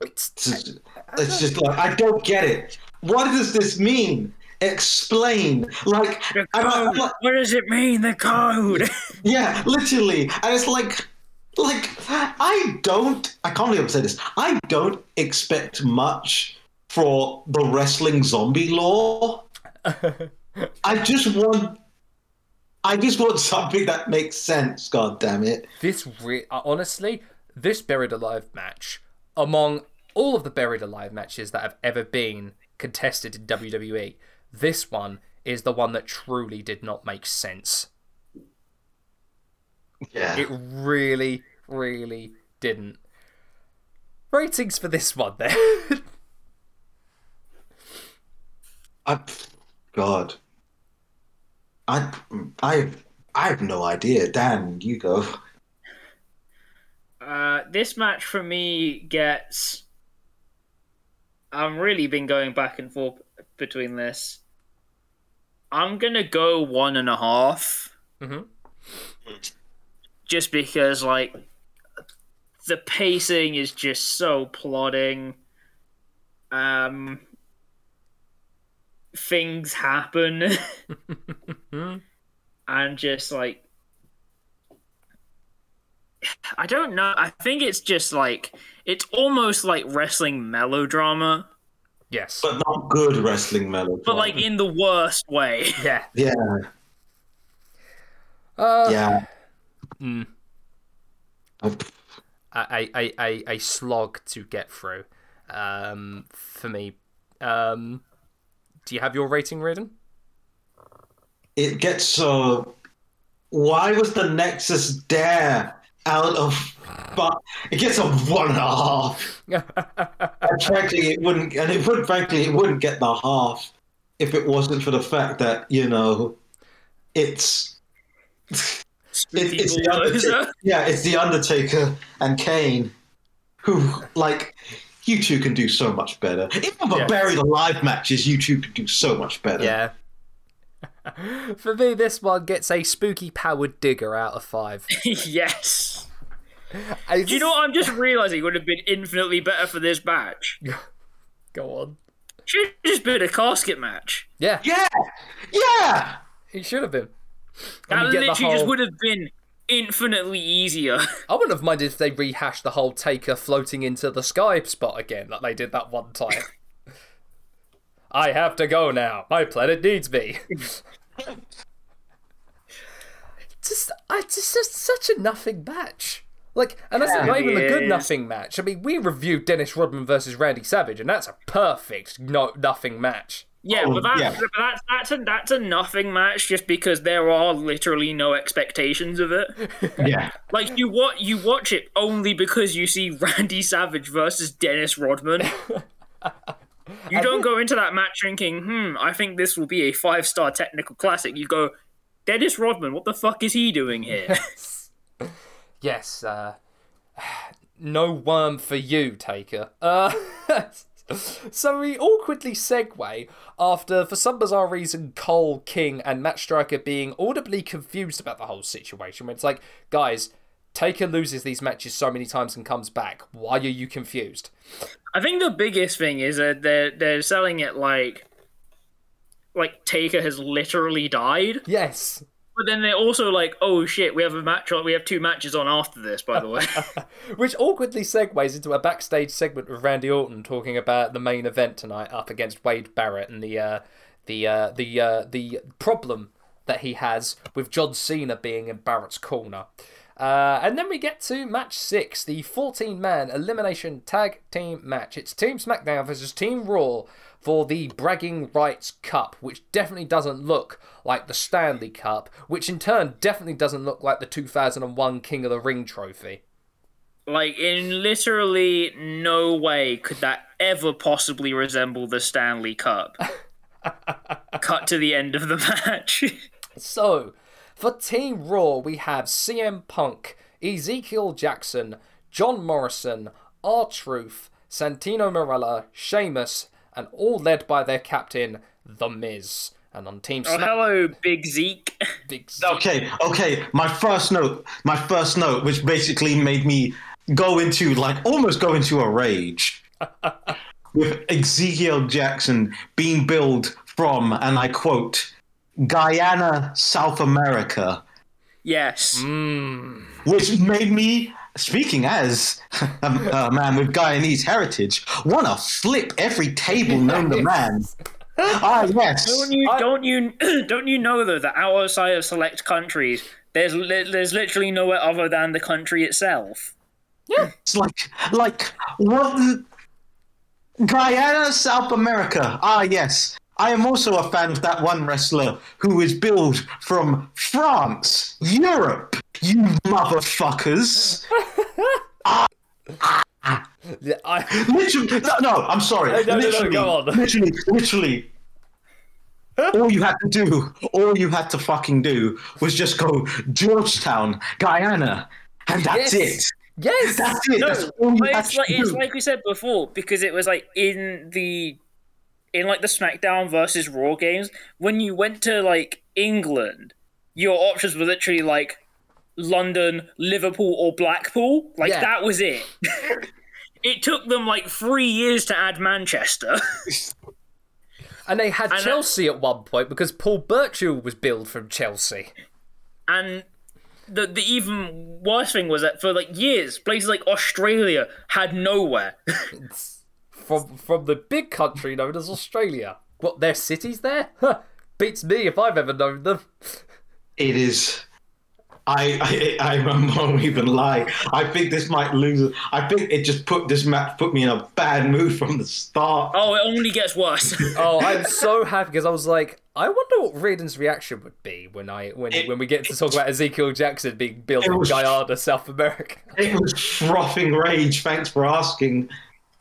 It's It's just, it's just like I don't get it. What does this mean? Explain. Like, I'm, I'm like, What does it mean? The code. yeah, literally, and it's like, like I don't. I can't even say this. I don't expect much for the wrestling zombie lore. I just want. I just want something that makes sense. God damn it! this re- honestly, this Buried Alive match, among all of the Buried Alive matches that have ever been contested in WWE, this one is the one that truly did not make sense. Yeah. It really, really didn't. Ratings for this one then. I, God. I, I, I have no idea. Dan, you go. Uh, this match for me gets. I'm really been going back and forth between this. I'm gonna go one and a half. Mhm. Just because, like, the pacing is just so plodding. Um, things happen, and just like I don't know. I think it's just like it's almost like wrestling melodrama, Yes. But not good wrestling melodrama. but like in the worst way. yeah. yeah, Uh, yeah. Mm. A, a, a, a slog to get through um, for me. Um, do you have your rating, Riordan? It gets so. Why was the Nexus there out of? But it gets a one and a half. And frankly, it wouldn't, and it would. Frankly, it wouldn't get the half if it wasn't for the fact that you know, it's. It, it's the Undertaker. Yeah, it's the Undertaker and Kane, who like you two can do so much better. Even the Yeah. buried alive matches, you two can do so much better. yeah. for me, this one gets a spooky powered digger out of five. yes. I Do you know what I'm just realizing would have been infinitely better for this match? Go on. Should have just been a casket match. Yeah, Yeah, yeah. he should have been. That And you get the literally just would have been infinitely easier. I wouldn't have minded if they rehashed the whole Taker floating into the sky spot again, like they did that one time. I have to go now. My planet needs me. just, I just, just such a nothing match. Like, and that's Yeah, not even a good nothing match. I mean, we reviewed Dennis Rodman versus Randy Savage, and that's a perfect no nothing match. Yeah, Oh, but, that, yeah. but that's that's a that's a nothing match just because there are literally no expectations of it. Yeah. Like you what you watch it only because you see Randy Savage versus Dennis Rodman. You don't go into that match thinking, "Hmm, I think this will be a five-star technical classic." You go, "Dennis Rodman, what the fuck is he doing here?" Yes, uh, no worm for you, Taker. Uh, so we awkwardly segue after, for some bizarre reason, Cole, King, and Matt Striker being audibly confused about the whole situation. When it's like, guys, Taker loses these matches so many times and comes back. Why are you confused? I think the biggest thing is that they're they're selling it like like Taker has literally died. Yes. But then they're also like, oh shit, we have a match on. We have two matches on after this, by the way. Which awkwardly segues into a backstage segment with Randy Orton talking about the main event tonight up against Wade Barrett and the uh, the uh, the uh, the problem that he has with John Cena being in Barrett's corner. Uh, and then we get to match six, the 14 man elimination tag team match. It's Team SmackDown versus Team Raw for the Bragging Rights Cup, which definitely doesn't look like the Stanley Cup, which in turn definitely doesn't look like the 2001 King of the Ring trophy. like, in literally no way could that ever possibly resemble the Stanley Cup. Cut to the end of the match. So, for Team Raw, we have CM Punk, Ezekiel Jackson, John Morrison, R Truth, Santino Marella, Sheamus, and all led by their captain, The Miz. And on Team oh, hello, Big Zeke. Big Z- Okay, okay. My first note, my first note, which basically made me go into like almost go into a rage with Ezekiel Jackson being billed from, and I quote, Guyana, South America, Yes. Mm. which made me. Speaking as a, a man with Guyanese heritage, want to flip every table known to man. Ah, yes. Don't you don't you don't you know though that outside of select countries, there's li- there's literally nowhere other than the country itself. Yeah, it's like, like what? Guyana, South America. Ah, yes. I am also a fan of that one wrestler who is billed from France, Europe. You motherfuckers! Yeah, I, Literally, no, no. I'm sorry. no, no, no, literally, go on. literally, literally. All you had to do, all you had to fucking do, was just go Georgetown, Guyana, and that's Yes. it. Yes. That's it. No, That's all you but it's to like it's like we said before because it was like in the in like the SmackDown versus Raw games when you went to like England, your options were literally like London, Liverpool, or Blackpool. Like Yeah. that was it. it took them like three years to add Manchester. And they had And that- Chelsea at one point because Paul Burchill was billed from Chelsea. and the the even worse thing was that for like years, places like Australia had nowhere. From from the big country known as Australia. What, their cities there? Huh. Beats me if I've ever known them. It is. I, I I won't even lie. I think this might lose. I think it just put this match put me in a bad mood from the start. oh, it only gets worse. Oh, I'm so happy because I was like, I wonder what Riordan's reaction would be when I when It- when we get to talk about Ezekiel Jackson being built It in was- Guyana, South America. It was frothing rage. Thanks for asking.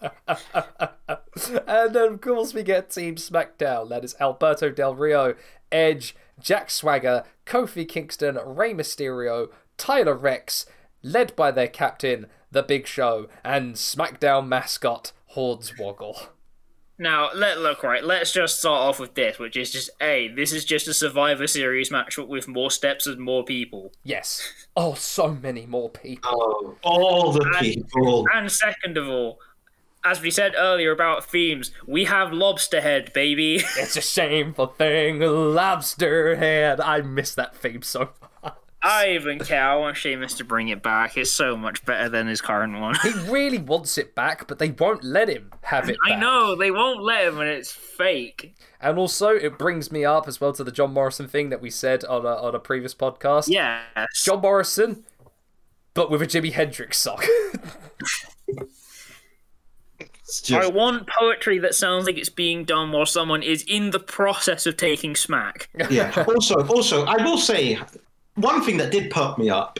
And then, of course, we get Team SmackDown. That is Alberto Del Rio, Edge, Jack Swagger, Kofi Kingston, Rey Mysterio, Tyler Reks, led by their captain, The Big Show, and SmackDown mascot, Hornswoggle. Now, let look right. Let's just start off with this, which is just a. This is just a Survivor Series match with more steps and more people. Yes. Oh, so many more people. Oh, all the people. And second of all, as we said earlier about themes, we have Lobster Head, baby. It's a shameful thing, lobster head. I miss that theme so much. I even care. I want Sheamus to bring it back. It's so much better than his current one. He really wants it back, but they won't let him have it I know they won't let him, and it's fake. And also, it brings me up as well to the John Morrison thing that we said on a, on a previous podcast. Yes. John Morrison, but with a Jimi Hendrix song. It's I want poetry that sounds like it's being done while someone is in the process of taking smack. yeah. Also, also, I will say one thing that did perk me up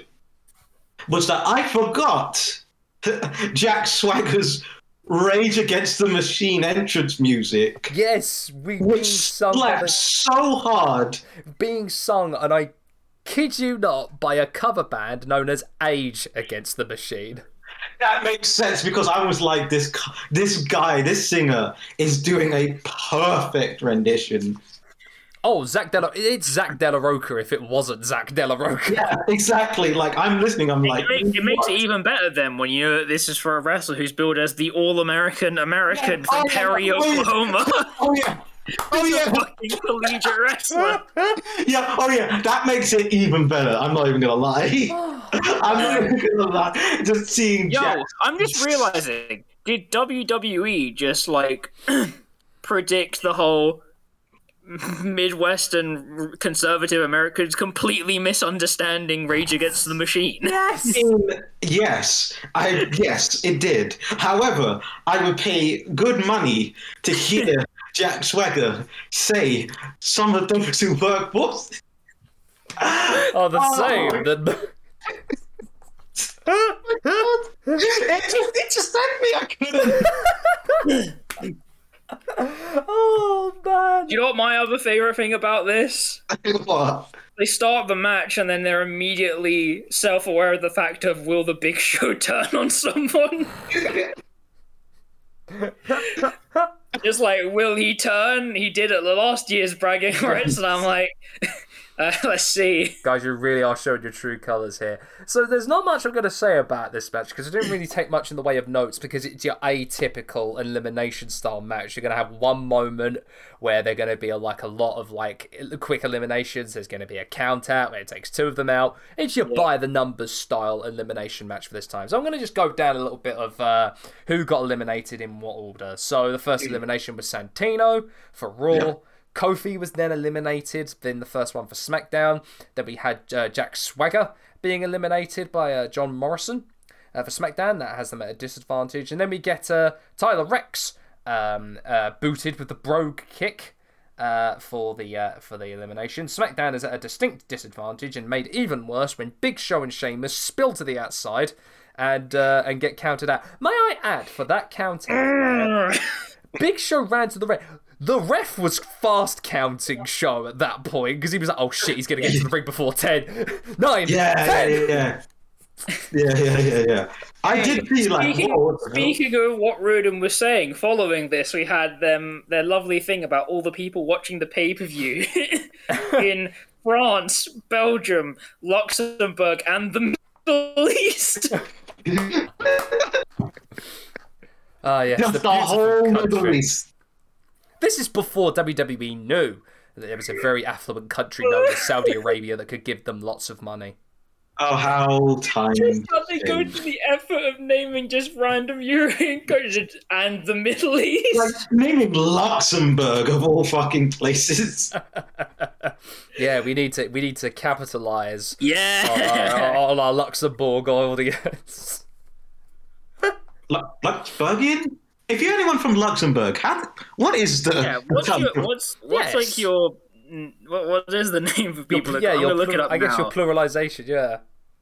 was that I forgot Jack Swagger's Rage Against the Machine entrance music, yes, we which sung, slapped the, so hard. being sung, and I kid you not, by a cover band known as Age Against the Machine. That makes sense because I was like, this, this guy, this singer is doing a perfect rendition. Oh, Zach Della, it's Zack de la Rocha if it wasn't Zack de la Rocha. Yeah, exactly. Like I'm listening, I'm like, It, make- it makes it even better then when you know that this is for a wrestler who's billed as the All American American Yeah, from oh, Perry, yeah. Oklahoma. Oh yeah, oh yeah, Fucking collegiate wrestler. yeah, oh yeah. That makes it even better. I'm not even gonna lie. I'm not even gonna lie. Just seeing Yo, Jack. I'm just realizing, did WWE just like predict the whole Midwestern conservative Americans completely misunderstanding Rage Against the Machine? Yes! In- yes, I yes, it did. However, I would pay good money to hear Jack Swagger say some of those who work for. Oh, the ah. same. The, oh It just, it just sent me. I couldn't. oh, man. You know what my other favorite thing about this? what? They start the match and then they're immediately self-aware of the fact of will the Big Show turn on someone? Just like, will he turn? He did it the last year's bragging rights, and I'm like, uh, let's see. Guys, you really are showing your true colours here. So there's not much I'm going to say about this match because I didn't really take much in the way of notes because it's your atypical elimination style match. You're going to have one moment where they're going to be a, like a lot of like quick eliminations. There's going to be a count out where it takes two of them out. It's your by the numbers style elimination match for this time. So I'm going to just go down a little bit of uh, who got eliminated in what order. So the first elimination was Santino for Raw. Yeah. Kofi was then eliminated, then the first one for SmackDown. Then we had uh, Jack Swagger being eliminated by uh, John Morrison uh, for SmackDown. That has them at a disadvantage. And then we get uh, Tyler Reks um, uh, booted with the Brogue kick. Uh, for the uh, for the elimination, SmackDown is at a distinct disadvantage and made even worse when Big Show and Sheamus spill to the outside and uh, and get counted out. May I add for that counter, Big Show ran to the ref. The ref was fast counting Show at that point because he was like, "Oh shit, he's gonna get to the ring before 10, 9, Yeah, 10. yeah, yeah. Yeah, yeah, yeah, yeah. I did feel like, Speaking, whoa, what speaking of what Riordan was saying, following this, we had them their lovely thing about all the people watching the pay per view in France, Belgium, Luxembourg, and the Middle East. Ah, yes, Just the the whole country. Middle East. This is before WWE knew that there was a very affluent country known as Saudi Arabia that could give them lots of money. Oh, how time. Just how they go to the effort of naming just random European countries and the Middle East. Like naming Luxembourg of all fucking places. Yeah, we need to we need to capitalize on yeah. our, on our Luxembourg audience. Lu- Luxembourgian? If you're anyone from Luxembourg, how, what is the. yeah. What's your, what's what's Yes. like your what, what is the name for people? yeah, I'm your gonna look it up I guess now. your pluralization. Yeah.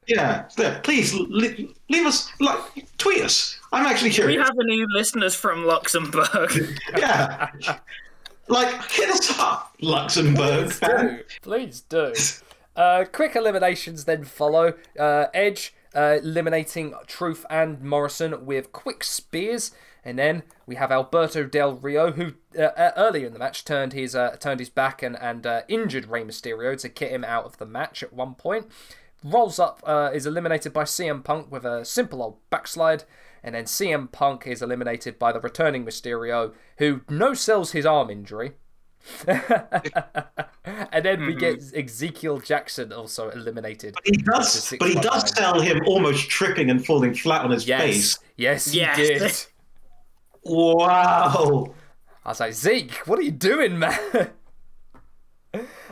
Yeah, there, please li- leave us, like, tweet us. I'm actually curious. we have any listeners from Luxembourg. Yeah. like, hit us up, Luxembourg. Please do. Please do. Uh, quick eliminations then follow. Uh, Edge uh, eliminating Truth and Morrison with quick spears. And then we have Alberto Del Rio, who uh, uh, earlier in the match turned his uh, turned his back and and uh, injured Rey Mysterio to get him out of the match at one point. Rolls up uh, is eliminated by CM Punk with a simple old backslide, and then CM Punk is eliminated by the returning Mysterio, who no sells his arm injury. and then we get Ezekiel Jackson also eliminated. He does, but he does nine. tell him almost tripping and falling flat on his Yes, face. yes, he Yes. did. Wow. I was like, Zeke, what are you doing, man?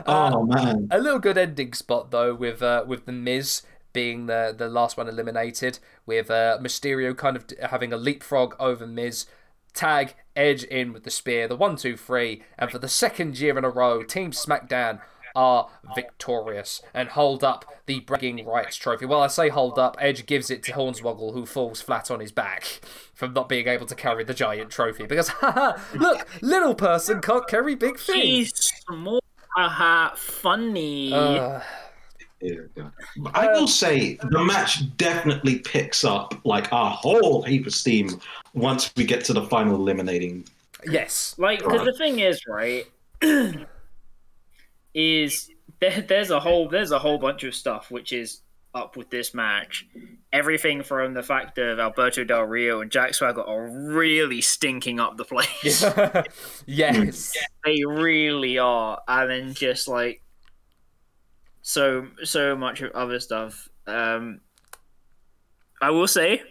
Oh, man. a little good ending spot though, with uh, with the Miz being the the last one eliminated, with uh, Mysterio kind of having a leapfrog over Miz, tag Edge in with the spear, the one two three, and for the second year in a row, Team SmackDown are victorious and hold up the bragging rights trophy. Well, I say hold up, Edge gives it to Hornswoggle, who falls flat on his back from not being able to carry the giant trophy because, haha, look, little person can't carry big things. He's small, haha, funny. Uh, I will say the match definitely picks up like a whole heap of steam once we get to the final eliminating. yes. Like, because the thing is, right, is there, there's a whole there's a whole bunch of stuff which is up with this match. Everything from the fact of Alberto Del Rio and Jack Swagger are really stinking up the place. yes. they really are, and then just like so so much of other stuff. Um, I will say,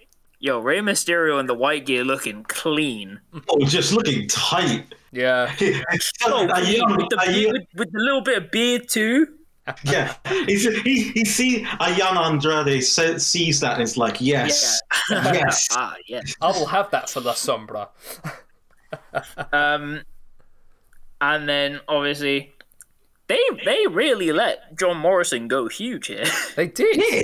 yo, Rey Mysterio in the white gear looking clean. Oh, just looking tight. Yeah. Oh, a young, with, the, a young- with, with the little bit of beard too. yeah, he's, he he see a young Andrade se- sees that and it's like yes, yes. ah, yes. I will have that for La Sombra. Um, and then obviously. They, they really let John Morrison go huge here. They did. Yeah.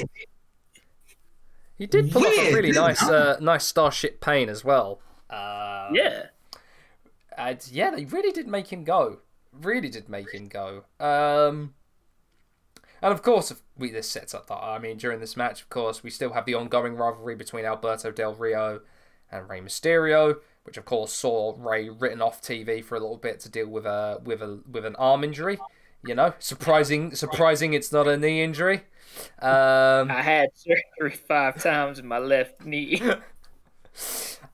He did pull off a really nice, uh, nice Starship Pain as well. Uh, yeah. And yeah, they really did make him go. Really did make him go. Um, and of course, if we this sets up that. I mean, during this match, of course, we still have the ongoing rivalry between Alberto Del Rio and Rey Mysterio, which of course saw Rey written off TV for a little bit to deal with a with a with an arm injury. You know, surprising, surprising. It's not a knee injury. Um, I had surgery five times in my left knee.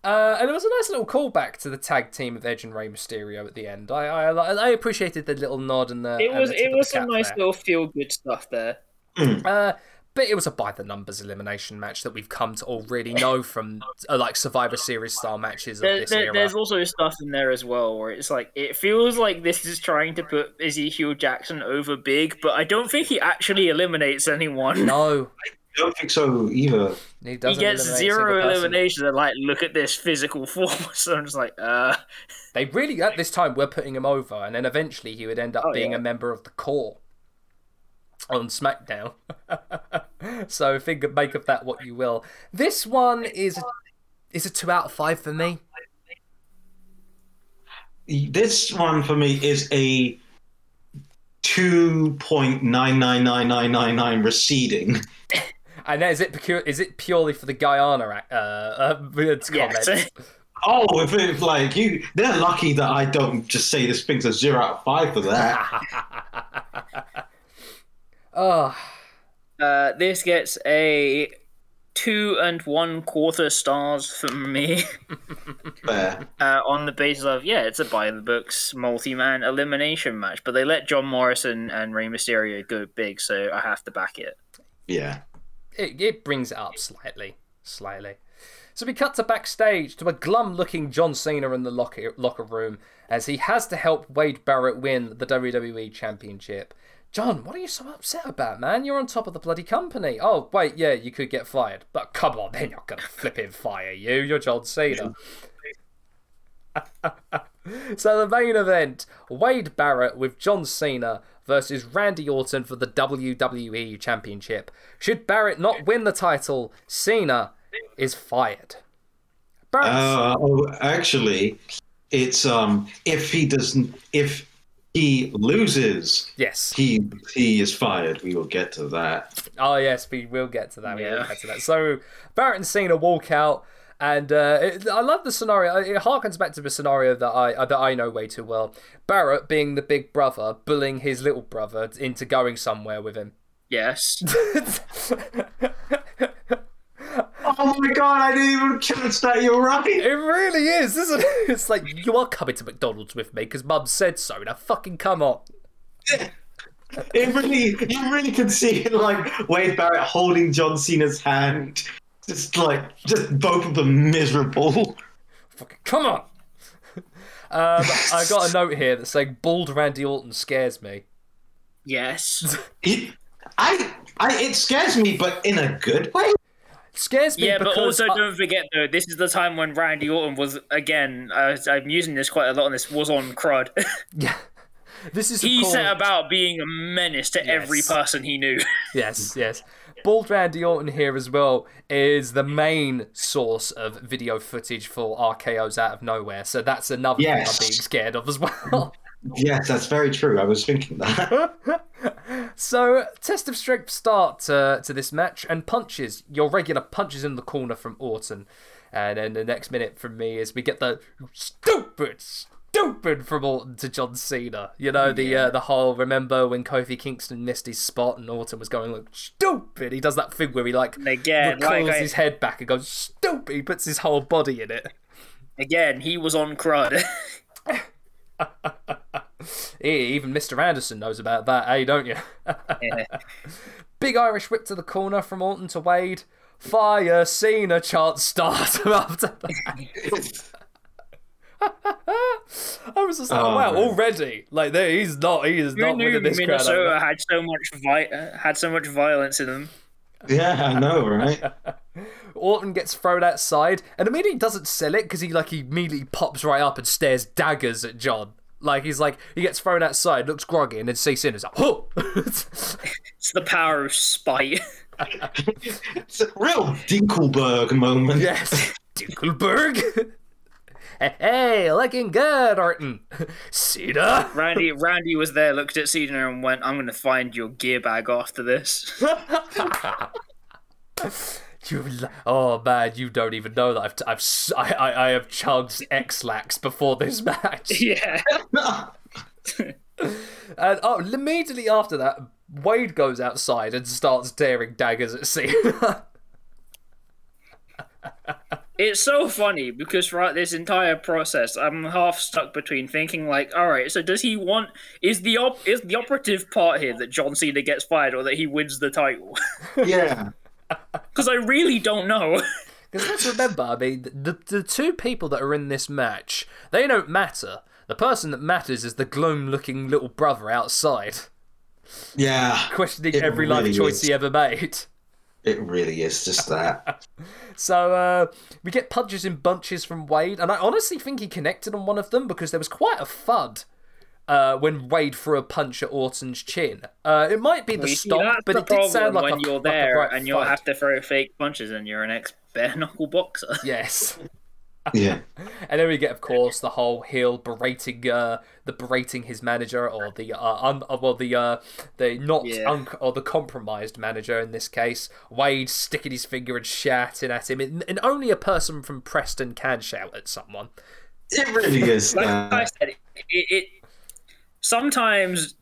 Uh, and it was a nice little callback to the tag team of Edge and Rey Mysterio at the end. I I, I appreciated the little nod and the. It and was the it was some nice there. little feel good stuff there. Uh, but it was a by the numbers elimination match that we've come to already know from uh, like Survivor Series style matches of There, this there- era. there's also stuff in there as well where it's like it feels like this is trying to put Ezekiel Jackson over big, but I don't think he actually eliminates anyone. No, I don't think so either. he he gets zero elimination. person. eliminations and like look at this physical force. I'm just like, uh They really at this time were putting him over, and then eventually he would end up Oh, being yeah. a member of the Corre on SmackDown. so think make of that what you will. This one is is a two out of five for me. This one for me is a two point nine nine nine nine nine nine receding. And is it pecu- is it purely for the Guyana ac- uh, uh, comments? Yes. Oh, if it's like you, they're lucky that I don't just say this thing's a zero out of five for that. Oh, Uh, this gets a two and one quarter stars from me uh, on the basis of yeah, it's a by the books multi man elimination match, but they let John Morrison and Rey Mysterio go big, so I have to back it. Yeah. it, it brings it up slightly, slightly. So we cut to backstage to a glum-looking John Cena in the locker locker room as he has to help Wade Barrett win the WWE Championship. John, what are you so upset about, man? You're on top of the bloody company. Oh, wait, yeah, you could get fired. But come on, they're not going to flipping fire you. You're John Cena. so the main event Wade Barrett with John Cena versus Randy Orton for the WWE Championship. Should Barrett not win the title, Cena is fired. Barrett, Uh, oh, actually, it's um if he doesn't if he loses, yes. he he is fired. We will get to that. Oh yes, we will get to that. We will Yeah. get to that. So Barrett and Cena walk out, and uh, it, I love the scenario. It harkens back to the scenario that I uh, that I know way too well. Barrett being the big brother, bullying his little brother into going somewhere with him. Yes. Oh my god! I didn't even catch that. You're right. It really is, isn't it? It's like you are coming to McDonald's with me because Mum said so. Now fucking come on. It really, you really can see it like Wade Barrett holding John Cena's hand, just like just both of them miserable. Fucking come on. Um, I got a note here that's saying bald Randy Orton scares me. yes. It, I, I, it scares me, but in a good way. Scares me Yeah, because but also I- don't forget though, this is the time when Randy Orton was again. Uh, I'm using this quite a lot, on this was on crud. yeah, this is he course- set about being a menace to every person he knew. Yes, yes. Bald Randy Orton here as well is the main source of video footage for RKO's out of nowhere. So that's another Yes. thing I'm being scared of as well. Yes, that's very true. I was thinking that. so test of strength start to, to this match and punches. Your regular punches in the corner from Orton. And then the next minute from me is we get the stupid, stupid from Orton to John Cena. You know the uh, the whole remember when Kofi Kingston missed his spot and Orton was going like stupid. He does that thing where he like And again, recoils like his head back and goes stupid. He puts his whole body in it. Again, he was on crud. Eh, Even Mr. Anderson knows about that, eh? Don't you? Yeah. Big Irish whip to the corner from Orton to Wade. Fire Cena chant start after that. I was just like, Oh, wow, man. already like there, he's not, he is Who not knew winning this crowd. Minnesota over. had so much vi- uh, had so much violence in them? yeah, I know, right? Orton gets thrown outside and immediately doesn't sell it because he like he immediately pops right up and stares daggers at John. Like he's like he gets thrown outside, looks groggy, and then sees Cena's like, oh. It's the power of spite. It's a real Dinkleberg moment. Yes, Dinkleberg. hey, hey, looking good, Orton. Cena. Randy Randy was there, looked at Cena, and went, "I'm going to find your gear bag after this." You, oh man, you don't even know that I've t- I've s- I, I, I have chugged X-Lax before this match. yeah. And oh, immediately after that, Wade goes outside and starts daring daggers at Cena. It's so funny because throughout this entire process, I'm half stuck between thinking like, all right, so does he want is the op- is the operative part here that John Cena gets fired or that he wins the title? Yeah. Because I really don't know. Because let's remember, I mean, the the two people that are in this match, they don't matter. The person that matters is the glum-looking little brother outside, Yeah. questioning It every life choice is. he ever made. It really is just that. So uh, we get punches in bunches from Wade, and I honestly think he connected on one of them because there was quite a thud uh, when Wade threw a punch at Orton's chin. Uh, it might be the You see, stomp, but the it did sound problem like when a, you're like a there right and you'll thud. have to throw fake punches and you're an ex bare knuckle boxer. Yes. Yeah. And then we get, of course, the whole heel berating, uh, the berating his manager or the uh, un- uh, well, the uh, the not Yeah. un- or the compromised manager in this case. Wade sticking his finger and shouting at him, and, and only a person from Preston can shout at someone. It really is. Like uh, I said, it, it sometimes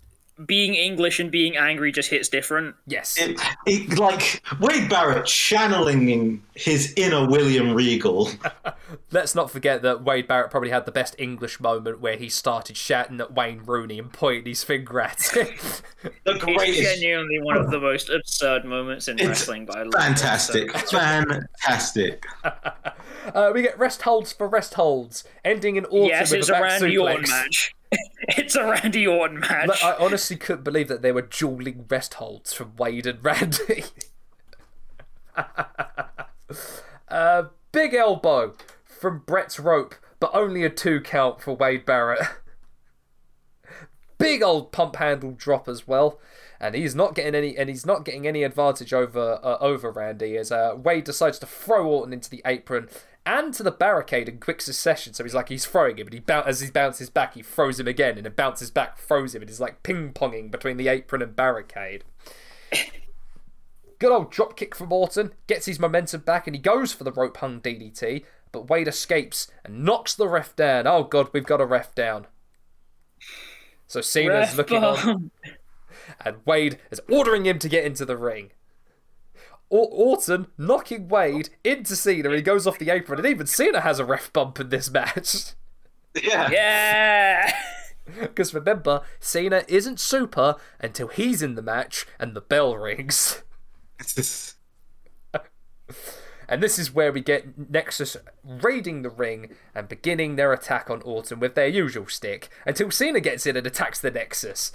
being English and being angry just hits different. Yes, it, it, like Wade Barrett channeling his inner William Regal. let's not forget that Wade Barrett probably had the best English moment where he started shouting at Wayne Rooney and pointing his finger at him. The It's greatest. genuinely one of the most absurd moments in It's wrestling, but I love it Fantastic. so. Fantastic. uh, we get rest holds for rest holds, ending in autumn Yes, with it's a a back Randy Orton suplex. match. it's a Randy Orton match. Like, I honestly couldn't believe that they were dueling rest holds from Wade and Randy. uh, big elbow from Brett's rope, but only a two count for Wade Barrett. big old pump handle drop as well, and he's not getting any, and he's not getting any advantage over uh, over Randy as uh, Wade decides to throw Orton into the apron and to the barricade in quick succession. So he's like he's throwing him, and he as he bounces back, he throws him again, and then bounces back, throws him, and he's like ping ponging between the apron and barricade. Good old drop kick from Orton, gets his momentum back, and he goes for the rope hung DDT, but Wade escapes and knocks the ref down. Oh god, we've got a ref down. So Cena's Ref looking on, bomb. and Wade is ordering him to get into the ring. Or- Orton knocking Wade into Cena, and he goes off the apron, and even Cena has a ref bump in this match. Yeah. Yeah. Because remember, Cena isn't super until he's in the match and the bell rings. And this is where we get Nexus raiding the ring and beginning their attack on Orton with their usual stick until Cena gets in and attacks the Nexus.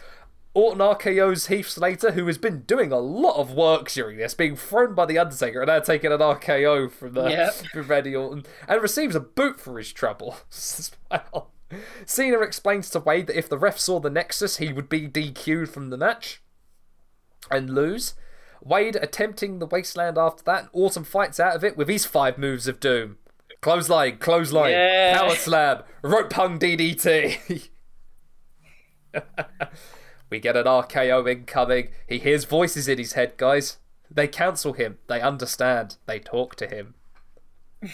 Orton RKO's Heath Slater, who has been doing a lot of work during this, being thrown by The Undertaker and now taking an RKO from, uh, the, Yep. from Randy Orton, and receives a boot for his trouble as well. Cena explains to Wade that if the ref saw the Nexus, he would be DQ'd from the match and lose. Wade attempting the wasteland after that. Orton fights out of it with his five moves of doom. Clothesline, clothesline, Yeah. power slam, rope hung DDT. we get an RKO incoming. He hears voices in his head, guys. They counsel him. They understand. They talk to him.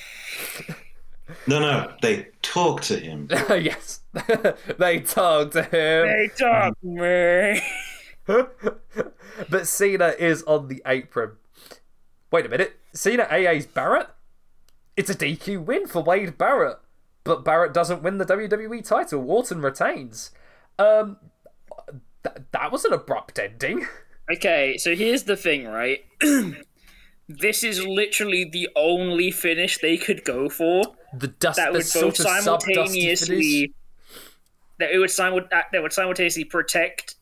No, no. They talk to him. yes. they talk to him. They talk to me. but Cena is on the apron. Wait a minute. Cena AA's Barrett? It's a DQ win for Wade Barrett. But Barrett doesn't win the WWE title. Orton retains. Um, th- that was an abrupt ending. Okay, so here's the thing, right? this is literally the only finish they could go for The dust, that would sort both of dusty finish. simultaneously that it would simul- that would simultaneously protect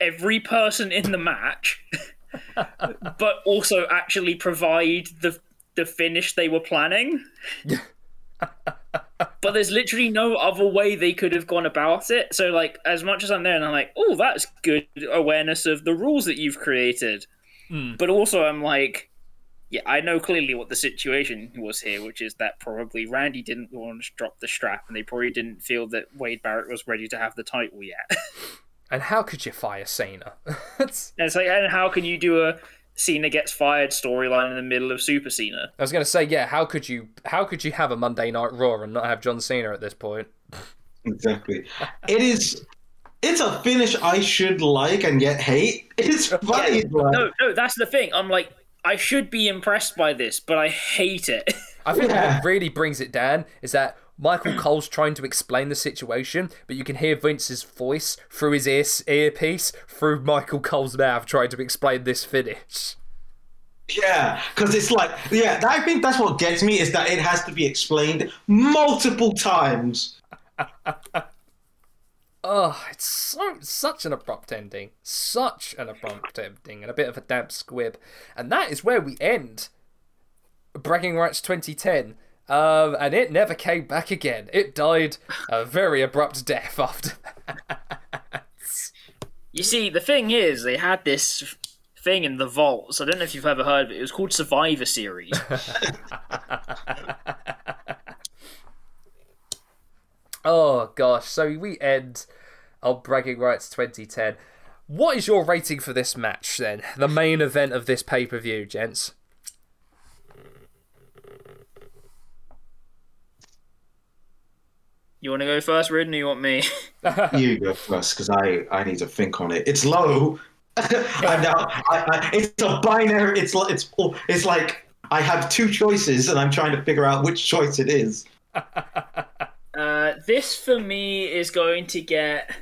every person in the match, but also actually provide the the finish they were planning. but there's literally no other way they could have gone about it. So, like, as much as I'm there and I'm like, oh, that's good awareness of the rules that you've created. Hmm. But also, I'm like, yeah, I know clearly what the situation was here, which is that probably Randy didn't want to drop the strap, and they probably didn't feel that Wade Barrett was ready to have the title yet. And how could you fire Cena? It's- and it's like, and how can you do a Cena gets fired storyline in the middle of Super Cena? I was going to say, yeah. How could you? How could you have a Monday Night Raw and not have John Cena at this point? Exactly. It is. It's a finish I should like and yet hate. It's funny. like- No, no, that's the thing. I'm like, I should be impressed by this, but I hate it. I think Yeah. what really brings it down is that Michael Cole's trying to explain the situation, but you can hear Vince's voice through his ear earpiece through Michael Cole's mouth trying to explain this finish. Yeah, because it's like, yeah, I think that's what gets me is that it has to be explained multiple times. Oh, it's so such an abrupt ending, such an abrupt ending, and a bit of a damp squib, and that is where we end. Bragging Rights 2010, um, and it never came back again. It died a very abrupt death after that. You see, the thing is, they had this thing in the vaults. I don't know if you've ever heard of it. It was called Survivor Series. Oh gosh, so we end on Bragging Rights 2010. What is your rating for this match then? The main event of this pay per view, gents? You want to go first, Riordan, or you want me? you go first because I, I need to think on it. It's low. I know. I, I, it's a binary. It's like it's it's like I have two choices and I'm trying to figure out which choice it is. Uh, this for me is going to get.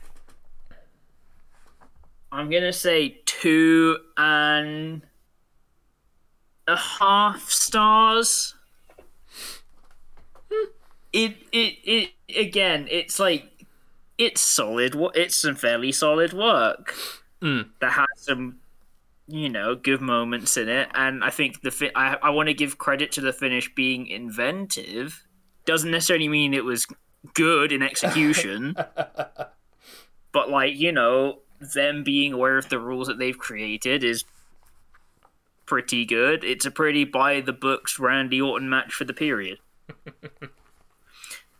I'm gonna say two and a half stars. It it it again. It's like it's solid. It's some fairly solid work Mm. that has some, you know, good moments in it. And I think the fi- I I want to give credit to the finish being inventive. Doesn't necessarily mean it was good in execution, but like you know, them being aware of the rules that they've created is pretty good. It's a pretty by the books Randy Orton match for the period.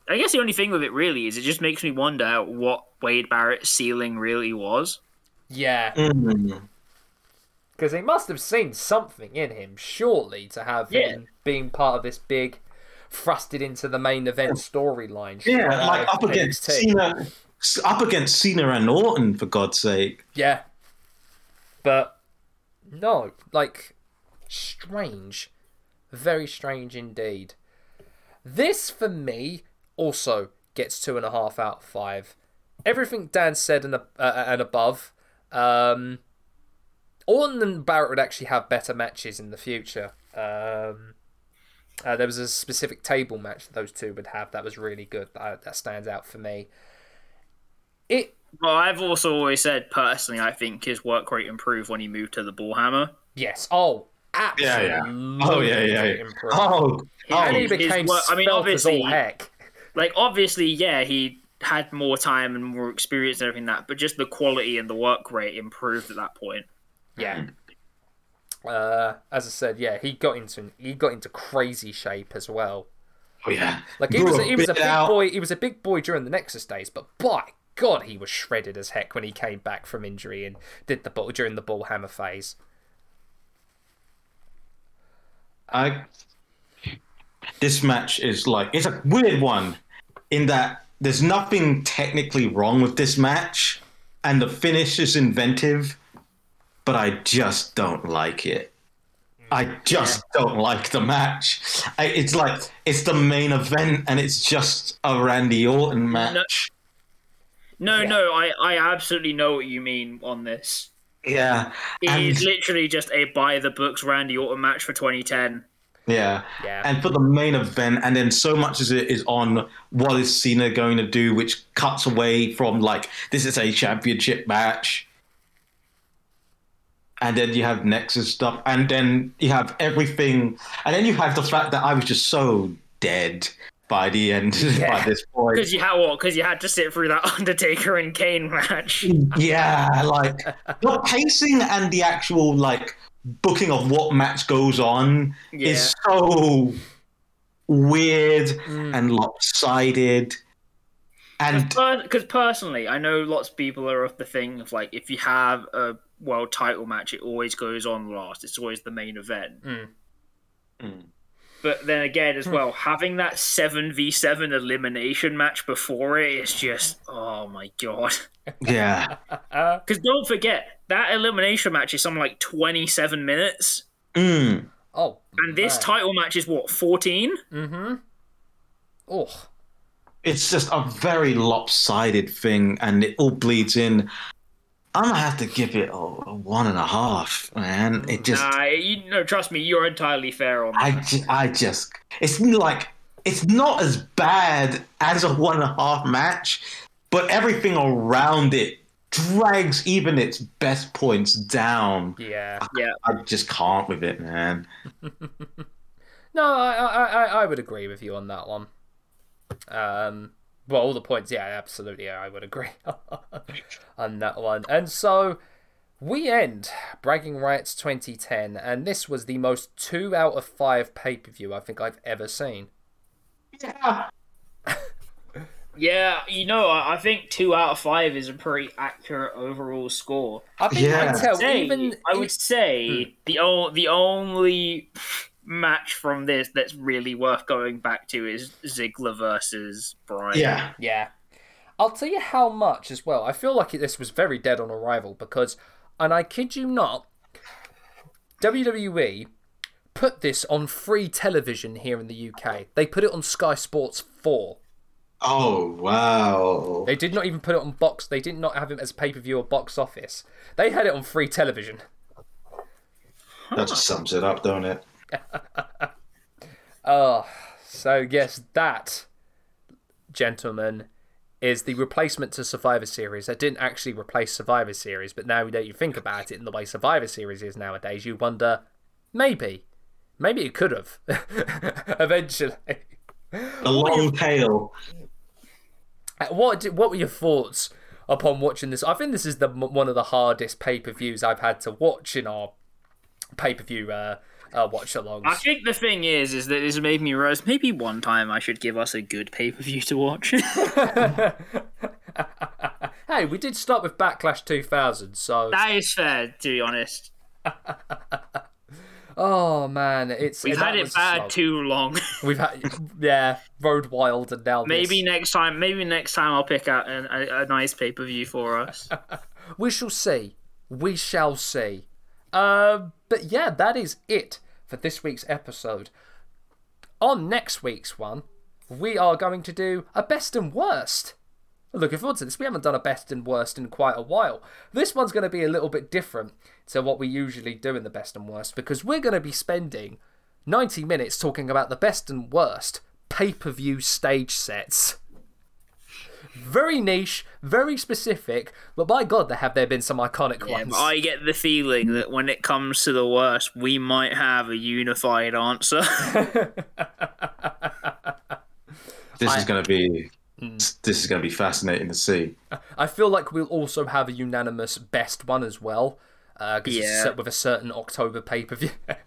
I guess the only thing with it really is it just makes me wonder what Wade Barrett's ceiling really was. Yeah, Mm. because they must have seen something in him, surely, to have Yeah. him being part of this big, thrusted into the main event storyline. Yeah, uh, like up against NXT. Cena, up against Cena and Orton for God's sake. Yeah. But no, like strange. Very strange indeed. This for me also gets two and a half out of five. Everything Dan said and, uh, and above. Um, Orton and Barrett would actually have better matches in the future. Um, uh, there was a specific table match that those two would have that was really good. That, that stands out for me. It Well, I've also always said personally, I think his work rate improved when he moved to the Bullhammer. Yes. Oh, absolutely. Yeah, yeah. Oh yeah, yeah. yeah. improved. Oh, and oh. he became work- I mean, svelte as all obviously- heck. Like, obviously, yeah, he had more time and more experience and everything that, but just the quality and the work rate improved at that point. Yeah. Uh, as I said, yeah, he got into he got into crazy shape as well. oh yeah. Like he was a, he was a big out. boy. He was a big boy during the Nexus days, but by God, he was shredded as heck when he came back from injury and did the ball during the Bull Hammer phase. I this match is like it's a weird one in that there's nothing technically wrong with this match and the finish is inventive, but I just don't like it. I just don't like the match. I, it's like it's the main event and it's just a Randy Orton match. No, Yeah. no, I, I absolutely know what you mean on this. Yeah. It And- is literally just a by the books Randy Orton match for 2010. Yeah. Yeah. And for the main event, and then so much as it is on what is Cena going to do, which cuts away from like this is a championship match. And then you have Nexus stuff, and then you have everything, and then you have the fact that I was just so dead by the end Yeah. by this point. Because you had what? Because you had to sit through that Undertaker and Kane match. Yeah, like the pacing and the actual like booking of what match goes on Yeah. is so weird Mm. and lopsided. And Because personally, I know lots of people are of the thing of like, if you have a world title match, it always goes on last. It's always the main event. Mm. Mm. But then again, Hmm. as well, having that 7v7 elimination match before it is just, oh my god. yeah, Uh, Because don't forget, that elimination match is something like 27 minutes. Mm. oh, And this man. title match is what, 14? Mm-hmm. Oh, it's just a very lopsided thing, and it all bleeds in. I'm gonna have to give it a, a one and a half, man. It just, Nah, you know, trust me, you're entirely fair on that. I, ju- I just, it's like it's not as bad as a one and a half match, but everything around it drags even its best points down. yeah. Yeah. I just can't with it, man. No, I, I, I, I would agree with you on that one. Um, well, all the points, yeah, absolutely, I would agree on that one. And so we end Bragging Rights 2010, and this was the most two out of five pay per view I think I've ever seen. Yeah. Yeah, you know, I I think two out of five is a pretty accurate overall score. I think Yeah. I tell Say- even I would say Hmm. the o- the only match from this that's really worth going back to is Ziggler versus Bryan. Yeah. Yeah. I'll tell you how much as well. I feel like this was very dead on arrival because, and I kid you not, WWE put this on free television here in the UK. They put it on Sky Sports 4. Oh wow. They did not even put it on box. They did not have it as pay per view or box office. They had it on free television. That just sums it up, don't it? Oh, so yes, that, gentlemen, is the replacement to Survivor Series. That didn't actually replace Survivor Series, but now that you think about it in the way Survivor Series is nowadays, you wonder, maybe, maybe it could have, eventually. The long tail. Uh, What did, what were your thoughts upon watching this? I think this is the one of the hardest pay per views I've had to watch in our pay per view uh, uh, watch along. I think the thing is, is that this made me realize maybe one time I should give us a good pay per view to watch. hey, we did start with Backlash 2000, so that is fair, to be honest. oh man, it's We've had it bad slow. too long. We've had yeah, Road Wild and now this. maybe next time, maybe next time I'll pick out an, a, a nice pay per view for us. we shall see. We shall see. Uh, but yeah, that is it for this week's episode. On next week's one, we are going to do a best and worst. Looking forward to this. We haven't done a best and worst in quite a while. This one's going to be a little bit different to what we usually do in the best and worst because we're going to be spending 90 minutes talking about the best and worst pay per view stage sets. Very niche, very specific, but by God, there have there been some iconic Yeah, ones. I get the feeling that when it comes to the worst, we might have a unified answer. This is going to be. Hmm. This is going to be fascinating to see. I feel like we'll also have a unanimous best one as well, because it's Yeah. set with a certain October pay per view.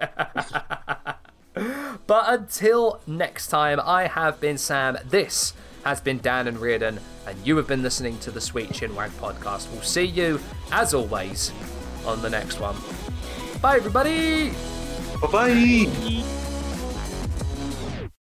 but until next time, I have been Sam. This has been Dan and Riordan, and you have been listening to the Sweet Chinwag podcast. We'll see you, as always, on the next one. Bye, everybody. Bye bye.